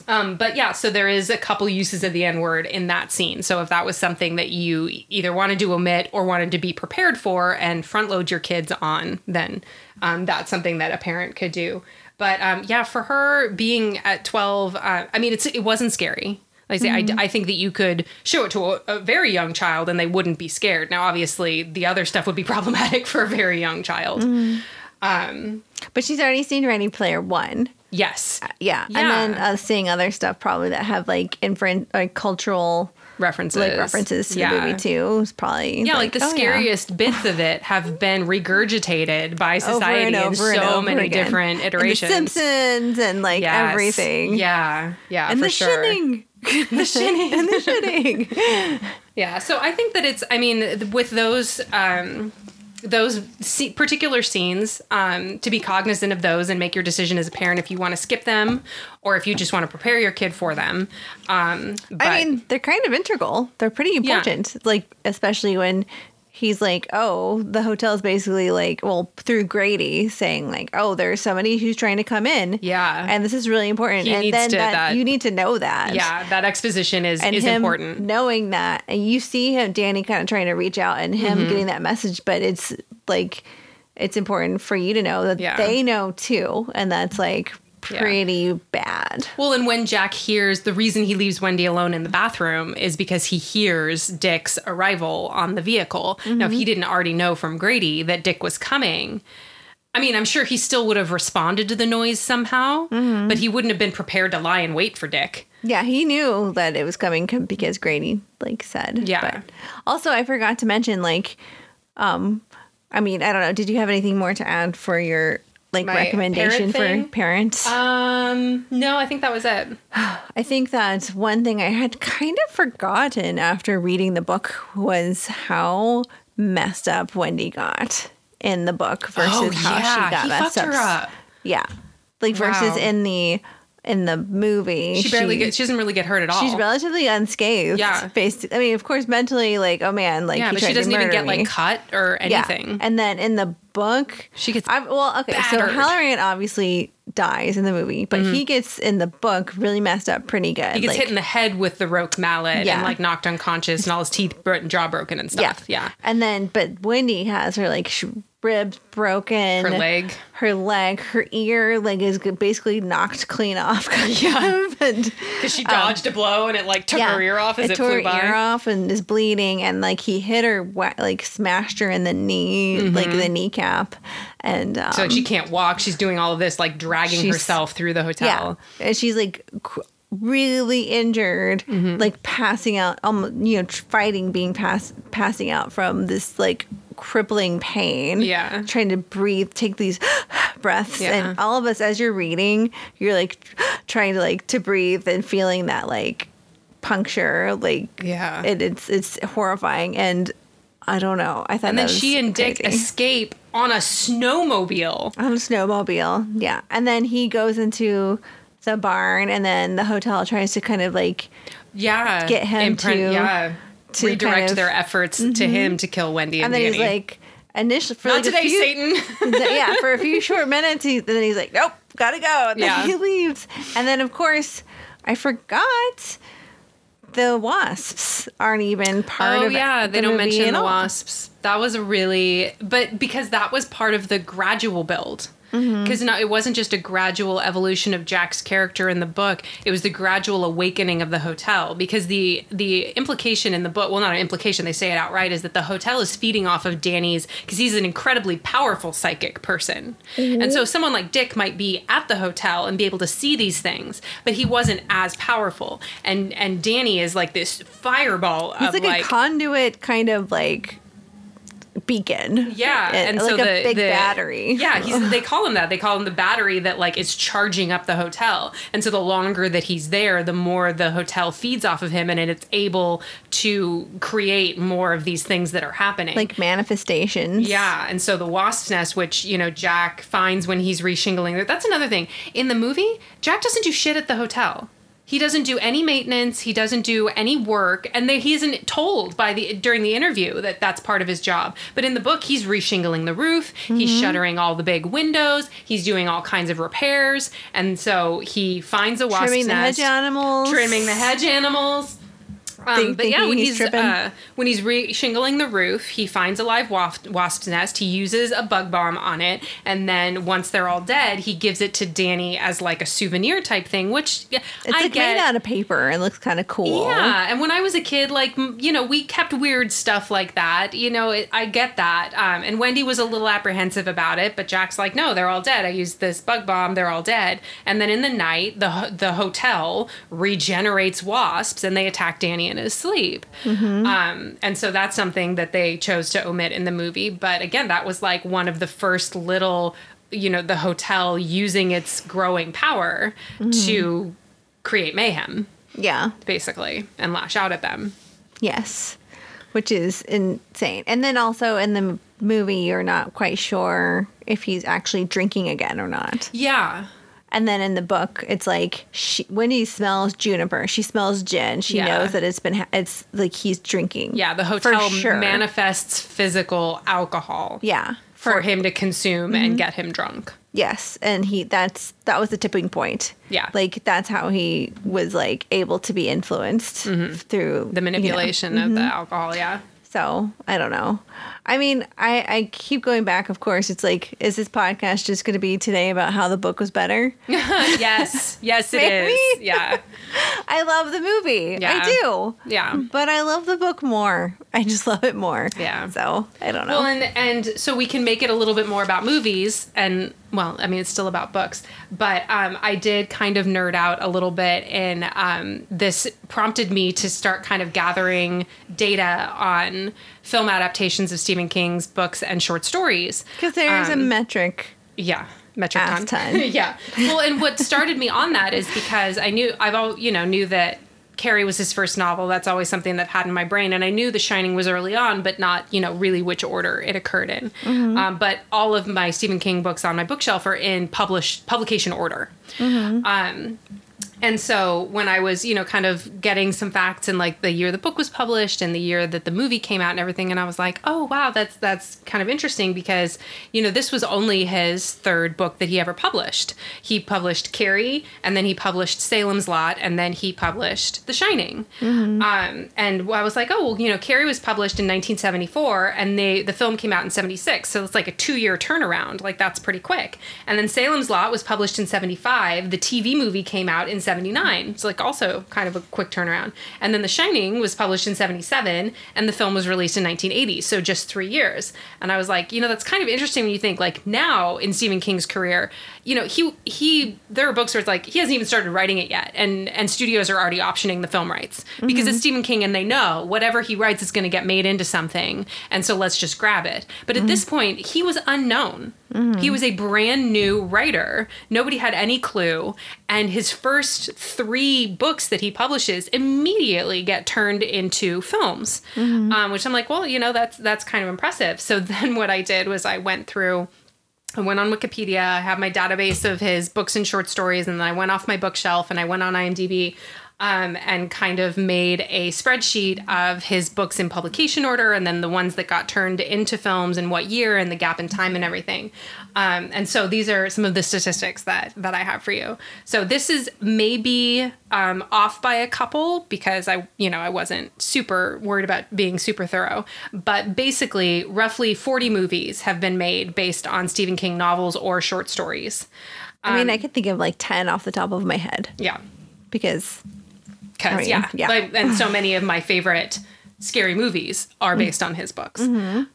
[SPEAKER 3] Um, but yeah, so there is a couple uses of the N word in that scene. So if that was something that you either wanted to omit or wanted to be prepared for and front load your kids on, then um, that's something that a parent could do. But um, yeah, for her being at 12, uh, I mean, it's, it wasn't scary. Like I say,
[SPEAKER 1] Mm-hmm.
[SPEAKER 3] I, I think that you could show it to a, a very young child and they wouldn't be scared. Now, obviously, the other stuff would be problematic for a very young child.
[SPEAKER 1] Mm-hmm.
[SPEAKER 3] Um,
[SPEAKER 1] But she's already seen Ready Player One.
[SPEAKER 3] Yes,
[SPEAKER 1] Yeah.
[SPEAKER 3] Yeah.
[SPEAKER 1] And then uh, seeing other stuff probably that have like inferent like cultural
[SPEAKER 3] references,
[SPEAKER 1] like references to the movie too is probably
[SPEAKER 3] Yeah, like, the
[SPEAKER 1] oh, yeah.
[SPEAKER 3] scariest bits of it have been regurgitated by
[SPEAKER 1] Over
[SPEAKER 3] society
[SPEAKER 1] and
[SPEAKER 3] in
[SPEAKER 1] over and
[SPEAKER 3] so
[SPEAKER 1] over
[SPEAKER 3] many
[SPEAKER 1] again.
[SPEAKER 3] different
[SPEAKER 1] And
[SPEAKER 3] iterations.
[SPEAKER 1] the Simpsons and like
[SPEAKER 3] Yes.
[SPEAKER 1] everything.
[SPEAKER 3] Yeah, yeah,
[SPEAKER 1] And
[SPEAKER 3] for
[SPEAKER 1] the
[SPEAKER 3] sure.
[SPEAKER 1] shitting.
[SPEAKER 3] The shinning.
[SPEAKER 1] and the shitting.
[SPEAKER 3] Yeah, so I think that it's. I mean, with those um, those particular scenes, um, to be cognizant of those and make your decision as a parent if you want to skip them or if you just want to prepare your kid for them. Um, but,
[SPEAKER 1] I mean, they're kind of integral. They're pretty important. Like, especially when he's like, oh, the hotel's basically like, well, through Grady saying like, oh, there's somebody who's trying to come in.
[SPEAKER 3] Yeah.
[SPEAKER 1] And this is really important.
[SPEAKER 3] He
[SPEAKER 1] and then
[SPEAKER 3] to-
[SPEAKER 1] that,
[SPEAKER 3] that-
[SPEAKER 1] you need to know that.
[SPEAKER 3] yeah, that exposition is
[SPEAKER 1] And
[SPEAKER 3] is important.
[SPEAKER 1] knowing that, and you see him, Danny, kind of trying to reach out, and him
[SPEAKER 3] Mm-hmm.
[SPEAKER 1] getting that message. But it's like, it's important for you to know that
[SPEAKER 3] Yeah.
[SPEAKER 1] they know too, and that's like
[SPEAKER 3] Yeah.
[SPEAKER 1] pretty bad.
[SPEAKER 3] Well, and when Jack hears the reason he leaves Wendy alone in the bathroom is because he hears Dick's arrival on the vehicle. Now, if
[SPEAKER 1] Mm-hmm.
[SPEAKER 3] he didn't already know from Grady that Dick was coming, I mean, I'm sure he still would have responded to the noise somehow,
[SPEAKER 1] Mm-hmm.
[SPEAKER 3] but he wouldn't have been prepared to lie and wait for Dick.
[SPEAKER 1] Yeah, he knew that it was coming because Grady like said.
[SPEAKER 3] Yeah.
[SPEAKER 1] But also, I forgot to mention like, um, I mean, I don't know. Did you have anything more to add for your like
[SPEAKER 3] My
[SPEAKER 1] recommendation
[SPEAKER 3] parent
[SPEAKER 1] for parents?
[SPEAKER 3] Um, no, I think that was it.
[SPEAKER 1] I think that's one thing I had kind of forgotten after reading the book was how messed up Wendy got in the book versus how she got
[SPEAKER 3] Oh, he
[SPEAKER 1] messed
[SPEAKER 3] her up.
[SPEAKER 1] Yeah, like versus
[SPEAKER 3] Wow.
[SPEAKER 1] in the in the movie,
[SPEAKER 3] She barely gets, she doesn't really get hurt at all.
[SPEAKER 1] She's relatively unscathed.
[SPEAKER 3] Yeah.
[SPEAKER 1] Based, I mean, of course, mentally, like, oh man, like,
[SPEAKER 3] yeah, but she doesn't even get
[SPEAKER 1] me.
[SPEAKER 3] like cut or anything.
[SPEAKER 1] Yeah. And then in the book,
[SPEAKER 3] She gets
[SPEAKER 1] I, well, okay, so
[SPEAKER 3] battered.
[SPEAKER 1] Hallorann obviously dies in the movie, but he gets in the book really messed up pretty good.
[SPEAKER 3] Mm-hmm. He gets
[SPEAKER 1] like,
[SPEAKER 3] hit in the head with the roque mallet
[SPEAKER 1] Yeah.
[SPEAKER 3] and like knocked unconscious and all his teeth and jaw broken and stuff. Yeah.
[SPEAKER 1] And then, but Wendy has her like sh- ribs broken,
[SPEAKER 3] Her leg.
[SPEAKER 1] her leg, her ear, like is basically knocked clean off. Yeah.
[SPEAKER 3] Because she dodged a blow and it like took her ear off as it,
[SPEAKER 1] tore
[SPEAKER 3] flew
[SPEAKER 1] her
[SPEAKER 3] by.
[SPEAKER 1] ear off and is bleeding, and like he hit her, like smashed her in the knee, like the kneecap, and um,
[SPEAKER 3] Mm-hmm. So she can't walk. She's doing all of this, like dragging herself through the
[SPEAKER 1] yeah,
[SPEAKER 3] hotel.
[SPEAKER 1] and she's like cr- really injured,
[SPEAKER 3] Mm-hmm.
[SPEAKER 1] like passing out, um, you know, fighting, being pass, passing out from this like crippling pain.
[SPEAKER 3] Yeah.
[SPEAKER 1] trying to breathe, take these breaths,
[SPEAKER 3] Yeah.
[SPEAKER 1] and all of us as you're reading, you're like trying to like to breathe and feeling that like puncture, like
[SPEAKER 3] Yeah.
[SPEAKER 1] it, it's it's horrifying and. I don't know. I thought
[SPEAKER 3] And then she and Dick
[SPEAKER 1] crazy.
[SPEAKER 3] escape on a snowmobile.
[SPEAKER 1] on a snowmobile. Yeah. And then he goes into the barn and then the hotel tries to kind of like
[SPEAKER 3] Yeah.
[SPEAKER 1] Get him to-
[SPEAKER 3] yeah.
[SPEAKER 1] To
[SPEAKER 3] redirect
[SPEAKER 1] kind of-
[SPEAKER 3] their efforts to mm-hmm. him to kill Wendy and,
[SPEAKER 1] and then he's like initially for
[SPEAKER 3] Not
[SPEAKER 1] like
[SPEAKER 3] today,
[SPEAKER 1] few-
[SPEAKER 3] Satan.
[SPEAKER 1] yeah, for a few short minutes he, then he's like, Nope, gotta go. And
[SPEAKER 3] Yeah.
[SPEAKER 1] then he leaves. And then of course I forgot the wasps aren't even part
[SPEAKER 3] oh
[SPEAKER 1] of
[SPEAKER 3] yeah, they
[SPEAKER 1] the
[SPEAKER 3] don't mention the wasps. That was a really, but because that was part of the gradual build.
[SPEAKER 1] Mm-hmm.
[SPEAKER 3] Because it wasn't just a gradual evolution of Jack's character in the book. It was the gradual awakening of the hotel. Because the the implication in the book, well, not an implication, they say it outright, is that the hotel is feeding off of Danny's because he's an incredibly powerful psychic person,
[SPEAKER 1] Mm-hmm.
[SPEAKER 3] and so someone like Dick might be at the hotel and be able to see these things, but he wasn't as powerful. And and Danny is like this fireball
[SPEAKER 1] He's
[SPEAKER 3] of
[SPEAKER 1] like, a conduit kind of like beacon.
[SPEAKER 3] Yeah,
[SPEAKER 1] Eh,
[SPEAKER 3] and
[SPEAKER 1] like
[SPEAKER 3] so
[SPEAKER 1] a
[SPEAKER 3] the
[SPEAKER 1] big
[SPEAKER 3] the-
[SPEAKER 1] battery.
[SPEAKER 3] Yeah, he's they call him that. They call him the battery that like is charging up the hotel. And so the longer that he's there, the more the hotel feeds off of him, and it's able to create more of these things that are happening.
[SPEAKER 1] like manifestations.
[SPEAKER 3] Yeah, and so the wasp's nest, which you know Jack finds when he's reshingling, that's another thing. In the movie, Jack doesn't do shit at the hotel. He doesn't do any maintenance. He doesn't do any work, and they, he isn't told by the during the interview that that's part of his job. But in the book, he's reshingling the roof. He's
[SPEAKER 1] Mm-hmm.
[SPEAKER 3] shuttering all the big windows. He's doing all kinds of repairs, and so he finds a wasp's
[SPEAKER 1] trimming the hedge animals.
[SPEAKER 3] trimming the hedge animals. Um, but yeah, when
[SPEAKER 1] he's
[SPEAKER 3] he's, uh, when he's re- shingling the roof, he finds a live wasp, wasp's nest. He uses a bug bomb on it, and then once they're all dead, he gives it to Danny as like a souvenir type thing. Which
[SPEAKER 1] It's
[SPEAKER 3] I
[SPEAKER 1] like
[SPEAKER 3] get.
[SPEAKER 1] made out of paper and looks kind of cool.
[SPEAKER 3] Yeah, and when I was a kid, like you know, we kept weird stuff like that. You know, it, I get that. Um, and Wendy was a little apprehensive about it, but Jack's like, "No, they're all dead. I used this bug bomb. They're all dead." And then in the night, the the hotel regenerates wasps, and they attack Danny in his sleep. Um, and so that's something that they chose to omit in the movie. But again, that was like one of the first little, you know, the hotel using its growing power to create mayhem
[SPEAKER 1] Yeah.
[SPEAKER 3] basically, and lash out at them.
[SPEAKER 1] Yes. Which is insane. And then also in the movie, you're not quite sure if he's actually drinking again or not.
[SPEAKER 3] Yeah.
[SPEAKER 1] And then in the book, it's like she, Wendy smells juniper. She smells gin. She
[SPEAKER 3] Yeah.
[SPEAKER 1] knows that it's been, ha- it's like he's drinking.
[SPEAKER 3] Yeah, the hotel
[SPEAKER 1] sure.
[SPEAKER 3] manifests physical alcohol
[SPEAKER 1] Yeah.
[SPEAKER 3] for him to consume
[SPEAKER 1] Mm-hmm.
[SPEAKER 3] and get him drunk.
[SPEAKER 1] Yes, and he that's that was the tipping point.
[SPEAKER 3] Yeah.
[SPEAKER 1] like that's how he was like able to be influenced through
[SPEAKER 3] Mm-hmm. The manipulation of the alcohol, yeah.
[SPEAKER 1] So I don't know. I mean, I I keep going back. Of course, it's like, is this podcast just going to be today about how the book was better?
[SPEAKER 3] yes, yes, it is. Yeah,
[SPEAKER 1] I love the movie.
[SPEAKER 3] Yeah.
[SPEAKER 1] I do.
[SPEAKER 3] yeah.
[SPEAKER 1] But I love the book more. I just love it more.
[SPEAKER 3] Yeah.
[SPEAKER 1] So I don't know.
[SPEAKER 3] Well, and and so we can make it a little bit more about movies, and well, I mean, it's still about books, but um, I did kind of nerd out a little bit, and um, this prompted me to start kind of gathering data on film adaptations of Stephen King's books and short stories.
[SPEAKER 1] Because there's a metric.
[SPEAKER 3] Yeah. Metric ton.
[SPEAKER 1] ton.
[SPEAKER 3] yeah. Well, and what started me on that is because I knew I've all you know knew that Carrie was his first novel. That's always something that had in my brain, and I knew The Shining was early on, but not you know really which order it occurred in. Um, but all of my Stephen King books on my bookshelf are in published publication order. Um, and so when I was, you know, kind of getting some facts and like the year the book was published and the year that the movie came out and everything, and I was like, oh wow, that's that's kind of interesting because, you know, this was only his third book that he ever published. He published Carrie, and then he published Salem's Lot, and then he published The Shining. Um, and I was like, oh well, you know, Carrie was published in 1974, and they the film came out in 76, so it's like a two year turnaround. Like that's pretty quick. And then Salem's Lot was published in 75. The TV movie came out in 79. So like also kind of a quick turnaround. And then The Shining was published in 77 and the film was released in 1980. So just 3 years. And I was like, you know, that's kind of interesting when you think like now in Stephen King's career, you know, he he there are books where it's like he hasn't even started writing it yet and and studios are already optioning the film rights because it's mm-hmm. Stephen King and they know whatever he writes is going to get made into something. And so let's just grab it. But at this mm-hmm. point, he was unknown. Mm-hmm. He was a brand new writer. Nobody had any clue. And his first three books that he publishes immediately get turned into films, um, which I'm like, well, you know, that's that's kind of impressive. So then what I did was I went through. I went on Wikipedia. I have my database of his books and short stories, and then I went off my bookshelf and I went on IMDb um, and kind of made a spreadsheet of his books in publication order, and then the ones that got turned into films and what year and the gap in time and everything. Um, and so these are some of the statistics that that I have for you. So this is maybe um, off by a couple because I, you know, I wasn't super worried about being super thorough. But basically, roughly 40 movies have been made based on Stephen King novels or short stories.
[SPEAKER 1] I mean, I could think of like 10 off the top of my head
[SPEAKER 3] Yeah,
[SPEAKER 1] because
[SPEAKER 3] because
[SPEAKER 1] I mean,
[SPEAKER 3] yeah,
[SPEAKER 1] yeah.
[SPEAKER 3] Like, and so many of my favorite scary movies are based on his books.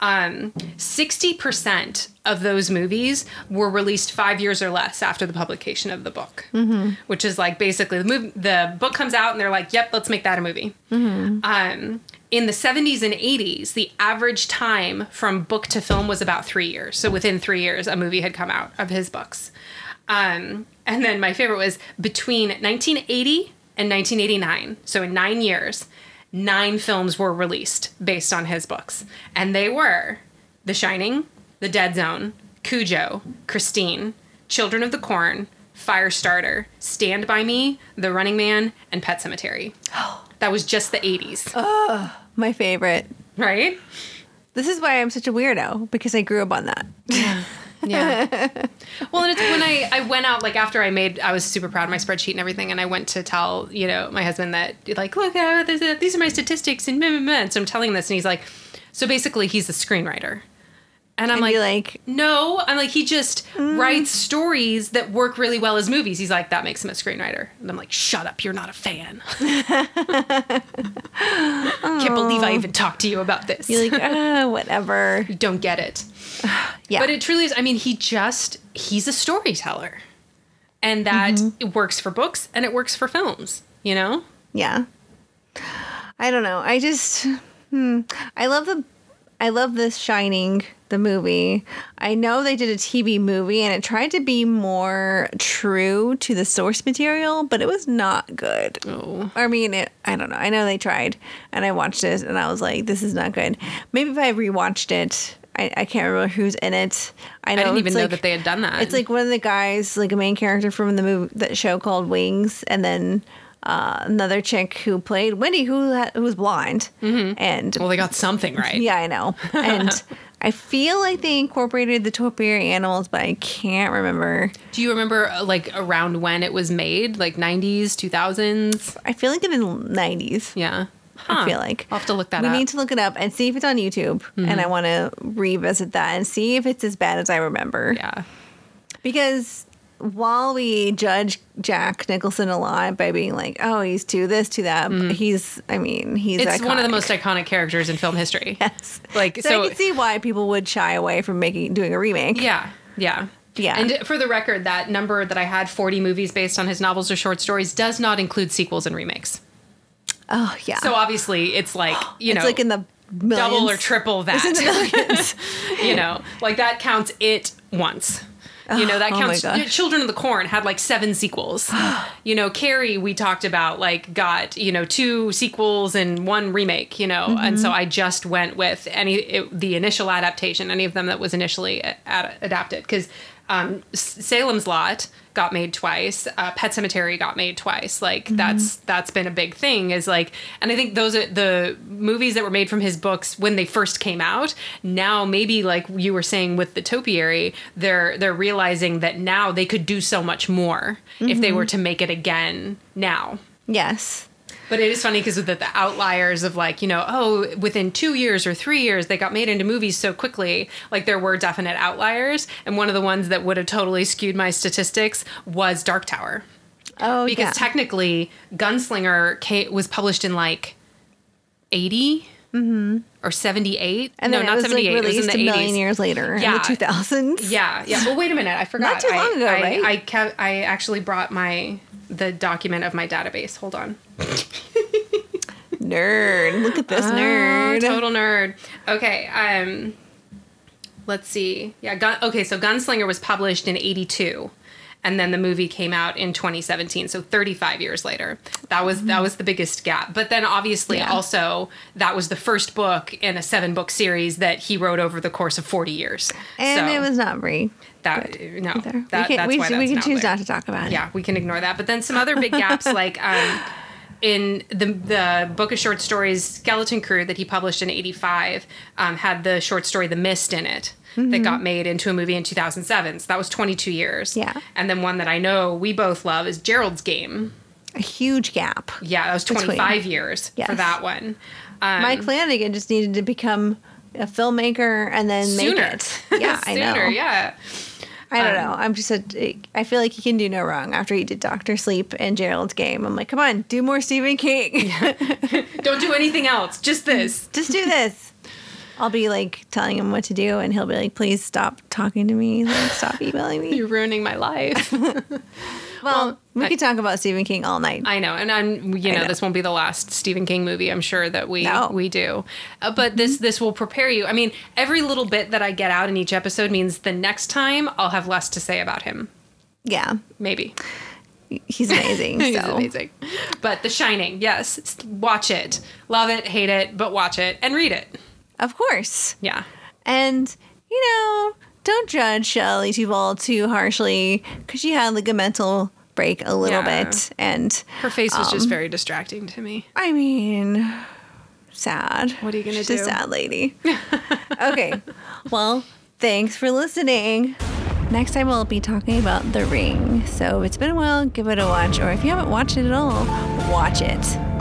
[SPEAKER 3] Um, Sixty percent of those movies were released five years or less after the publication of the book, which is like basically the movie. The book comes out and they're like, "Yep, let's make that a movie." Um, in the 70s and 80s, the average time from book to film was about three years. So within three years, a movie had come out of his books. Um, and then my favorite was between 1980 and 1989. So in nine years, nine films were released based on his books. And they were The Shining, The Dead Zone, Cujo, Christine, Children of the Corn, Firestarter, Stand By Me, The Running Man, and Pet Sematary. That was just the 80s,
[SPEAKER 1] my favorite.
[SPEAKER 3] right?
[SPEAKER 1] This is why I'm such a weirdo because I grew up on that.
[SPEAKER 3] Yeah. well, and it's when I, I went out, like after I made, I was super proud of my spreadsheet and everything. And I went to tell, you know, my husband that, like, look, uh, these are my statistics and, blah, blah, blah. so I'm telling this. And he's like, so basically he's a screenwriter. And I'm
[SPEAKER 1] And
[SPEAKER 3] like,
[SPEAKER 1] like,
[SPEAKER 3] no, I'm like, he just writes stories that work really well as movies. He's like, that makes him a screenwriter. And I'm like, shut up, you're not a fan. Can't believe I even talked to you about this.
[SPEAKER 1] you're like, ah, whatever.
[SPEAKER 3] you don't get it.
[SPEAKER 1] Yeah.
[SPEAKER 3] But it truly is. I mean, he just, he's a storyteller. And that
[SPEAKER 1] Mm-hmm.
[SPEAKER 3] it works for books and it works for films, you know?
[SPEAKER 1] Yeah. I don't know. I just hmm, I love the I love this Shining the movie. I know they did a TV movie and it tried to be more true to the source material, but it was not good.
[SPEAKER 3] Oh.
[SPEAKER 1] I mean, it, I don't know. I know they tried, and I watched it, and I was like, "This is not good." Maybe if I rewatched it, I, I can't remember who's in it. I know
[SPEAKER 3] I didn't even
[SPEAKER 1] it's
[SPEAKER 3] know that they had done that.
[SPEAKER 1] it's like one of the guys, like a main character from the movie, that show called Wings, and then uh, another chick who played Wendy, who ha- who was blind, and
[SPEAKER 3] well, they got something right.
[SPEAKER 1] yeah, I know, and I feel like they incorporated the topiary animals, but I can't remember.
[SPEAKER 3] Do you remember uh, like around when it was made? Like 90s, 2000s?
[SPEAKER 1] I feel like in the nineties.
[SPEAKER 3] Yeah.
[SPEAKER 1] I feel like
[SPEAKER 3] I'll have to look that
[SPEAKER 1] we
[SPEAKER 3] up. Mm-hmm.
[SPEAKER 1] need to look it up and see if it's on YouTube, and I want to revisit that and see if it's as bad as I remember.
[SPEAKER 3] yeah.
[SPEAKER 1] Because while we judge Jack Nicholson a lot by being like, oh, he's to this, to that, mm. he's, I mean, he's.
[SPEAKER 3] It's one of the most iconic characters in film history.
[SPEAKER 1] Yes.
[SPEAKER 3] Like,
[SPEAKER 1] so,
[SPEAKER 3] so-
[SPEAKER 1] I can see why people would shy away from making doing a remake.
[SPEAKER 3] Yeah. Yeah.
[SPEAKER 1] Yeah.
[SPEAKER 3] And for the record, that number that I had 40 movies based on his novels or short stories does not include sequels and remakes.
[SPEAKER 1] Oh yeah.
[SPEAKER 3] So obviously it's like, you know
[SPEAKER 1] it's
[SPEAKER 3] know,
[SPEAKER 1] like in the millions.
[SPEAKER 3] double or triple
[SPEAKER 1] It's in the
[SPEAKER 3] that. you know, like that counts it once. You know, that
[SPEAKER 1] Oh
[SPEAKER 3] counts. Children of the Corn had like seven sequels. you know, Carrie, we talked about, like, got, you know, two sequels and one remake, you know. And
[SPEAKER 1] Mm-hmm.
[SPEAKER 3] so I just went with any, it, the initial adaptation, any of them that was initially ad- adapted. Because um, Salem's Lot got made twice. Uh, Pet Sematary got made twice. Like
[SPEAKER 1] Mm-hmm.
[SPEAKER 3] that's that's been a big thing. Is like, and I think those are the movies that were made from his books when they first came out. Now maybe like you were saying with the topiary, they're they're realizing that now they could do so much more if
[SPEAKER 1] Mm-hmm.
[SPEAKER 3] they were to make it again now.
[SPEAKER 1] yes.
[SPEAKER 3] But it is funny because of the, the outliers of like, you know, oh, within two years or three years, they got made into movies so quickly. Like there were definite outliers. And one of the ones that would have totally skewed my statistics was Dark Tower.
[SPEAKER 1] Oh
[SPEAKER 3] Because
[SPEAKER 1] yeah.
[SPEAKER 3] technically, Gunslinger ca was published in like 80 mm-hmm. or 78.
[SPEAKER 1] and
[SPEAKER 3] no, not
[SPEAKER 1] it
[SPEAKER 3] 78.
[SPEAKER 1] like
[SPEAKER 3] it was
[SPEAKER 1] released
[SPEAKER 3] in
[SPEAKER 1] a
[SPEAKER 3] the
[SPEAKER 1] million years later in
[SPEAKER 3] Yeah.
[SPEAKER 1] the 2000s.
[SPEAKER 3] Yeah, yeah. Well, wait a minute. I forgot.
[SPEAKER 1] Not too long
[SPEAKER 3] I,
[SPEAKER 1] ago,
[SPEAKER 3] I,
[SPEAKER 1] right?
[SPEAKER 3] I, kept, I actually brought my the document of my database. Hold on.
[SPEAKER 1] Nerd. Look at this nerd.
[SPEAKER 3] Oh, total nerd. Okay. Um, let's see. Yeah. Gun, okay. So Gunslinger was published in '82, and then the movie came out in 2017. So 35 years later. That was that was the biggest gap. But then obviously
[SPEAKER 1] Yeah.
[SPEAKER 3] also that was the first book in a seven book series that he wrote over the course of 40 years.
[SPEAKER 1] And
[SPEAKER 3] So
[SPEAKER 1] it was not very
[SPEAKER 3] that no that,
[SPEAKER 1] we can,
[SPEAKER 3] that's
[SPEAKER 1] we,
[SPEAKER 3] why
[SPEAKER 1] we can choose
[SPEAKER 3] there
[SPEAKER 1] not to talk about it.
[SPEAKER 3] yeah, we can ignore that. But then some other big gaps, like um, in the the book of short stories, Skeleton Crew that he published in '85, um, had the short story "The Mist" in it. That got made into a movie in 2007. So that was 22 years.
[SPEAKER 1] Yeah.
[SPEAKER 3] And then one that I know we both love is Gerald's Game.
[SPEAKER 1] A huge gap.
[SPEAKER 3] Yeah, that was
[SPEAKER 1] Between.
[SPEAKER 3] 25 years
[SPEAKER 1] Yes.
[SPEAKER 3] for that one. Um,
[SPEAKER 1] Mike Flanagan just needed to become a filmmaker and then
[SPEAKER 3] sooner.
[SPEAKER 1] make it. Yeah, I know.
[SPEAKER 3] Yeah.
[SPEAKER 1] I don't
[SPEAKER 3] Um,
[SPEAKER 1] know. I'm just a. I feel like he can do no wrong after he did Doctor Sleep and Gerald's Game. I'm like, come on, do more Stephen King.
[SPEAKER 3] Don't do anything else. Just this.
[SPEAKER 1] just do this. I'll be like telling him what to do, and he'll be like, please stop talking to me. Like, stop emailing me.
[SPEAKER 3] You're ruining my life.
[SPEAKER 1] Well, we
[SPEAKER 3] I-
[SPEAKER 1] could talk about Stephen King all night.
[SPEAKER 3] I know, and I'm you know,
[SPEAKER 1] know.
[SPEAKER 3] this won't be the last Stephen King movie. I'm sure that we
[SPEAKER 1] No.
[SPEAKER 3] we do, uh, but this this will prepare you. I mean, every little bit that I get out in each episode means the next time I'll have less to say about him.
[SPEAKER 1] yeah,
[SPEAKER 3] Maybe
[SPEAKER 1] he's amazing.
[SPEAKER 3] he's
[SPEAKER 1] so
[SPEAKER 3] amazing. But The Shining, yes, watch it, love it, hate it, but watch it and read it.
[SPEAKER 1] of course,
[SPEAKER 3] Yeah,
[SPEAKER 1] and you know, don't judge Shelley Duvall too harshly because she had like a mental break a little
[SPEAKER 3] Yeah.
[SPEAKER 1] bit, and
[SPEAKER 3] her face was
[SPEAKER 1] Um,
[SPEAKER 3] just very distracting to me.
[SPEAKER 1] I mean, sad.
[SPEAKER 3] What are you gonna
[SPEAKER 1] She's
[SPEAKER 3] do?
[SPEAKER 1] a sad lady. okay. Well, thanks for listening. Next time we'll be talking about The Ring. So if it's been a while, give it a watch. Or if you haven't watched it at all, watch it.